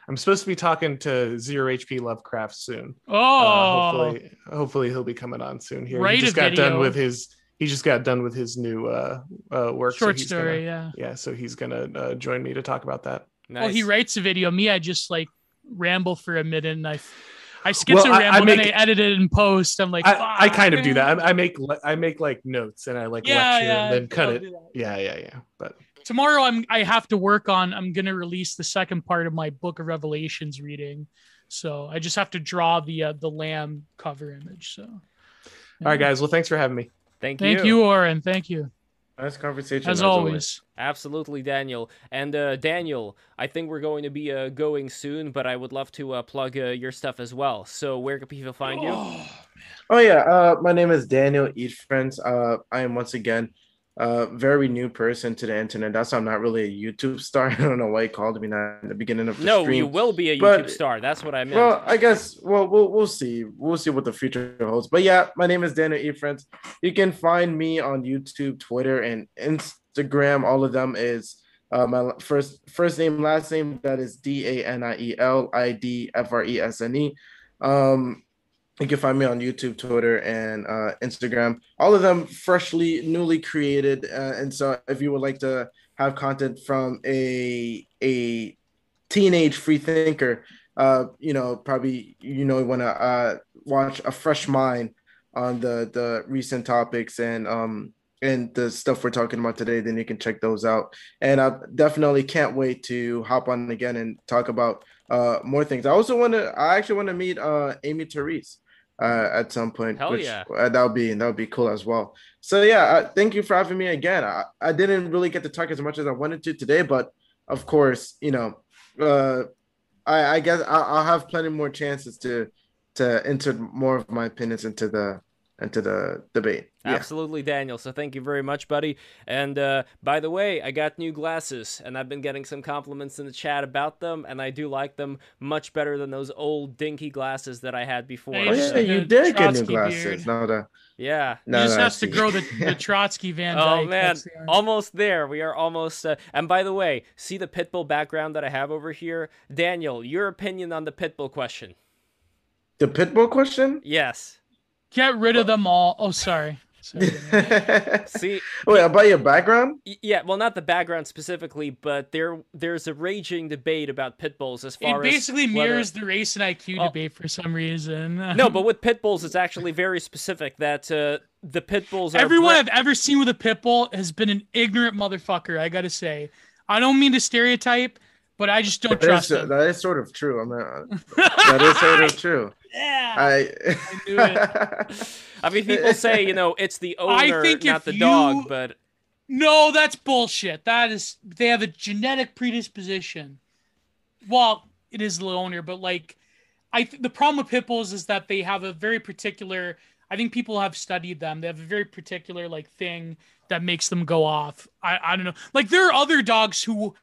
I'm supposed to be talking to Zero HP Lovecraft soon. Uh, oh, hopefully, hopefully he'll be coming on soon. Here, Write he just got video. done with his he just got done with his new uh, uh work. Short so story, gonna, yeah. Yeah, so he's gonna uh, join me to talk about that. Nice. Well, he writes a video. Me, I just like ramble for a minute and I I schizo well, ramble I, I make, and I edit it and post. I'm like, I, I kind of do that. I, I, make I make like notes and I like yeah, lecture yeah, and then cut it. Yeah, yeah, yeah. But tomorrow I'm I have to work on. I'm gonna release the second part of my Book of Revelations reading, so I just have to draw the uh, the lamb cover image. So, yeah. all right, guys. Well, thanks for having me. Thank you. Thank you, Auron. Thank you. Nice conversation as, as always. always. Absolutely, Daniel. And uh, Daniel, I think we're going to be uh, going soon, but I would love to uh, plug uh, your stuff as well. So where can people find you? Oh, oh yeah, uh, my name is Daniel Eat Friends. Uh, I am once again a very new person to the internet. That's why I'm not really a YouTube star. I don't know why you called me that in the beginning of the no, stream. you will be a YouTube but, star. That's what I meant. Well, I guess. Well, we'll we'll see. We'll see what the future holds. But yeah, my name is Daniel E. Friends. You can find me on YouTube, Twitter, and Instagram. All of them is uh, my first first name, last name. That is D A N I E L I D F R E S N E. Um, you can find me on YouTube, Twitter, and uh, Instagram. All of them freshly, newly created. Uh, and so, if you would like to have content from a a teenage free thinker, uh, you know, probably you know want to uh, watch a fresh mind on the the recent topics and um and the stuff we're talking about today, then you can check those out. And I definitely can't wait to hop on again and talk about uh more things. I also want to. I actually want to meet uh Amy Therese uh, at some point. Hell which, yeah. Uh, that would be that would be cool as well. So yeah, uh, thank you for having me again. I, I didn't really get to talk as much as I wanted to today, but of course, you know, uh, I, I guess I'll, I'll have plenty more chances to to insert more of my opinions into the into the debate. Yeah. Absolutely, Daniel. So thank you very much, buddy. And uh, by the way, I got new glasses, and I've been getting some compliments in the chat about them, and I do like them much better than those old dinky glasses that I had before. Oh, yeah, you did get new glasses. No, the yeah, he no, just no, has to grow the, the Trotsky Van oh, Dyke. Oh man, almost there. We are almost. Uh... and by the way, see the pitbull background that I have over here, Daniel. Your opinion on the pitbull question? The pitbull question? Yes. Get rid of them all. Oh, sorry. See, wait about your background? Yeah, well, not the background specifically, but there there's a raging debate about pit bulls as far as it basically as mirrors whether... the race and IQ oh. debate for some reason. no, but with pit bulls, it's actually very specific that uh, the pit bulls. Everyone I've ever seen with a pit bull has been an ignorant motherfucker. I gotta say, I don't mean to stereotype, but I just don't that trust is, them. That is sort of true. I mean, that is sort of true. Yeah. I, I knew it. I mean, people say, you know, it's the owner, not the you... dog, but. No, that's bullshit. That is, they have a genetic predisposition. Well, it is the owner, but like, I th- the problem with pit bulls is that they have a very particular. I think people have studied them. They have a very particular like thing that makes them go off. I I don't know. Like there are other dogs who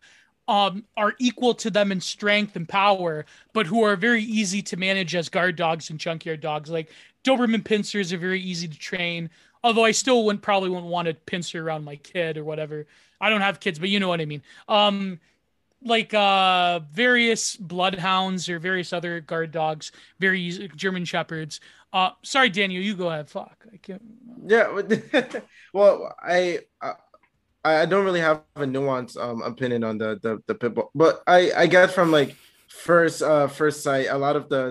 um, are equal to them in strength and power, but who are very easy to manage as guard dogs and junkyard dogs. Like Doberman pinschers are very easy to train. Although I still wouldn't probably wouldn't want to pincer around my kid or whatever. I don't have kids, but you know what I mean. Um, like uh various bloodhounds or various other guard dogs, very easy, German shepherds. Uh, sorry, Daniel, you go ahead. Fuck, I can't. Yeah, well, I, I I don't really have a nuanced um opinion on the the the pit bull, but I I guess from like first uh first sight, a lot of the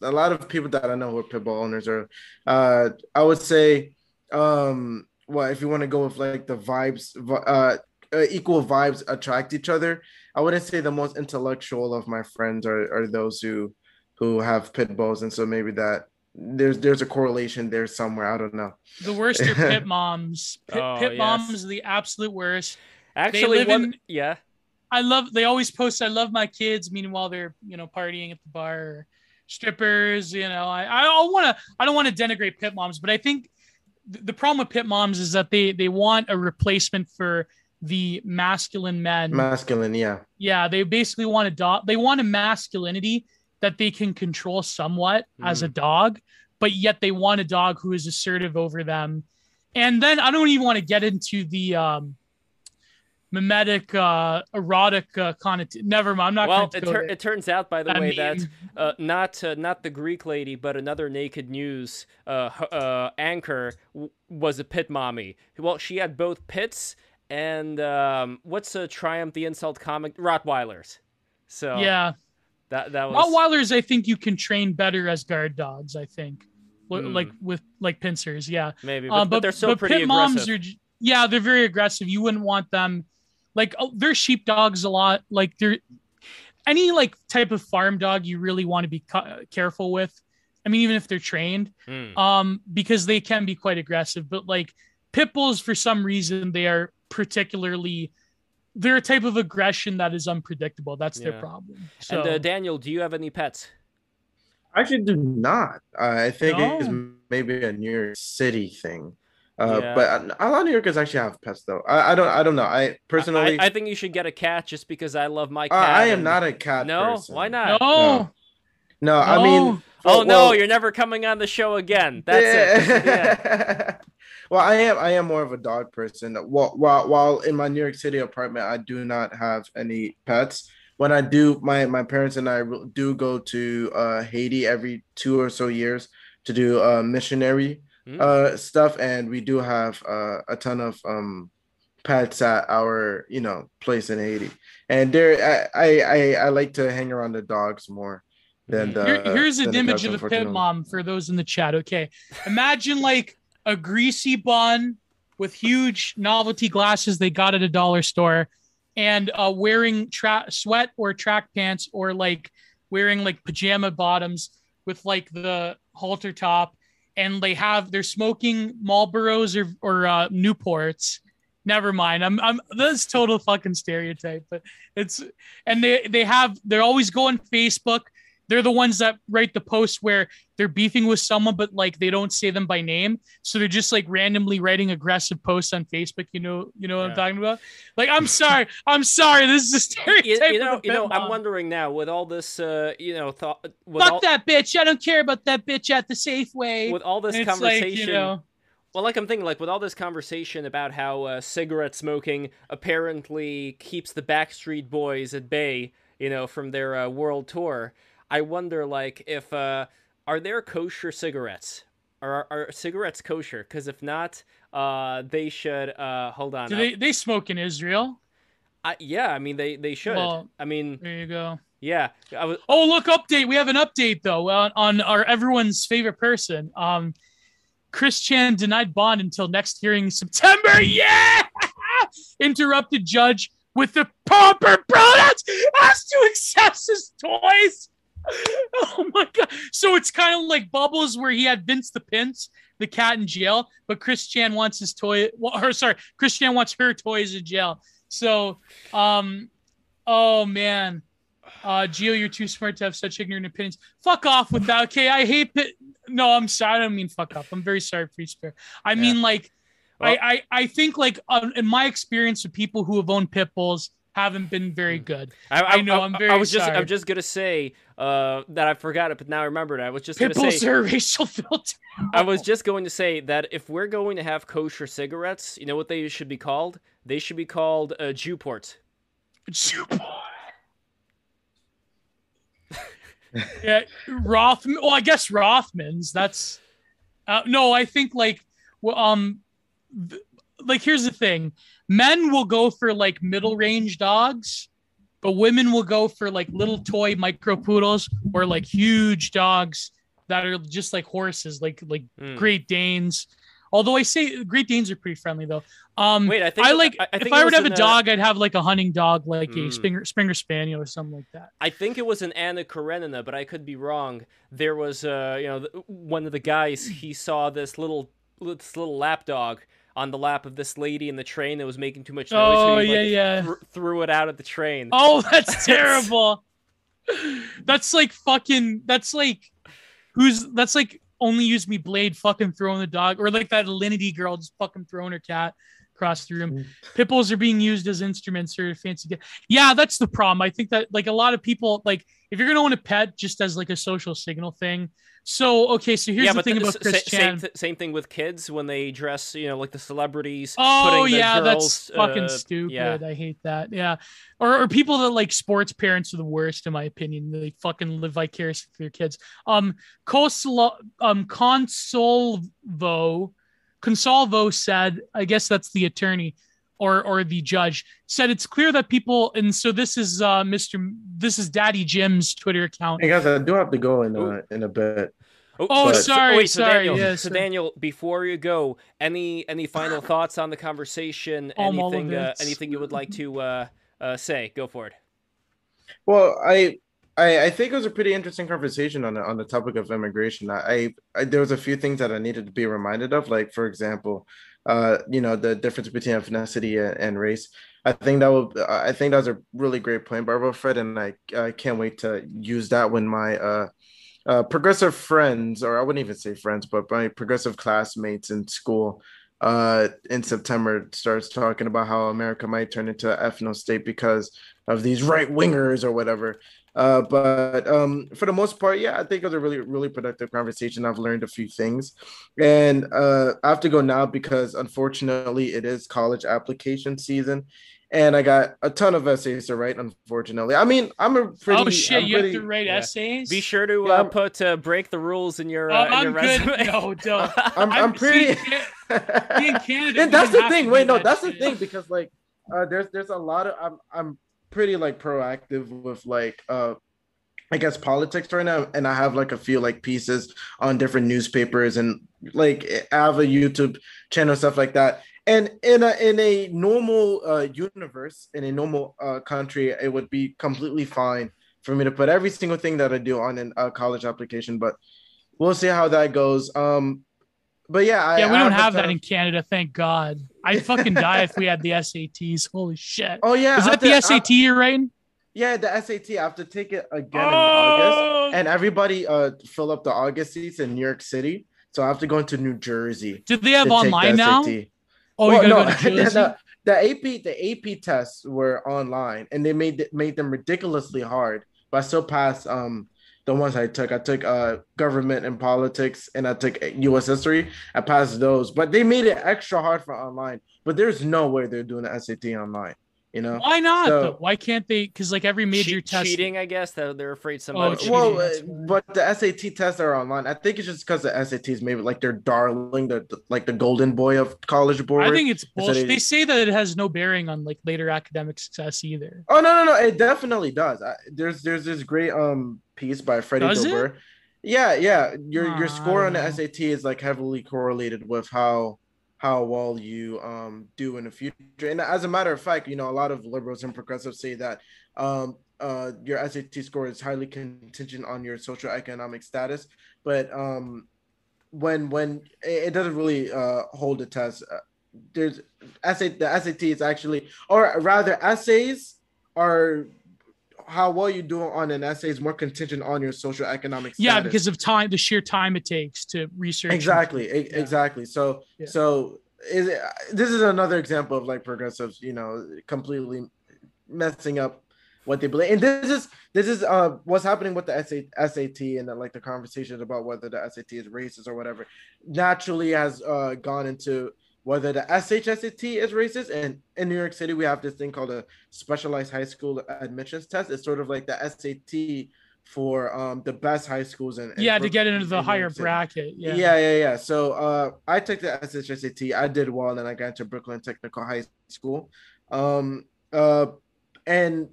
a lot of people that I know who are pit bull owners are uh I would say um well if you want to go with like the vibes uh, uh equal vibes attract each other. I wouldn't say the most intellectual of my friends are are those who who have pit bulls, and so maybe that there's there's a correlation there somewhere. I don't know. The worst are pit moms. Pit, oh, pit yes. moms are the absolute worst. Actually, one, in, yeah. I love. They always post. I love my kids. Meanwhile, they're you know partying at the bar, strippers. You know, I I don't want to. I don't want to denigrate pit moms, but I think the problem with pit moms is that they they want a replacement for the masculine men. Masculine, yeah. Yeah, they basically want a dog. They want a masculinity that they can control somewhat mm. as a dog, but yet they want a dog who is assertive over them. And then I don't even want to get into the um, mimetic, uh, erotic uh, connotation. Never mind. I'm not. Well, it, tur- it, turns out, by the I way, mean... that uh, not uh, not the Greek lady, but another Naked News uh, uh, anchor w- was a pit mommy. Well, she had both pits and um, what's a Triumph the Insult comic Rottweilers. So yeah, that that was Rottweilers. I think you can train better as guard dogs. I think, mm. like with like pincers. Yeah, maybe, uh, but, uh, but, but they're still but pretty pit aggressive. moms are. Yeah, they're very aggressive. You wouldn't want them. Like oh, they're sheep dogs a lot. Like they're any like type of farm dog you really want to be ca- careful with. I mean, even if they're trained, mm. um, because they can be quite aggressive. But like pit bulls, for some reason, they are particularly they're a type of aggression that is unpredictable. That's yeah. their problem. So, and uh, Daniel, do you have any pets? I actually do not. Uh, I think no. it's maybe a New York City thing. Uh, yeah. But a lot of New Yorkers actually have pets, though. I, I don't. I don't know. I personally, I, I, think you should get a cat just because I love my uh, cat. I am and... not a cat. No, person. why not? No. no. No, I mean, oh well, no, you're never coming on the show again. That's yeah. it. Yeah. Well, I am I am more of a dog person. While, while while in my New York City apartment, I do not have any pets. When I do, my my parents and I do go to uh, Haiti every two or so years to do uh, missionary mm. uh, stuff, and we do have uh, a ton of um, pets at our you know place in Haiti. And there, I I I like to hang around the dogs more than the. Here, here's an image of a pit mom for those in the chat. Okay, imagine like a greasy bun with huge novelty glasses they got at a dollar store and uh, wearing tra- sweat or track pants or like wearing like pajama bottoms with like the halter top and they have they're smoking Marlboros or, or uh, Newports. Never mind. I'm I'm this total fucking stereotype, but it's and they they have they're always going Facebook they're the ones that write the posts where they're beefing with someone, but like they don't say them by name. So they're just like randomly writing aggressive posts on Facebook. You know, you know what yeah. I'm talking about? Like, I'm sorry, I'm sorry. This is a stereotype. You, you know, you know. I'm wondering now with all this, uh, you know, thought. Fuck all, that bitch. I don't care about that bitch at the Safeway. With all this conversation. Like, you know, well, like I'm thinking, like with all this conversation about how uh, cigarette smoking apparently keeps the Backstreet Boys at bay, you know, from their uh, world tour. I wonder like if uh are there kosher cigarettes? Are are cigarettes kosher? Because if not, uh they should uh hold on. Do they they smoke in Israel? Uh, yeah, I mean they they should. Well, I mean there you go. Yeah. Was... Oh look, update. We have an update though on, on our everyone's favorite person. Um, Chris Chan denied bond until next hearing September. Yeah. Interrupted judge with the proper pronouns has to access his toys. Oh my god! So it's kind of like Bubbles, where he had Vince the Pince, the cat in jail, but Chris Chan wants his toy. Well, or sorry, Chris Chan wants her toys in jail. So, um, oh man, uh, Gio, you're too smart to have such ignorant opinions. Fuck off with that. Okay, I hate pit. No, I'm sorry. I don't mean fuck up. I'm very sorry for spare. I yeah. mean like, well, I, I I think like um, in my experience with people who have owned pit bulls haven't been very good. I, I know, I'm very I was just. I'm just gonna say uh, that I forgot it, but now I remembered. it. I was just gonna Pitbulls say are racial filter. I was just going to say that if we're going to have kosher cigarettes, you know what they should be called? They should be called uh, Jewport. yeah, Rothman. Well, I guess Rothman's. That's uh, no. I think like well, um, th- like here's the thing: men will go for like middle range dogs, but women will go for like little toy micro poodles or like huge dogs that are just like horses, like like Hmm. Great Danes. Although I say Great Danes are pretty friendly though. Um, Wait, I think I like I, I if I were to have a dog, I'd have like a hunting dog, like Mm. a Springer Springer Spaniel or something like that. I think it was an Anna Karenina, but I could be wrong. There was, uh, you know, one of the guys. He saw this little, this little lap dog on the lap of this lady in the train that was making too much noise. so Oh he, yeah, like, yeah. thr- threw it out of the train. Oh, that's terrible. that's like fucking. That's like who's. That's like only use me blade fucking throwing the dog, or like that Alinity girl just fucking throwing her cat across the room. Mm. Pitbulls are being used as instruments or fancy. Get- yeah, that's the problem. I think that like a lot of people like if you're gonna own a pet just as like a social signal thing. So okay, so here's yeah, the thing th- about Chris sa- Chan. same, th- same thing with kids when they dress, you know, like the celebrities. Oh yeah, girls, that's fucking uh, stupid. Yeah, I hate that. Yeah, or or people that like sports parents are the worst in my opinion. They fucking live vicariously through their kids. Um, Consol um Consolvo Consolvo said, I guess that's the attorney or or the judge said it's clear that people and so this is uh Mr. This is Daddy Jim's Twitter account. Hey guys, I do have to go in uh, in a bit. Oh, But- sorry, wait, so sorry. Daniel, yeah, so sorry. Daniel, before you go, any any final thoughts on the conversation? All of anything, uh, anything you would like to uh, uh, say? Go for it. Well, I, I I think it was a pretty interesting conversation on the on the topic of immigration. I, I, I there was a few things that I needed to be reminded of, like for example, uh, you know, the difference between ethnicity and, and race. I think that will. I think that was a really great point, Barbara Fred, and I, I can't wait to use that when my uh, uh, progressive friends, or I wouldn't even say friends, but my progressive classmates in school, uh, in September starts talking about how America might turn into an ethno state because of these right wingers or whatever. Uh, but um, for the most part, yeah, I think it was a really, really productive conversation. I've learned a few things, and uh, I have to go now because unfortunately, it is college application season, and I got a ton of essays to write. Unfortunately, I mean, I'm a pretty. oh shit, I'm you pretty- have to write yeah. essays. Be sure to Yeah, uh, put uh, break the rules in your Oh, uh, in I'm your good. resume. No, don't. I'm, I'm I'm- pretty. see, Me and Canada. and that's the thing. Wait, do no, that that's the thing because like, uh, there's there's a lot of I'm I'm pretty like proactive with like uh, I guess politics right now, and I have like a few like pieces on different newspapers and like I have a YouTube channel stuff like that. And in a in a normal uh, universe, in a normal uh, country, it would be completely fine for me to put every single thing that I do on a uh, college application. But we'll see how that goes. Um, but yeah, I, Yeah, we I don't have that in Canada, thank God. I'd fucking die if we had the SATs. Holy shit. Oh yeah, Is that the SAT you're writing? yeah, the SAT. I have to take it again in August, Oh, and everybody uh fill up the August seats in New York City. So I have to go into New Jersey. did they have take the online now? Oh, Well, no, go to the, the AP the AP tests were online, and they made made them ridiculously hard. But I still passed um the ones I took. I took uh government and politics, and I took U.S. history. I passed those, but they made it extra hard for online. But there's no way they're doing the SAT online. You know. Why not? So- though? Why can't they? Because like every major Cheat- test. cheating, I guess. That they're afraid somebody. Oh, cheated. well, that's why. but the SAT tests are online. I think it's just because the SATs maybe like they're darling, the, the- like the golden boy of college board. I think it's So bullshit. they- They say that it has no bearing on like later academic success either. Oh no, no, no! It definitely does. I, there's there's this great um piece by Freddie Does it? Yeah, yeah. Your Ah, your score on the. SAT is like heavily correlated with how how well you um do in the future. And as a matter of fact, you know, a lot of liberals and progressives say that um uh your SAT score is highly contingent on your social economic status, but um when when it it doesn't really uh hold the test. Uh, there's essay the SAT is actually or rather essays are how well you do on an essay is more contingent on your social economic status. Yeah, because of time, the sheer time it takes to research. exactly e- Yeah. exactly so Yeah. so is it, this is another example of like progressives you know completely messing up what they believe. And this is this is uh what's happening with the SAT and the, like the conversations about whether the SAT is racist or whatever naturally has uh gone into whether the SHSAT is racist. And in New York City, we have this thing called a specialized high school admissions test. It's sort of like the SAT for um the best high schools and yeah to get into the higher bracket yeah. Yeah yeah yeah. So uh i took the SHSAT i did well and then i got into brooklyn technical high school. Um uh and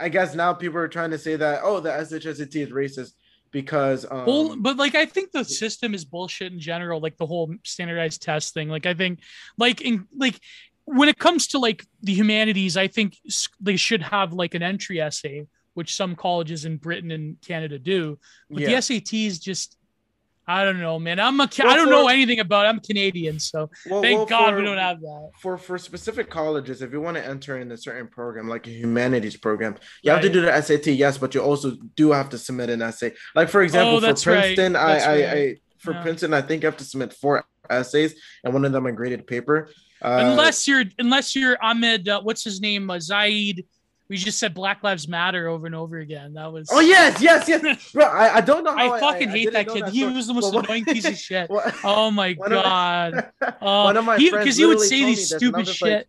I guess now people are trying to say that oh the SHSAT is racist because um, well, but like I think the system is bullshit in general. Like the whole standardized test thing. Like I think like in like when it comes to like the humanities, I think they should have like an entry essay, which some colleges in Britain and Canada do. But yeah. the SATs just I don't know, man. I'm a well, I don't for, know anything about. It. I'm Canadian, so well, thank well, God for, we don't have that. For for specific colleges, if you want to enter in a certain program, like a humanities program, you right. have to do the SAT, yes, but you also do have to submit an essay. Like for example, oh, for Princeton, right. I, right. I, I for yeah. Princeton, I think you have to submit four essays, and one of them a graded paper. Uh, unless you're unless you're Ahmed, uh, what's his name, uh, Ziad we just said Black Lives Matter over and over again. That was. Oh yes, yes, yes, bro. I, I don't know. I fucking I, hate I that kid. That he was the most well, annoying piece of shit. Oh my god. My, uh, one of my friends because he would say these stupid shit.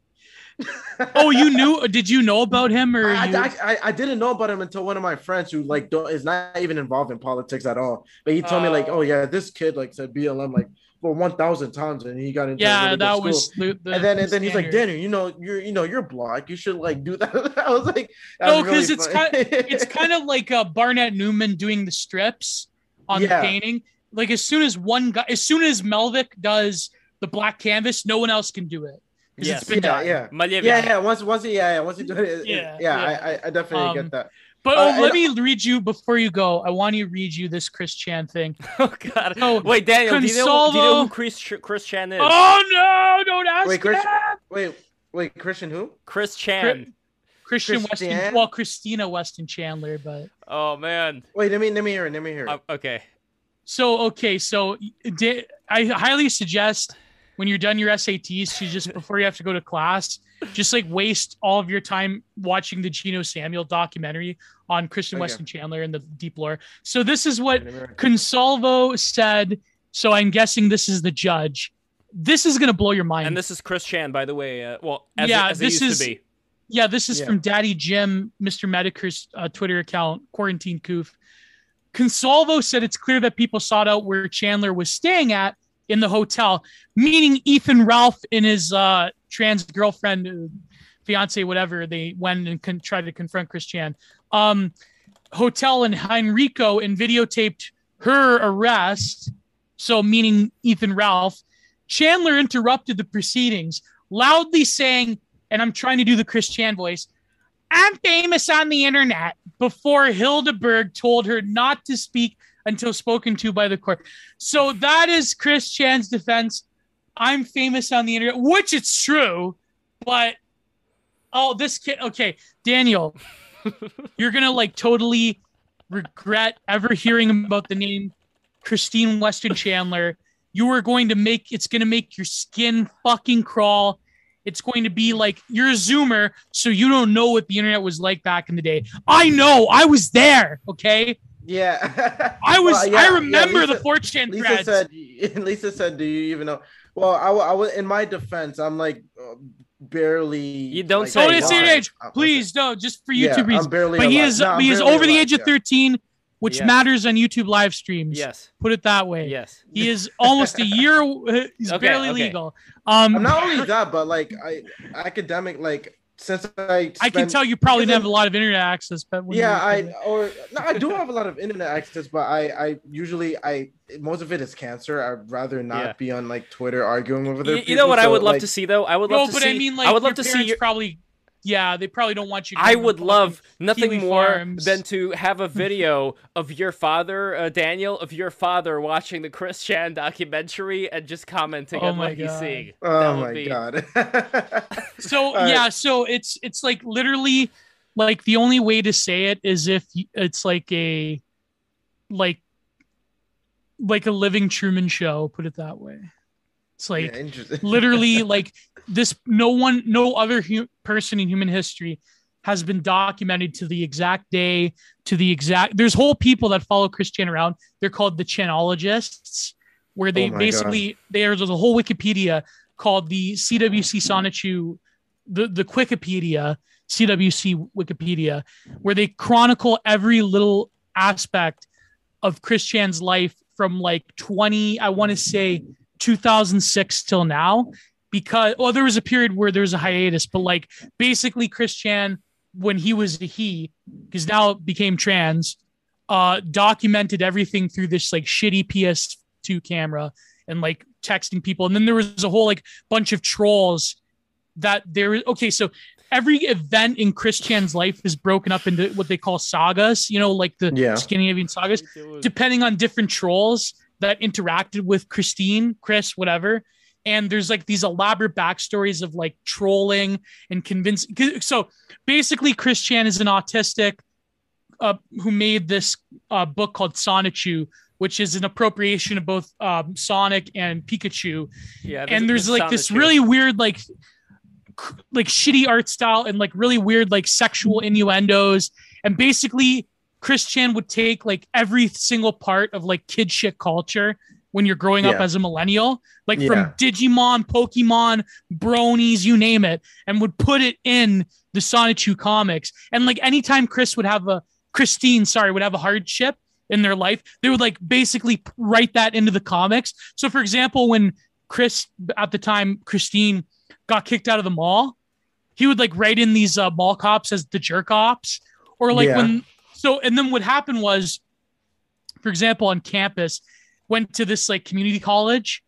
Like... oh, you knew? Did you know about him or? I, you... I, I, didn't know about him until one of my friends who like don't is not even involved in politics at all. But he told uh, me like, oh. oh yeah, this kid like said BLM like for one thousand times, and he got into yeah, really that was the, the, and then and then he's like, Daniel, you know, you're you know, you're black, you should like do that. I was like, no, because really it's kind it's kind of like uh, Barnett Newman doing the strips on yeah. the painting. Like as soon as one guy, as soon as Malevich does the black canvas, no one else can do it. Yes. yeah, yeah, yeah, yeah. Once, once, yeah, yeah. Once you do it, yeah, yeah. yeah. I, I definitely um, get that. But uh, oh, let me read you before you go. I want to read you this Chris Chan thing. Oh God! So, Wait, Daniel, Consolvo... do, you know, do you know who Chris Chris Chan is? Oh no! Don't ask wait, Chris, wait, wait, Christian who? Chris Chan. Christian Weston. Well, Christina Weston Chandler, but. Oh man! Wait, let me let me hear it. Let me hear it. Uh, okay. So okay, so I highly suggest when you're done your SATs to just before you have to go to class, just like waste all of your time watching the Geno Samuel documentary on Christian okay. Weston Chandler and the deep lore. So this is what Consalvo said. So I'm guessing this is the judge. This is gonna blow your mind. And this is Chris Chan, by the way. Uh, well, as yeah, it, as this is. Yeah, this is yeah. from Daddy Jim, Mr. Medicare's uh, Twitter account, Quarantine Coof. Consalvo said it's clear that people sought out where Chandler was staying at in the hotel, meaning Ethan Ralph and his uh, trans girlfriend, uh, fiance, whatever. They went and con- tried to confront Chris Chan. Um, hotel in Henrico and videotaped her arrest. So, meaning Ethan Ralph. Chandler interrupted the proceedings, loudly saying, and I'm trying to do the Chris Chan voice, I'm famous on the internet, before Hildeberg told her not to speak until spoken to by the court. So that is Chris Chan's defense. I'm famous on the internet, which it's true, but oh, this kid. Okay, Daniel, you're gonna like totally regret ever hearing about the name Christine Weston Chandler. You are going to make it's going to make your skin fucking crawl. It's going to be like you're a zoomer, so you don't know what the internet was like back in the day. I know, I was there. Okay, yeah, I was. Well, yeah, I remember yeah, Lisa, the 4chan Lisa threads. said. Lisa said, "Do you even know?" Well, I, I was in my defense. I'm like uh, barely. You don't like, say. Don't say age. Please, no, just for YouTube yeah, reasons. but he is. No, he is over the age of 13, which yes. matters on YouTube live streams. Yes. Put it that way. Yes. He is almost a year. He's okay, barely okay. legal. Um, not only that, but like I academic like since I I can tell you probably didn't have a lot of internet access, but yeah, I or no, I do have a lot of internet access, but I I usually I most of it is cancer. I'd rather not yeah. be on like Twitter arguing over other. You, you know what so, I would love like, to see though? I would love no, to but see. I mean, like, I would love to see your probably yeah, they probably don't want you. I would love nothing Kiwi more farms. than to have a video of your father, uh, Daniel, of your father watching the Chris Chan documentary and just commenting oh on what God. he's seeing. Oh my be... God! so yeah, so it's it's like literally like the only way to say it is if it's like a like like a living Truman show. Put it that way. It's like yeah, literally like this. No one, no other hu- person in human history has been documented to the exact day, to the exact. There's whole people that follow Christian around. They're called the Chanologists, where they Oh basically there's a whole Wikipedia called the CWC Sonichu, the the Wikipedia, CWC Wikipedia, where they chronicle every little aspect of Christian's life from like 20, I want to say 2006 till now. Because well, there was a period where there was a hiatus, but like basically Chris Chan, when he was a he, because now it became trans, uh, documented everything through this like shitty PS2 camera and like texting people. And then there was a whole like bunch of trolls that there is okay, so every event in Chris Chan's life is broken up into what they call sagas, you know, like the Yeah. Scandinavian sagas, depending on different trolls that interacted with Christine, Chris, whatever. And there's like these elaborate backstories of like trolling and convincing. So basically, Chris Chan is an autistic uh, who made this uh, book called Sonichu, which is an appropriation of both um, Sonic and Pikachu Yeah, and there's like this really weird like like shitty art style and like really weird like sexual innuendos and basically chris chan would take like every single part of like kid shit culture when you're growing up as a millennial like Yeah. from digimon pokemon bronies you name it and would put it in the sonichu comics and like anytime chris would have a christine sorry would have a hardship in their life they would like basically write that into the comics so for example when chris at the time christine got kicked out of the mall he would like write in these uh, mall cops as the jerk ops or like Yeah. when so and then what happened was for example on campus went to this like community college.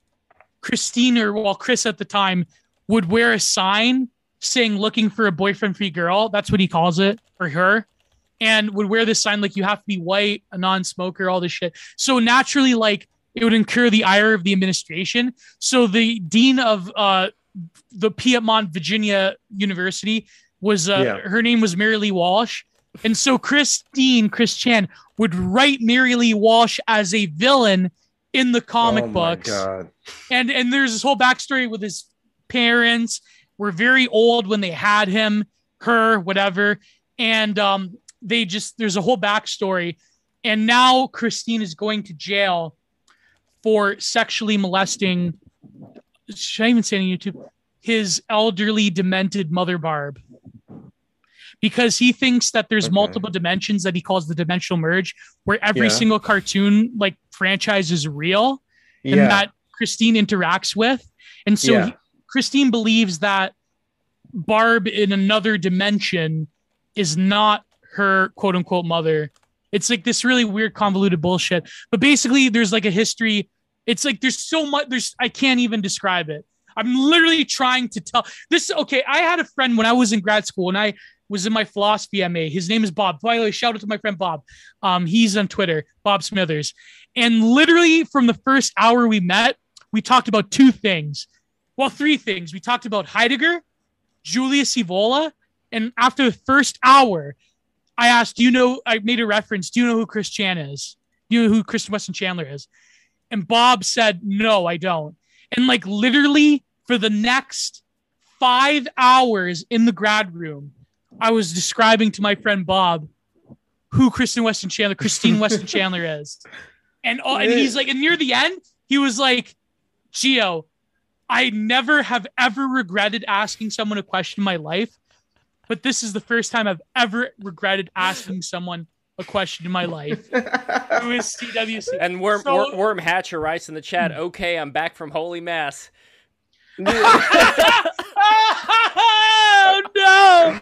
Christine or well chris at the time would wear a sign saying looking for a boyfriend free girl. That's what he calls it for her. And would wear this sign like you have to be white a non-smoker all this shit. So naturally like it would incur the ire of the administration. So the dean of uh the piedmont virginia university was uh Yeah. her name was mary lee walsh and so christine chris chan would write mary lee walsh as a villain in the comic Oh my books. God. and and there's this whole backstory with his parents were very old when they had him her whatever. And um they just there's a whole backstory. And now christine is going to jail for sexually molesting should i even say on youtube? His elderly demented mother barb because he thinks that there's Okay. multiple dimensions that he calls the dimensional merge where every Yeah. single cartoon like franchise is real and Yeah. that Christine interacts with. And so Yeah. he- Christine believes that Barb in another dimension is not her quote unquote mother. It's like this really weird, convoluted bullshit. But basically, there's like a history. It's like there's so much, there's, I can't even describe it. I'm literally trying to tell this. Okay. I had a friend when I was in grad school and I was in my philosophy MA. His name is Bob. By the way, shout out to my friend Bob. Um, he's on Twitter, Bob Smithers. And literally from the first hour we met, we talked about two things. Well, three things. We talked about Heidegger, Julius Evola, and after the first hour, I asked, "Do you know?" I made a reference. Do you know who Chris Chan is? Do you know who Kristen Weston Chandler is? And Bob said, "No, I don't." And like literally for the next five hours in the grad room, I was describing to my friend Bob who Kristen Weston Chandler, Christine Weston Chandler is. And oh, and he's like, and near the end, he was like, Gio, I never have ever regretted asking someone a question in my life, but this is the first time I've ever regretted asking someone a question in my life. Who is CWC? And Worm, So- Worm, Worm Hatcher writes in the chat, okay, I'm back from Holy Mass. oh no!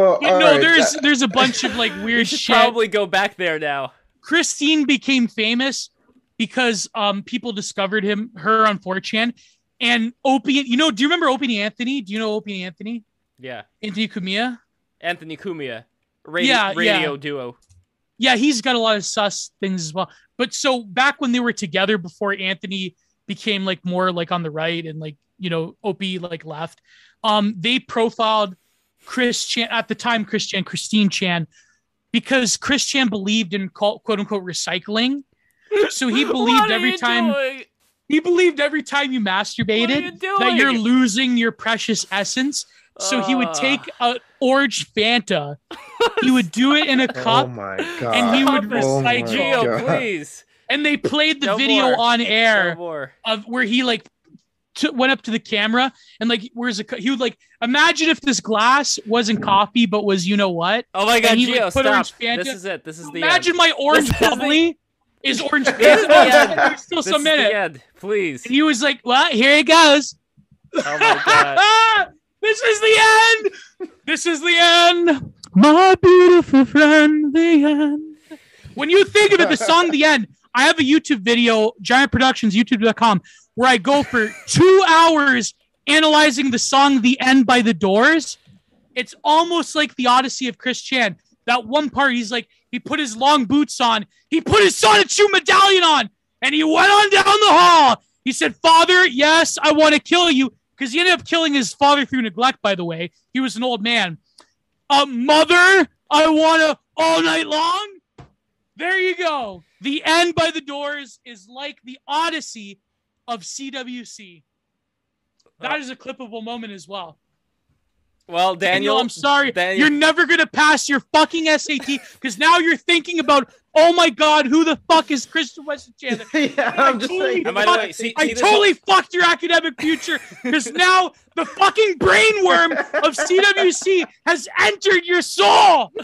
well, Yeah, all no, right, there's there's a bunch of like weird shit. probably go back there now. Christine became famous because um people discovered him her on 4chan and Opie. You know, do you remember Opie Anthony? Do you know Opie Anthony? Yeah. Anthony Cumia? Anthony Cumia, radio, Yeah, radio yeah. duo. Yeah, he's got a lot of sus things as well. But so back when they were together before Anthony became like more like on the right and like, you know, Opie like left, um, they profiled Chris Chan at the time, Chris Chan, Christine Chan, because Chris Chan believed in quote, quote unquote recycling. So he believed every time doing? he believed every time you What are you masturbated that you're losing your precious essence So he would take a orange Fanta, he would do it in a Oh cup, my god. and he would Oh my recycle. Gio, God. please. And they played the No video more. on air more. of where he like went up to the camera and like where's a he would like imagine if this glass wasn't coffee but was you know what Oh my god, he Gio, put stop. This is it. This is the imagine my orange This is the- bubbly is orange is. Still This some minute. Please. and he was like well here it goes Oh my god. this is the end this is the end my beautiful friend the end when you think of it the song the end i have a youtube video giant productions youtube.com where i go for two hours analyzing the song the end by the doors. It's almost like the odyssey of chris chan. That one part he's like he put his long boots on. He put his Sonichu medallion on and he went on down the hall. He said father yes i want to kill you because he ended up killing his father through neglect by the way. He was an old man. Uh, mother i want to all night long there you go the end by the doors is like the odyssey of cwc that is a clippable moment as well Well, Daniel, Daniel, I'm sorry. Daniel- You're never gonna pass your fucking SAT because now you're thinking about, oh my god, who the fuck is Christian Weston Chandler? yeah, I'm just totally saying. And by the way, see, I see this- totally fucked your academic future because now the fucking brainworm of CWC has entered your soul.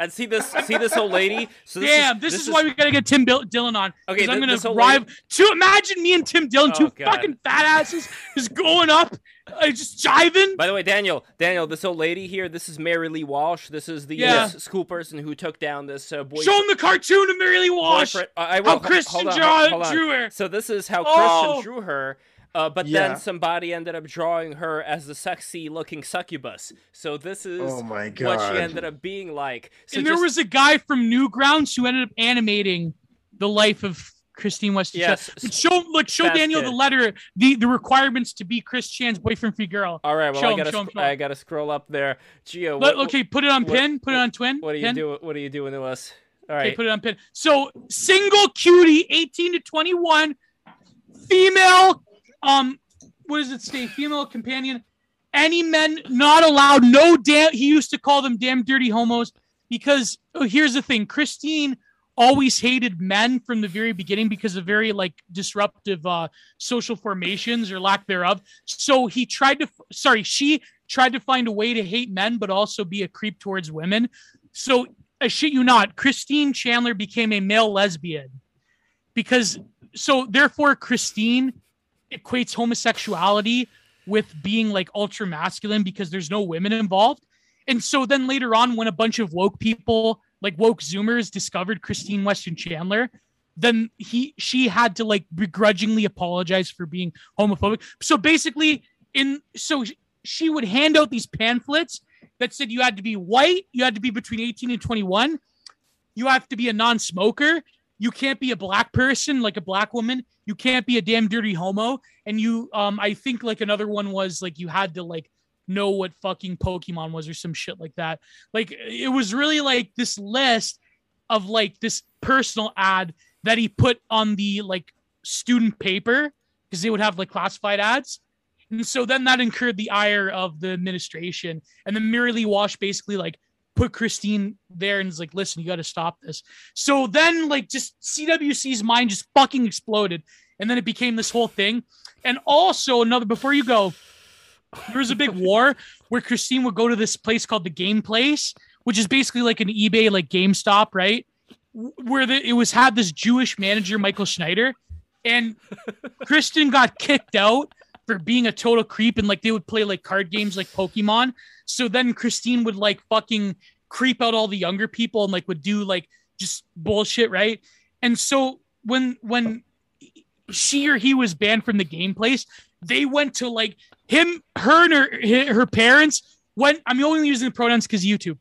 and see this, see this old lady. So this Damn, is, this, is, why we gotta get Tim Bill- Dillon on. Okay, 'cause I'm gonna this lady- To imagine me and Tim Dillon, Oh, two God. fucking fat asses, just going up, uh, just jiving. By the way, Daniel, Daniel, this old lady here, this is Mary Lee Walsh. This is the Yeah. uh, school person who took down this uh, boy. Show him the cartoon of Mary Lee Walsh. boyfriend- I I will. How Christian hold on, hold on. drew her. So this is how Oh. Christian drew her. Uh, but Yeah. then somebody ended up drawing her as the sexy-looking succubus. So this is Oh my what she ended up being like. So and there just- was a guy from Newgrounds who ended up animating the life of Christine West. Yes. But show look, show Fast Daniel kid. the letter, the the requirements to be Chris Chan's boyfriend free girl. All right, well, Show I him, gotta, him, sc- I gotta scroll up there. Gio, Let- what, okay, put it on what- pin. Put it on twin. what are you pin. doing? What are you doing to us? All Okay, put it on pin. So single cutie, 18 to 21, female, um, what does it say? Female companion. Any men not allowed. No damn. He used to call them damn dirty homos because oh, here's the thing. Christine always hated men from the very beginning because of very like disruptive uh social formations or lack thereof. So he tried to sorry, she tried to find a way to hate men but also be a creep towards women. So I shit you not, Christine Chandler became a male lesbian because so therefore Christine equates homosexuality with being like ultra masculine because there's no women involved. And so then later on, when a bunch of woke people, like woke Zoomers, discovered Christine Weston Chandler, then he she had to like begrudgingly apologize for being homophobic. So basically, in so she would hand out these pamphlets that said you had to be white, you had to be between 18 and 21, you have to be a non-smoker, you can't be a black person like a black woman, you can't be a damn dirty homo, and you um I think like another one was like you had to like know what fucking Pokemon was or some shit like that. Like it was really like this list of like this personal ad that he put on the like student paper because they would have like classified ads. And so then that incurred the ire of the administration. And then Mary Lee Walsh basically like put Christine there and is like, listen, you got to stop this. So then like just CWC's mind just fucking exploded. And then it became this whole thing. And also another before you go, there was a big war where Christine would go to this place called the Game Place, which is basically like an eBay, like GameStop, right? Where the, it was had this Jewish manager, Michael Schneider, and Kristen got kicked out for being a total creep, and like they would play like card games like Pokemon. So then Christine would like fucking creep out all the younger people and like would do like just bullshit, right? And so when when she or he was banned from the game place, they went to like him, her, and her, her parents went. I'm only using the pronouns because YouTube.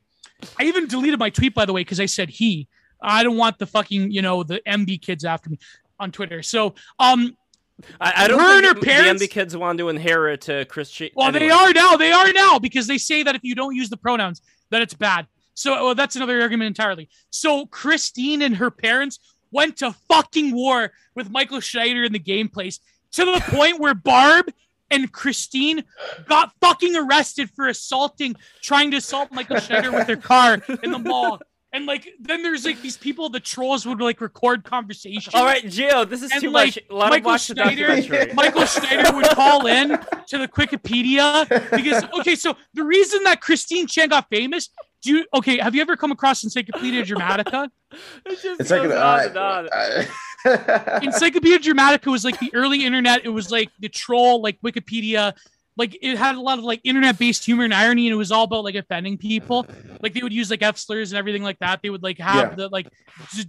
I even deleted my tweet by the way because I said he. I don't want the fucking you know the MB kids after me on Twitter. So um, I, I don't Her and think her the parents- MB kids want to inherit uh, Christian. well they are now. They are now because they say that if you don't use the pronouns, that it's bad. So well, that's another argument entirely. So Christine and her parents went to fucking war with Michael Schneider in the game place to the point where Barb and Christine got fucking arrested for assaulting, trying to assault Michael Schneider with their car in the mall. And like then there's like these people, the trolls would like record conversations. All right, Gio, this is And, too like, much. Let him Michael watch Schneider- Michael Schneider would call in to the Wikipedia because okay, so the reason that Christine Chen got famous, do you okay? Have you ever come across Encyclopedia Dramatica? It just It's like goes an on and on. uh, Encyclopedia Dramatica was like the early internet. It was like the troll, like Wikipedia. Like it had a lot of like internet-based humor and irony, and it was all about like offending people. Like they would use like F slurs and everything like that. They would like have Yeah. the like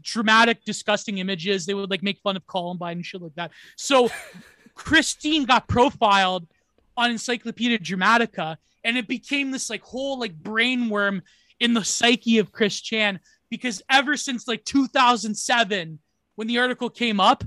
dramatic, disgusting images. They would like make fun of Columbine and shit like that. So Christine got profiled on Encyclopedia Dramatica, and it became this like whole like brain worm in the psyche of Chris Chan because ever since like 2007 when the article came up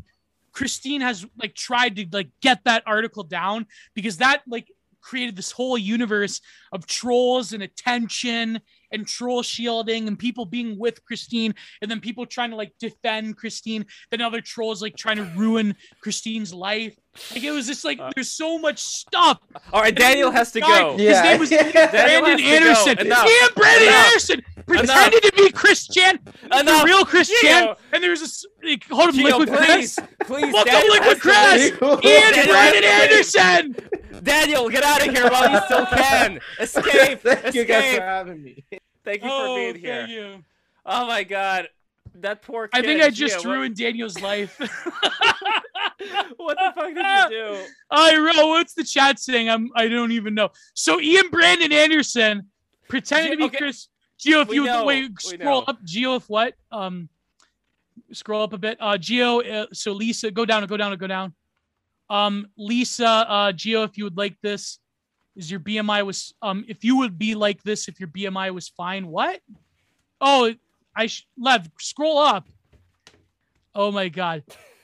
christine has like tried to like get that article down because that like created this whole universe of trolls and attention and troll shielding and people being with christine and then people trying to like defend christine. Then other trolls like trying to ruin christine's life like it was just like Uh, there's so much stuff All right, Daniel has to Guy- go. his Yeah. name was Brandon has to go. Anderson. Enough. Ian Brandon Enough. Anderson pretended to be Chris Chan, the real Chris Gio. Chan, and there's a s- like, hold him, Gio, Liquid please, Chris. please, Welcome, Daniel Liquid has to Chris. leave. Ian Brandon has to leave. Anderson. Daniel, get out of here while you still can. Escape. Thank you guys for having me. Thank you for Oh, being here. thank you. Oh my god. That poor I think I just Gio, what- ruined Daniel's life. what the fuck did you do? I wrote, what's the chat saying? I'm I don't even know. So Ian Brandon Anderson pretended to be Okay. Chris Gio. If We you know, wait, scroll up. Gio, if what? Um, scroll up a bit. Uh, Gio. Uh, so Lisa, go down, go down, go down. Um, Lisa, uh, Gio, if you would like this, is your BMI was um, if you would be like this, if your BMI was fine. What? Oh, I sh- Lev, scroll up. Oh my god.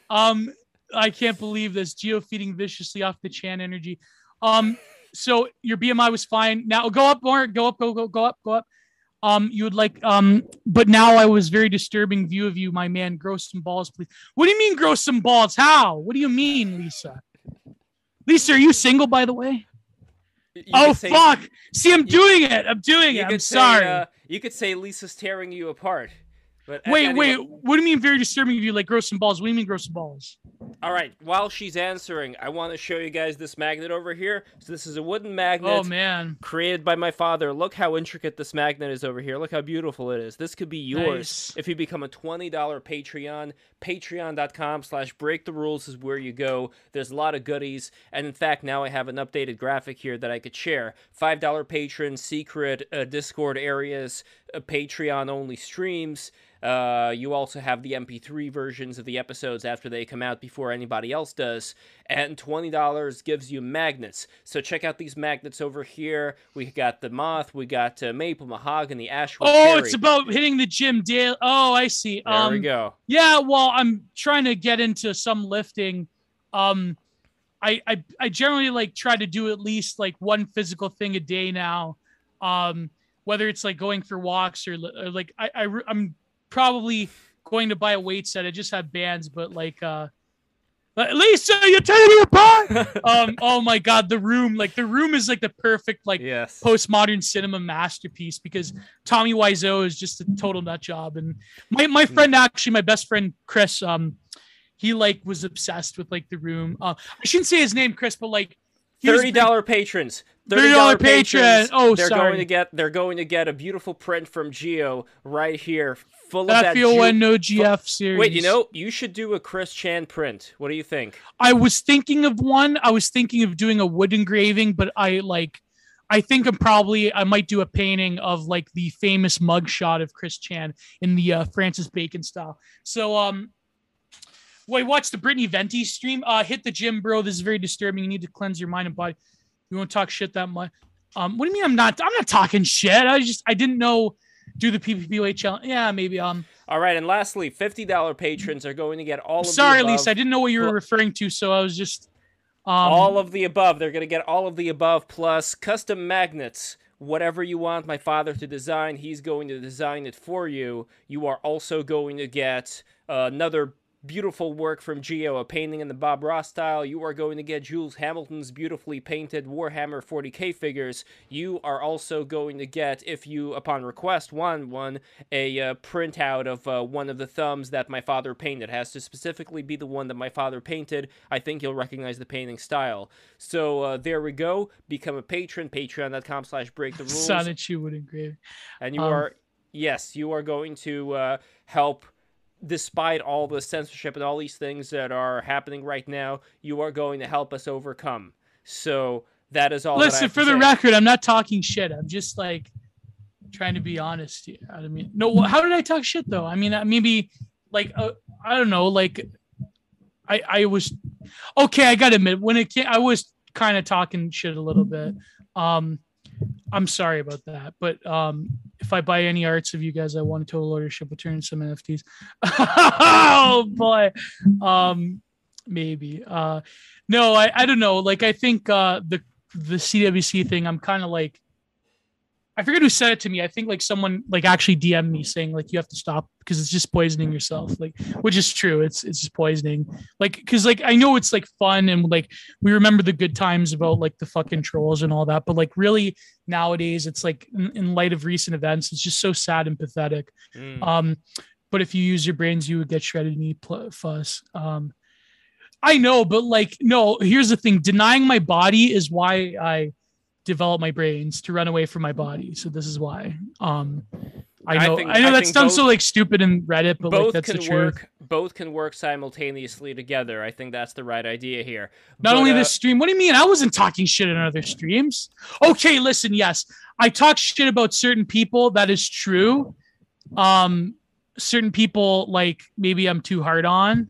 Um, I can't believe this. Gio feeding viciously off the Chan energy. Um, so your BMI was fine. Now go up more. Go up. Go go go up. Go up. Um, you would like um, but now I was very disturbing view of you, my man. Grow some balls, please. What do you mean grow some balls? How? What do you mean, Lisa? Lisa, are you single, by the way? You oh say- fuck! See, I'm doing it. I'm doing it. I'm say, sorry. uh, you could say Lisa's tearing you apart. But wait, anyway- wait. What do you mean very disturbing of you? Like grow some balls? What do you mean grow some balls? All right. While she's answering, I want to show you guys this magnet over here. So this is a wooden magnet. Oh man. created by my father. Look how intricate this magnet is over here. Look how beautiful it is. This could be yours Nice. if you become a $20 Patreon. Patreon.com slash break the rules is where you go. There's a lot of goodies. And in fact, now I have an updated graphic here that I could share. $5 patrons, secret uh, Discord areas, uh, Patreon only streams. Uh, you also have the MP3 versions of the episodes after they come out before anybody else does. And $20 gives you magnets. So check out these magnets over here. We got the moth, we got uh, maple, mahogany, ashwood. Oh, cherry. it's about hitting the gym daily. Oh, I see. There um, we go. Yeah, well, I'm trying to get into some lifting. Um, I, I I generally like try to do at least like one physical thing a day now. Um, whether it's like going for walks or, or like I, I I'm probably going to buy a weight set. It just had bands, but like uh, but Lisa, you're tearing me apart. um, oh my god, the room, like the room is like the perfect like yes. postmodern cinema masterpiece because Tommy Wiseau is just a total nut job. And my, my friend, actually, my best friend Chris, um, he like was obsessed with like the room. Uh, I shouldn't say his name, Chris, but like he was Thirty dollar patrons. $30 patrons. Oh, they're sorry. going to get they're going to get a beautiful print from Gio right here, full of that that. feel ju- no GF series. Wait, you know, you should do a Chris Chan print. What do you think? I was thinking of one. I was thinking of doing a wood engraving, but I like. I think I'm probably I might do a painting of like the famous mugshot of Chris Chan in the uh, Francis Bacon style. So um, wait, watch the Brittany Venti stream. Uh, hit the gym, bro. This is very disturbing. You need to cleanse your mind and body. You won't talk shit that much. Um, what do you mean I'm not? I'm not talking shit. I just I didn't know. Do the PPPOA challenge? Yeah, maybe. Um, All right, and lastly, fifty dollar patrons are going to get all of sorry, the above. Lisa. I didn't know what you were referring to, so I was just. Um, all of the above. They're going to get all of the above plus custom magnets. Whatever you want my father to design, he's going to design it for you. You are also going to get uh, another beautiful work from Gio, a painting in the Bob Ross style. You are going to get Jules Hamilton's beautifully painted Warhammer 40k figures. You are also going to get, if you, upon request, want one, a uh, printout of uh, one of the thumbs that my father painted. It has to specifically be the one that my father painted. I think you'll recognize the painting style. So uh, there we go. Become a patron, patreon.com slash break the rules. Sonnet you would engrave. And you um, are, yes, you are going to uh, help – despite all the censorship and all these things that are happening right now, you are going to help us overcome. So that is all. Listen, for the say. record, I'm not talking shit. I'm just like trying to be honest. Here. I mean, no, how did I talk shit though? I mean, maybe like uh, I don't know, like I I was okay. I gotta admit, when it came, I was kind of talking shit a little bit. Um, I'm sorry about that, but um, if I buy any arts of you guys, I want a total ownership, return some NFTs. oh boy, um, maybe. Uh, no, I, I don't know. Like I think uh, the the CWC thing, I'm kind of like I forget who said it to me. I think like someone like actually DM'd me saying like you have to stop because it's just poisoning yourself. Like, which is true. It's it's just poisoning. Like, because like I know it's like fun and like we remember the good times about like the fucking trolls and all that, but like really nowadays it's like in, in light of recent events, it's just so sad and pathetic. Mm. Um, but if you use your brains, you would get shredded and eat fuss. Um, I know, but like no. Here's the thing: denying my body is why I develop my brains to run away from my body. So this is why. Um, I know, I, think, I know I that sounds both, so like stupid in Reddit, but both like that's can the truth. Work, both can work simultaneously together. I think that's the right idea here. Not but, only uh, this stream. What do you mean? I wasn't talking shit in other streams. Okay, listen. Yes, I talk shit about certain people. That is true. Um, certain people like maybe I'm too hard on,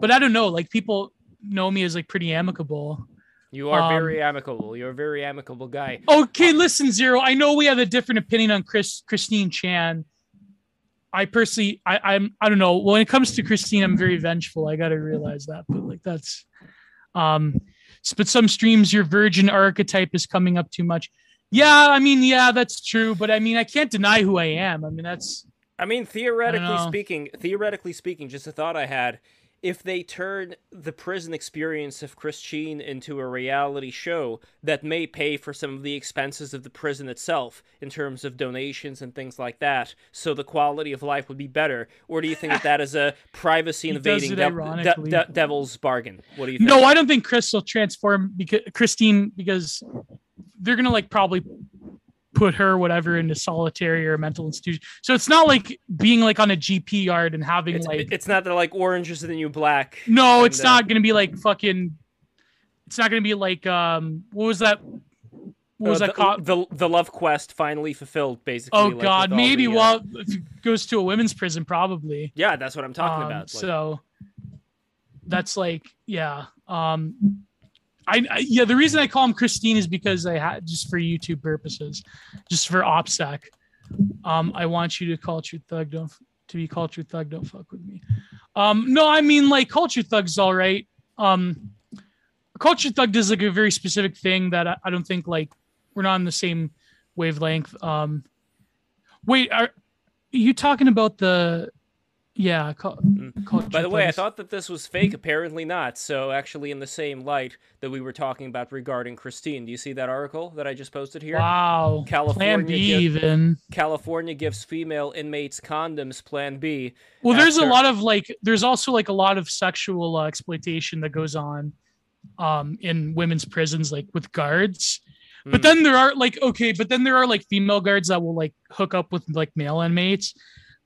but I don't know. Like people know me as like pretty amicable. You are um, very amicable. You're a very amicable guy. Okay, listen, Zero. I know we have a different opinion on Chris Christine Chan. I personally, I, I'm, I don't know. When it comes to Christine, I'm very vengeful. I gotta realize that. But like that's, um, but some streams your virgin archetype is coming up too much. Yeah, I mean, yeah, that's true. But I mean, I can't deny who I am. I mean, that's. I mean, theoretically I speaking, theoretically speaking, just a thought I had if they turn the prison experience of Christine into a reality show that may pay for some of the expenses of the prison itself in terms of donations and things like that, so the quality of life would be better? Or do you think that that is a privacy invading de- de- de- devil's bargain? What do you think? No, I don't think Chris will transform because Christine because they're gonna like probably put her whatever into solitary or mental institution. So it's not like being like on a GP yard and having it's, like it's not that like orange is the new black. No, it's uh, not gonna be like fucking. It's not gonna be like um. What was that? What was uh, that the, called? The the love quest finally fulfilled, basically. Oh like, God, maybe. The, uh... well, goes to a women's prison, probably. Yeah, that's what I'm talking um, about. Like... So that's like yeah. Um I, I, yeah, the reason I call him Christine is because I had just for YouTube purposes, just for OPSEC. Um, I want you to culture thug, don't to be culture thug, don't fuck with me. Um, no, I mean like culture thug's all right. Um, culture thug does like a very specific thing that I, I don't think like we're not on the same wavelength. Um, wait, are, are you talking about the yeah. Call, mm. By the way, I thought that this was fake. Apparently not. So, actually, in the same light that we were talking about regarding Christine, do you see that article that I just posted here? Wow. California Plan B, give, even. California gives female inmates condoms. Plan B. Well, after... there's a lot of like. There's also like a lot of sexual uh, exploitation that goes on, um, in women's prisons, like with guards. But mm. then there are like okay, but then there are like female guards that will like hook up with like male inmates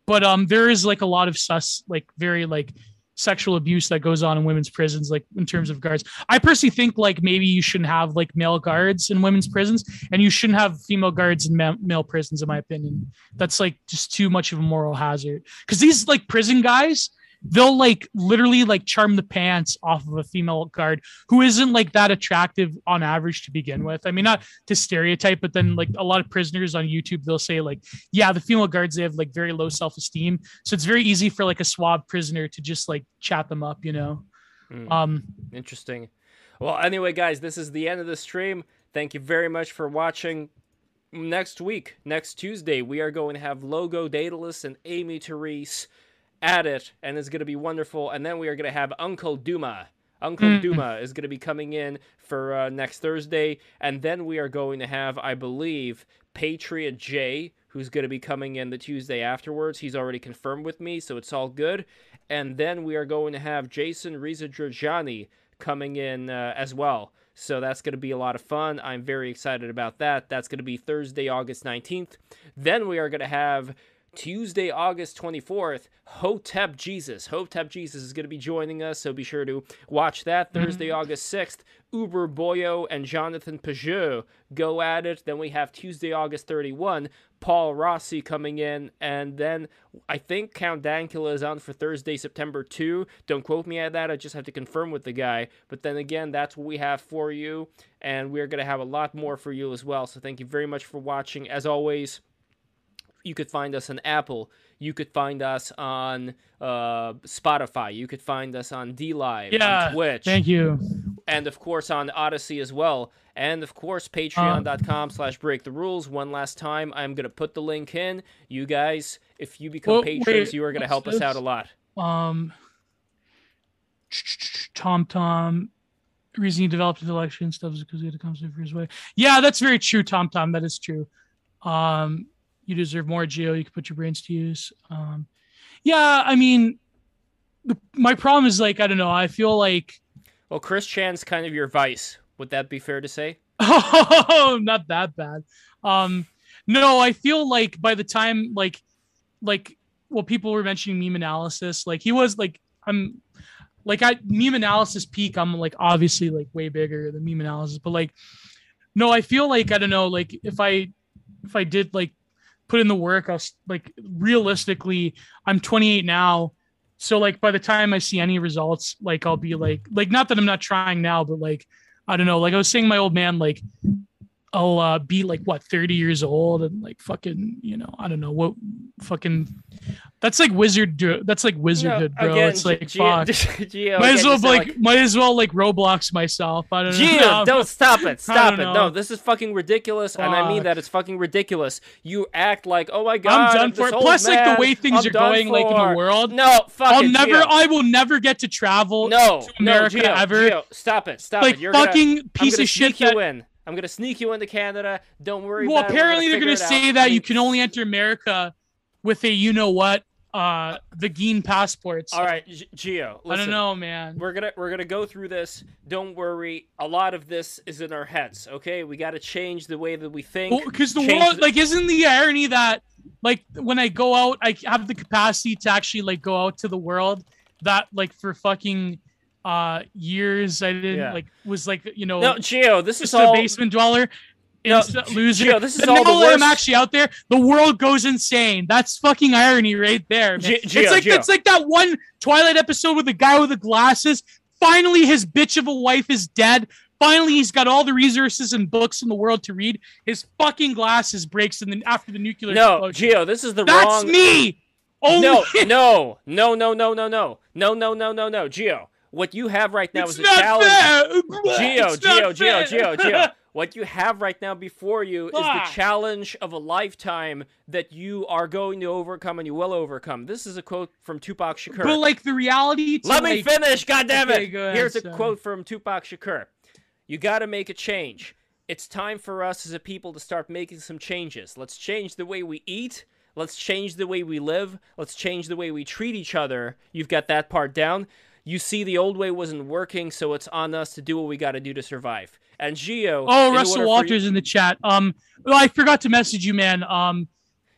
but um there is like a lot of sus like very like sexual abuse that goes on in women's prisons like in terms of guards. I personally think like maybe you shouldn't have like male guards in women's prisons and you shouldn't have female guards in ma- male prisons in my opinion. That's like just too much of a moral hazard. Because these like prison guys they'll like literally like charm the pants off of a female guard who isn't like that attractive on average to begin with. I mean, not to stereotype, but then like a lot of prisoners on YouTube, they'll say like, yeah, the female guards, they have like very low self-esteem. So it's very easy for like a swab prisoner to just like chat them up, you know? Mm, um, interesting. Well, anyway, guys, this is the end of the stream. Thank you very much for watching next week, next Tuesday, we are going to have Logo Daedalus and Amy Therese at it, and it's going to be wonderful. And then we are going to have Uncle Duma. Uncle Mm. Duma is going to be coming in for uh, next Thursday, and then we are going to have, I believe, Patriot J, who's going to be coming in the Tuesday afterwards. He's already confirmed with me, so it's all good. And then we are going to have Jason Reza Jorjani coming in uh, as well. So that's going to be a lot of fun. I'm very excited about that. That's going to be Thursday, August 19th. Then we are going to have Tuesday, August 24th, Hotep Jesus. Hotep Jesus is going to be joining us, so be sure to watch that. Mm-hmm. Thursday, August 6th, Uberboyo and Jonathan Pageau go at it. Then we have Tuesday, August 31, Paul Rossi coming in. And then I think Count Dankula is on for Thursday, September 2. Don't quote me at that. I just have to confirm with the guy. But then again, that's what we have for you. And we're going to have a lot more for you as well. So thank you very much for watching. As always, you could find us on Apple. You could find us on uh, Spotify. You could find us on DLive, Yeah, on Twitch, Thank you. and of course on Odysee as well. And of course, patreon.com slash break the rules. One last time, I'm going to put the link in. You guys, if you become Well, patrons, wait, you are going to help us out a lot. Um, Tom Tom. Reason he developed intellectual election stuff is because he had to come for his way. Yeah, that's very true, Tom Tom. That is true. Um, you deserve more, Gio. You can put your brains to use. Um, yeah, I mean, the, my problem is like I don't know. I feel like Well, Chris Chan's kind of your vice. Would that be fair to say? oh, not that bad. Um, no, I feel like by the time like like well, people were mentioning meme analysis. Like he was like I'm like I meme analysis peak. I'm like obviously like way bigger than meme analysis, but like no, I feel like I don't know. Like if I if I did like put in the work, I'll like realistically, I'm 28 now. So like by the time I see any results, like I'll be like like not that I'm not trying now, but like I don't know. Like I was saying, my old man, like I'll uh, be like what 30 years old and like fucking, you know, I don't know what fucking. That's like wizard. That's like wizardhood, No, bro. again, it's like G- fuck. Gio, might as well sound like, might as well like Roblox myself. I don't know. Don't stop it. Stop it. don't No, this is fucking ridiculous, and I mean that it's fucking ridiculous. You act like, oh my god, I'm done this for. Plus, like the way things I'm are going, like in the world, No, fuck I'll it, never. Gio. I will never get to travel no, to America no, Gio, ever. Gio, stop it. Stop like it. You're fucking gonna, I'm piece of shit. That, you in. I'm gonna sneak you into Canada. Don't worry. well, about it. We're apparently they're gonna say out. that you can only enter America with a you know what, uh, the Geen passports. All right, Geo. Gio. I don't know, man. We're gonna we're gonna go through this. Don't worry. A lot of this is in our heads. Okay, we got to change the way that we think. because the world the- like isn't the irony that like when i go out i have the capacity to actually like go out to the world that like for fucking uh years i didn't Yeah. like was like you know no, Gio. This is just all. a basement dweller No, loser Gio, this is But all the now that i'm actually out there the world goes insane that's fucking irony right there man. G- it's like Gio. it's like that one twilight episode with the guy with the glasses finally his bitch of a wife is dead Finally, he's got all the resources and books in the world to read. His fucking glasses breaks in the, after the nuclear No, explosion. Gio. This is the That's wrong. That's me. Oh No, no, no, no, no, no, no, no, no, no, no, no, Gio. What you have right now it's is a challenge. Gio, Gio, Gio, Gio, Geo. Gio, fair. Gio, Gio. What you have right now before you is the Ah. challenge of a lifetime that you are going to overcome and you will overcome. This is a quote from Tupac Shakur. But like the reality. Let me finish, goddammit! Okay, go ahead, Here's a sorry. quote from Tupac Shakur. You got to make a change. It's time for us as a people to start making some changes. Let's change the way we eat. Let's change the way we live. Let's change the way we treat each other. You've got that part down. You see, the old way wasn't working, so it's on us to do what we got to do to survive. And Gio. Oh, Russell Walters you- in the chat. Um, well, I forgot to message you, man. Um,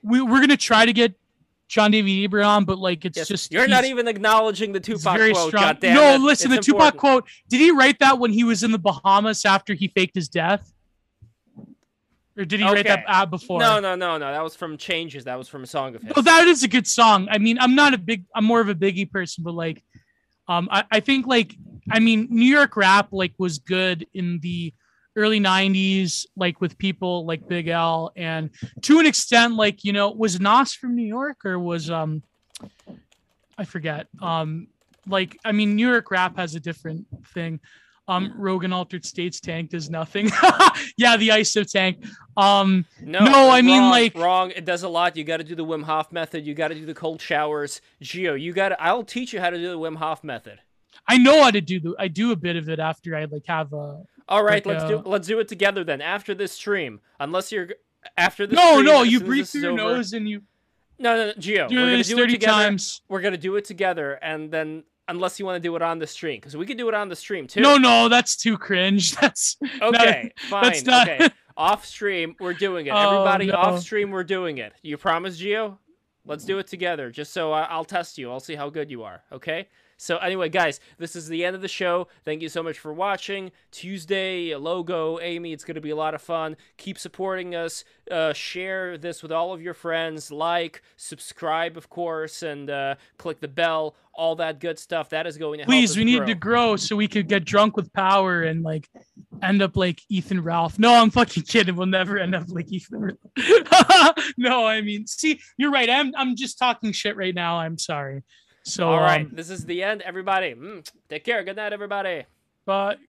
we we're gonna try to get John David on, but like it's Yes, just you're not even acknowledging the Tupac very quote. strong. No, listen, It's the Tupac important. quote. Did he write that when he was in the Bahamas after he faked his death? Or did he write that Okay. uh, before? No, no, no, no. That was from Changes. That was from a song of his. Oh, that is a good song. I mean, I'm not a big, I'm more of a Biggie person, but like, um, I, I think like, I mean, New York rap like was good in the early '90s, like with people like Big L, and to an extent, like you know, was Nas from New York or was um, I forget. Um, like I mean, New York rap has a different thing. Um, Rogan Altered States tank does nothing. yeah, the ISO tank. Um, No, No, I mean, like- wrong. It does a lot. You got to do the Wim Hof method. You got to do the cold showers. Gio, you got. to I'll teach you how to do the Wim Hof method. I know how to do the. I do a bit of it after I like have a. All right, Like, let's do uh, let's do it together then. After this stream, unless you're after the No, stream, no, you breathe through your over- nose and you No, no, no, Gio, do we're gonna do it together. times. We're gonna do it together, and then unless you want to do it on the stream, because we can do it on the stream too. No, no, that's too cringe. That's Okay, fine. that's not- Okay, off stream, we're doing it. Oh, Everybody, no. off stream, we're doing it. You promise, Gio? Let's do it together, just so I- I'll test you. I'll see how good you are. Okay. So anyway, guys, this is the end of the show. Thank you so much for watching. Tuesday logo, Amy. It's going to be a lot of fun. Keep supporting us. Uh, share this with all of your friends. Like, subscribe, of course, and uh, click the bell. All that good stuff. That is going to help Please, we need grow. to grow so we could get drunk with power and like end up like Ethan Ralph. No, I'm fucking kidding. We'll never end up like Ethan. Ralph. no, I mean, see, you're right. I'm I'm just talking shit right now. I'm sorry. So All right, um, this is the end, everybody. Mm, take care. Good night, everybody. but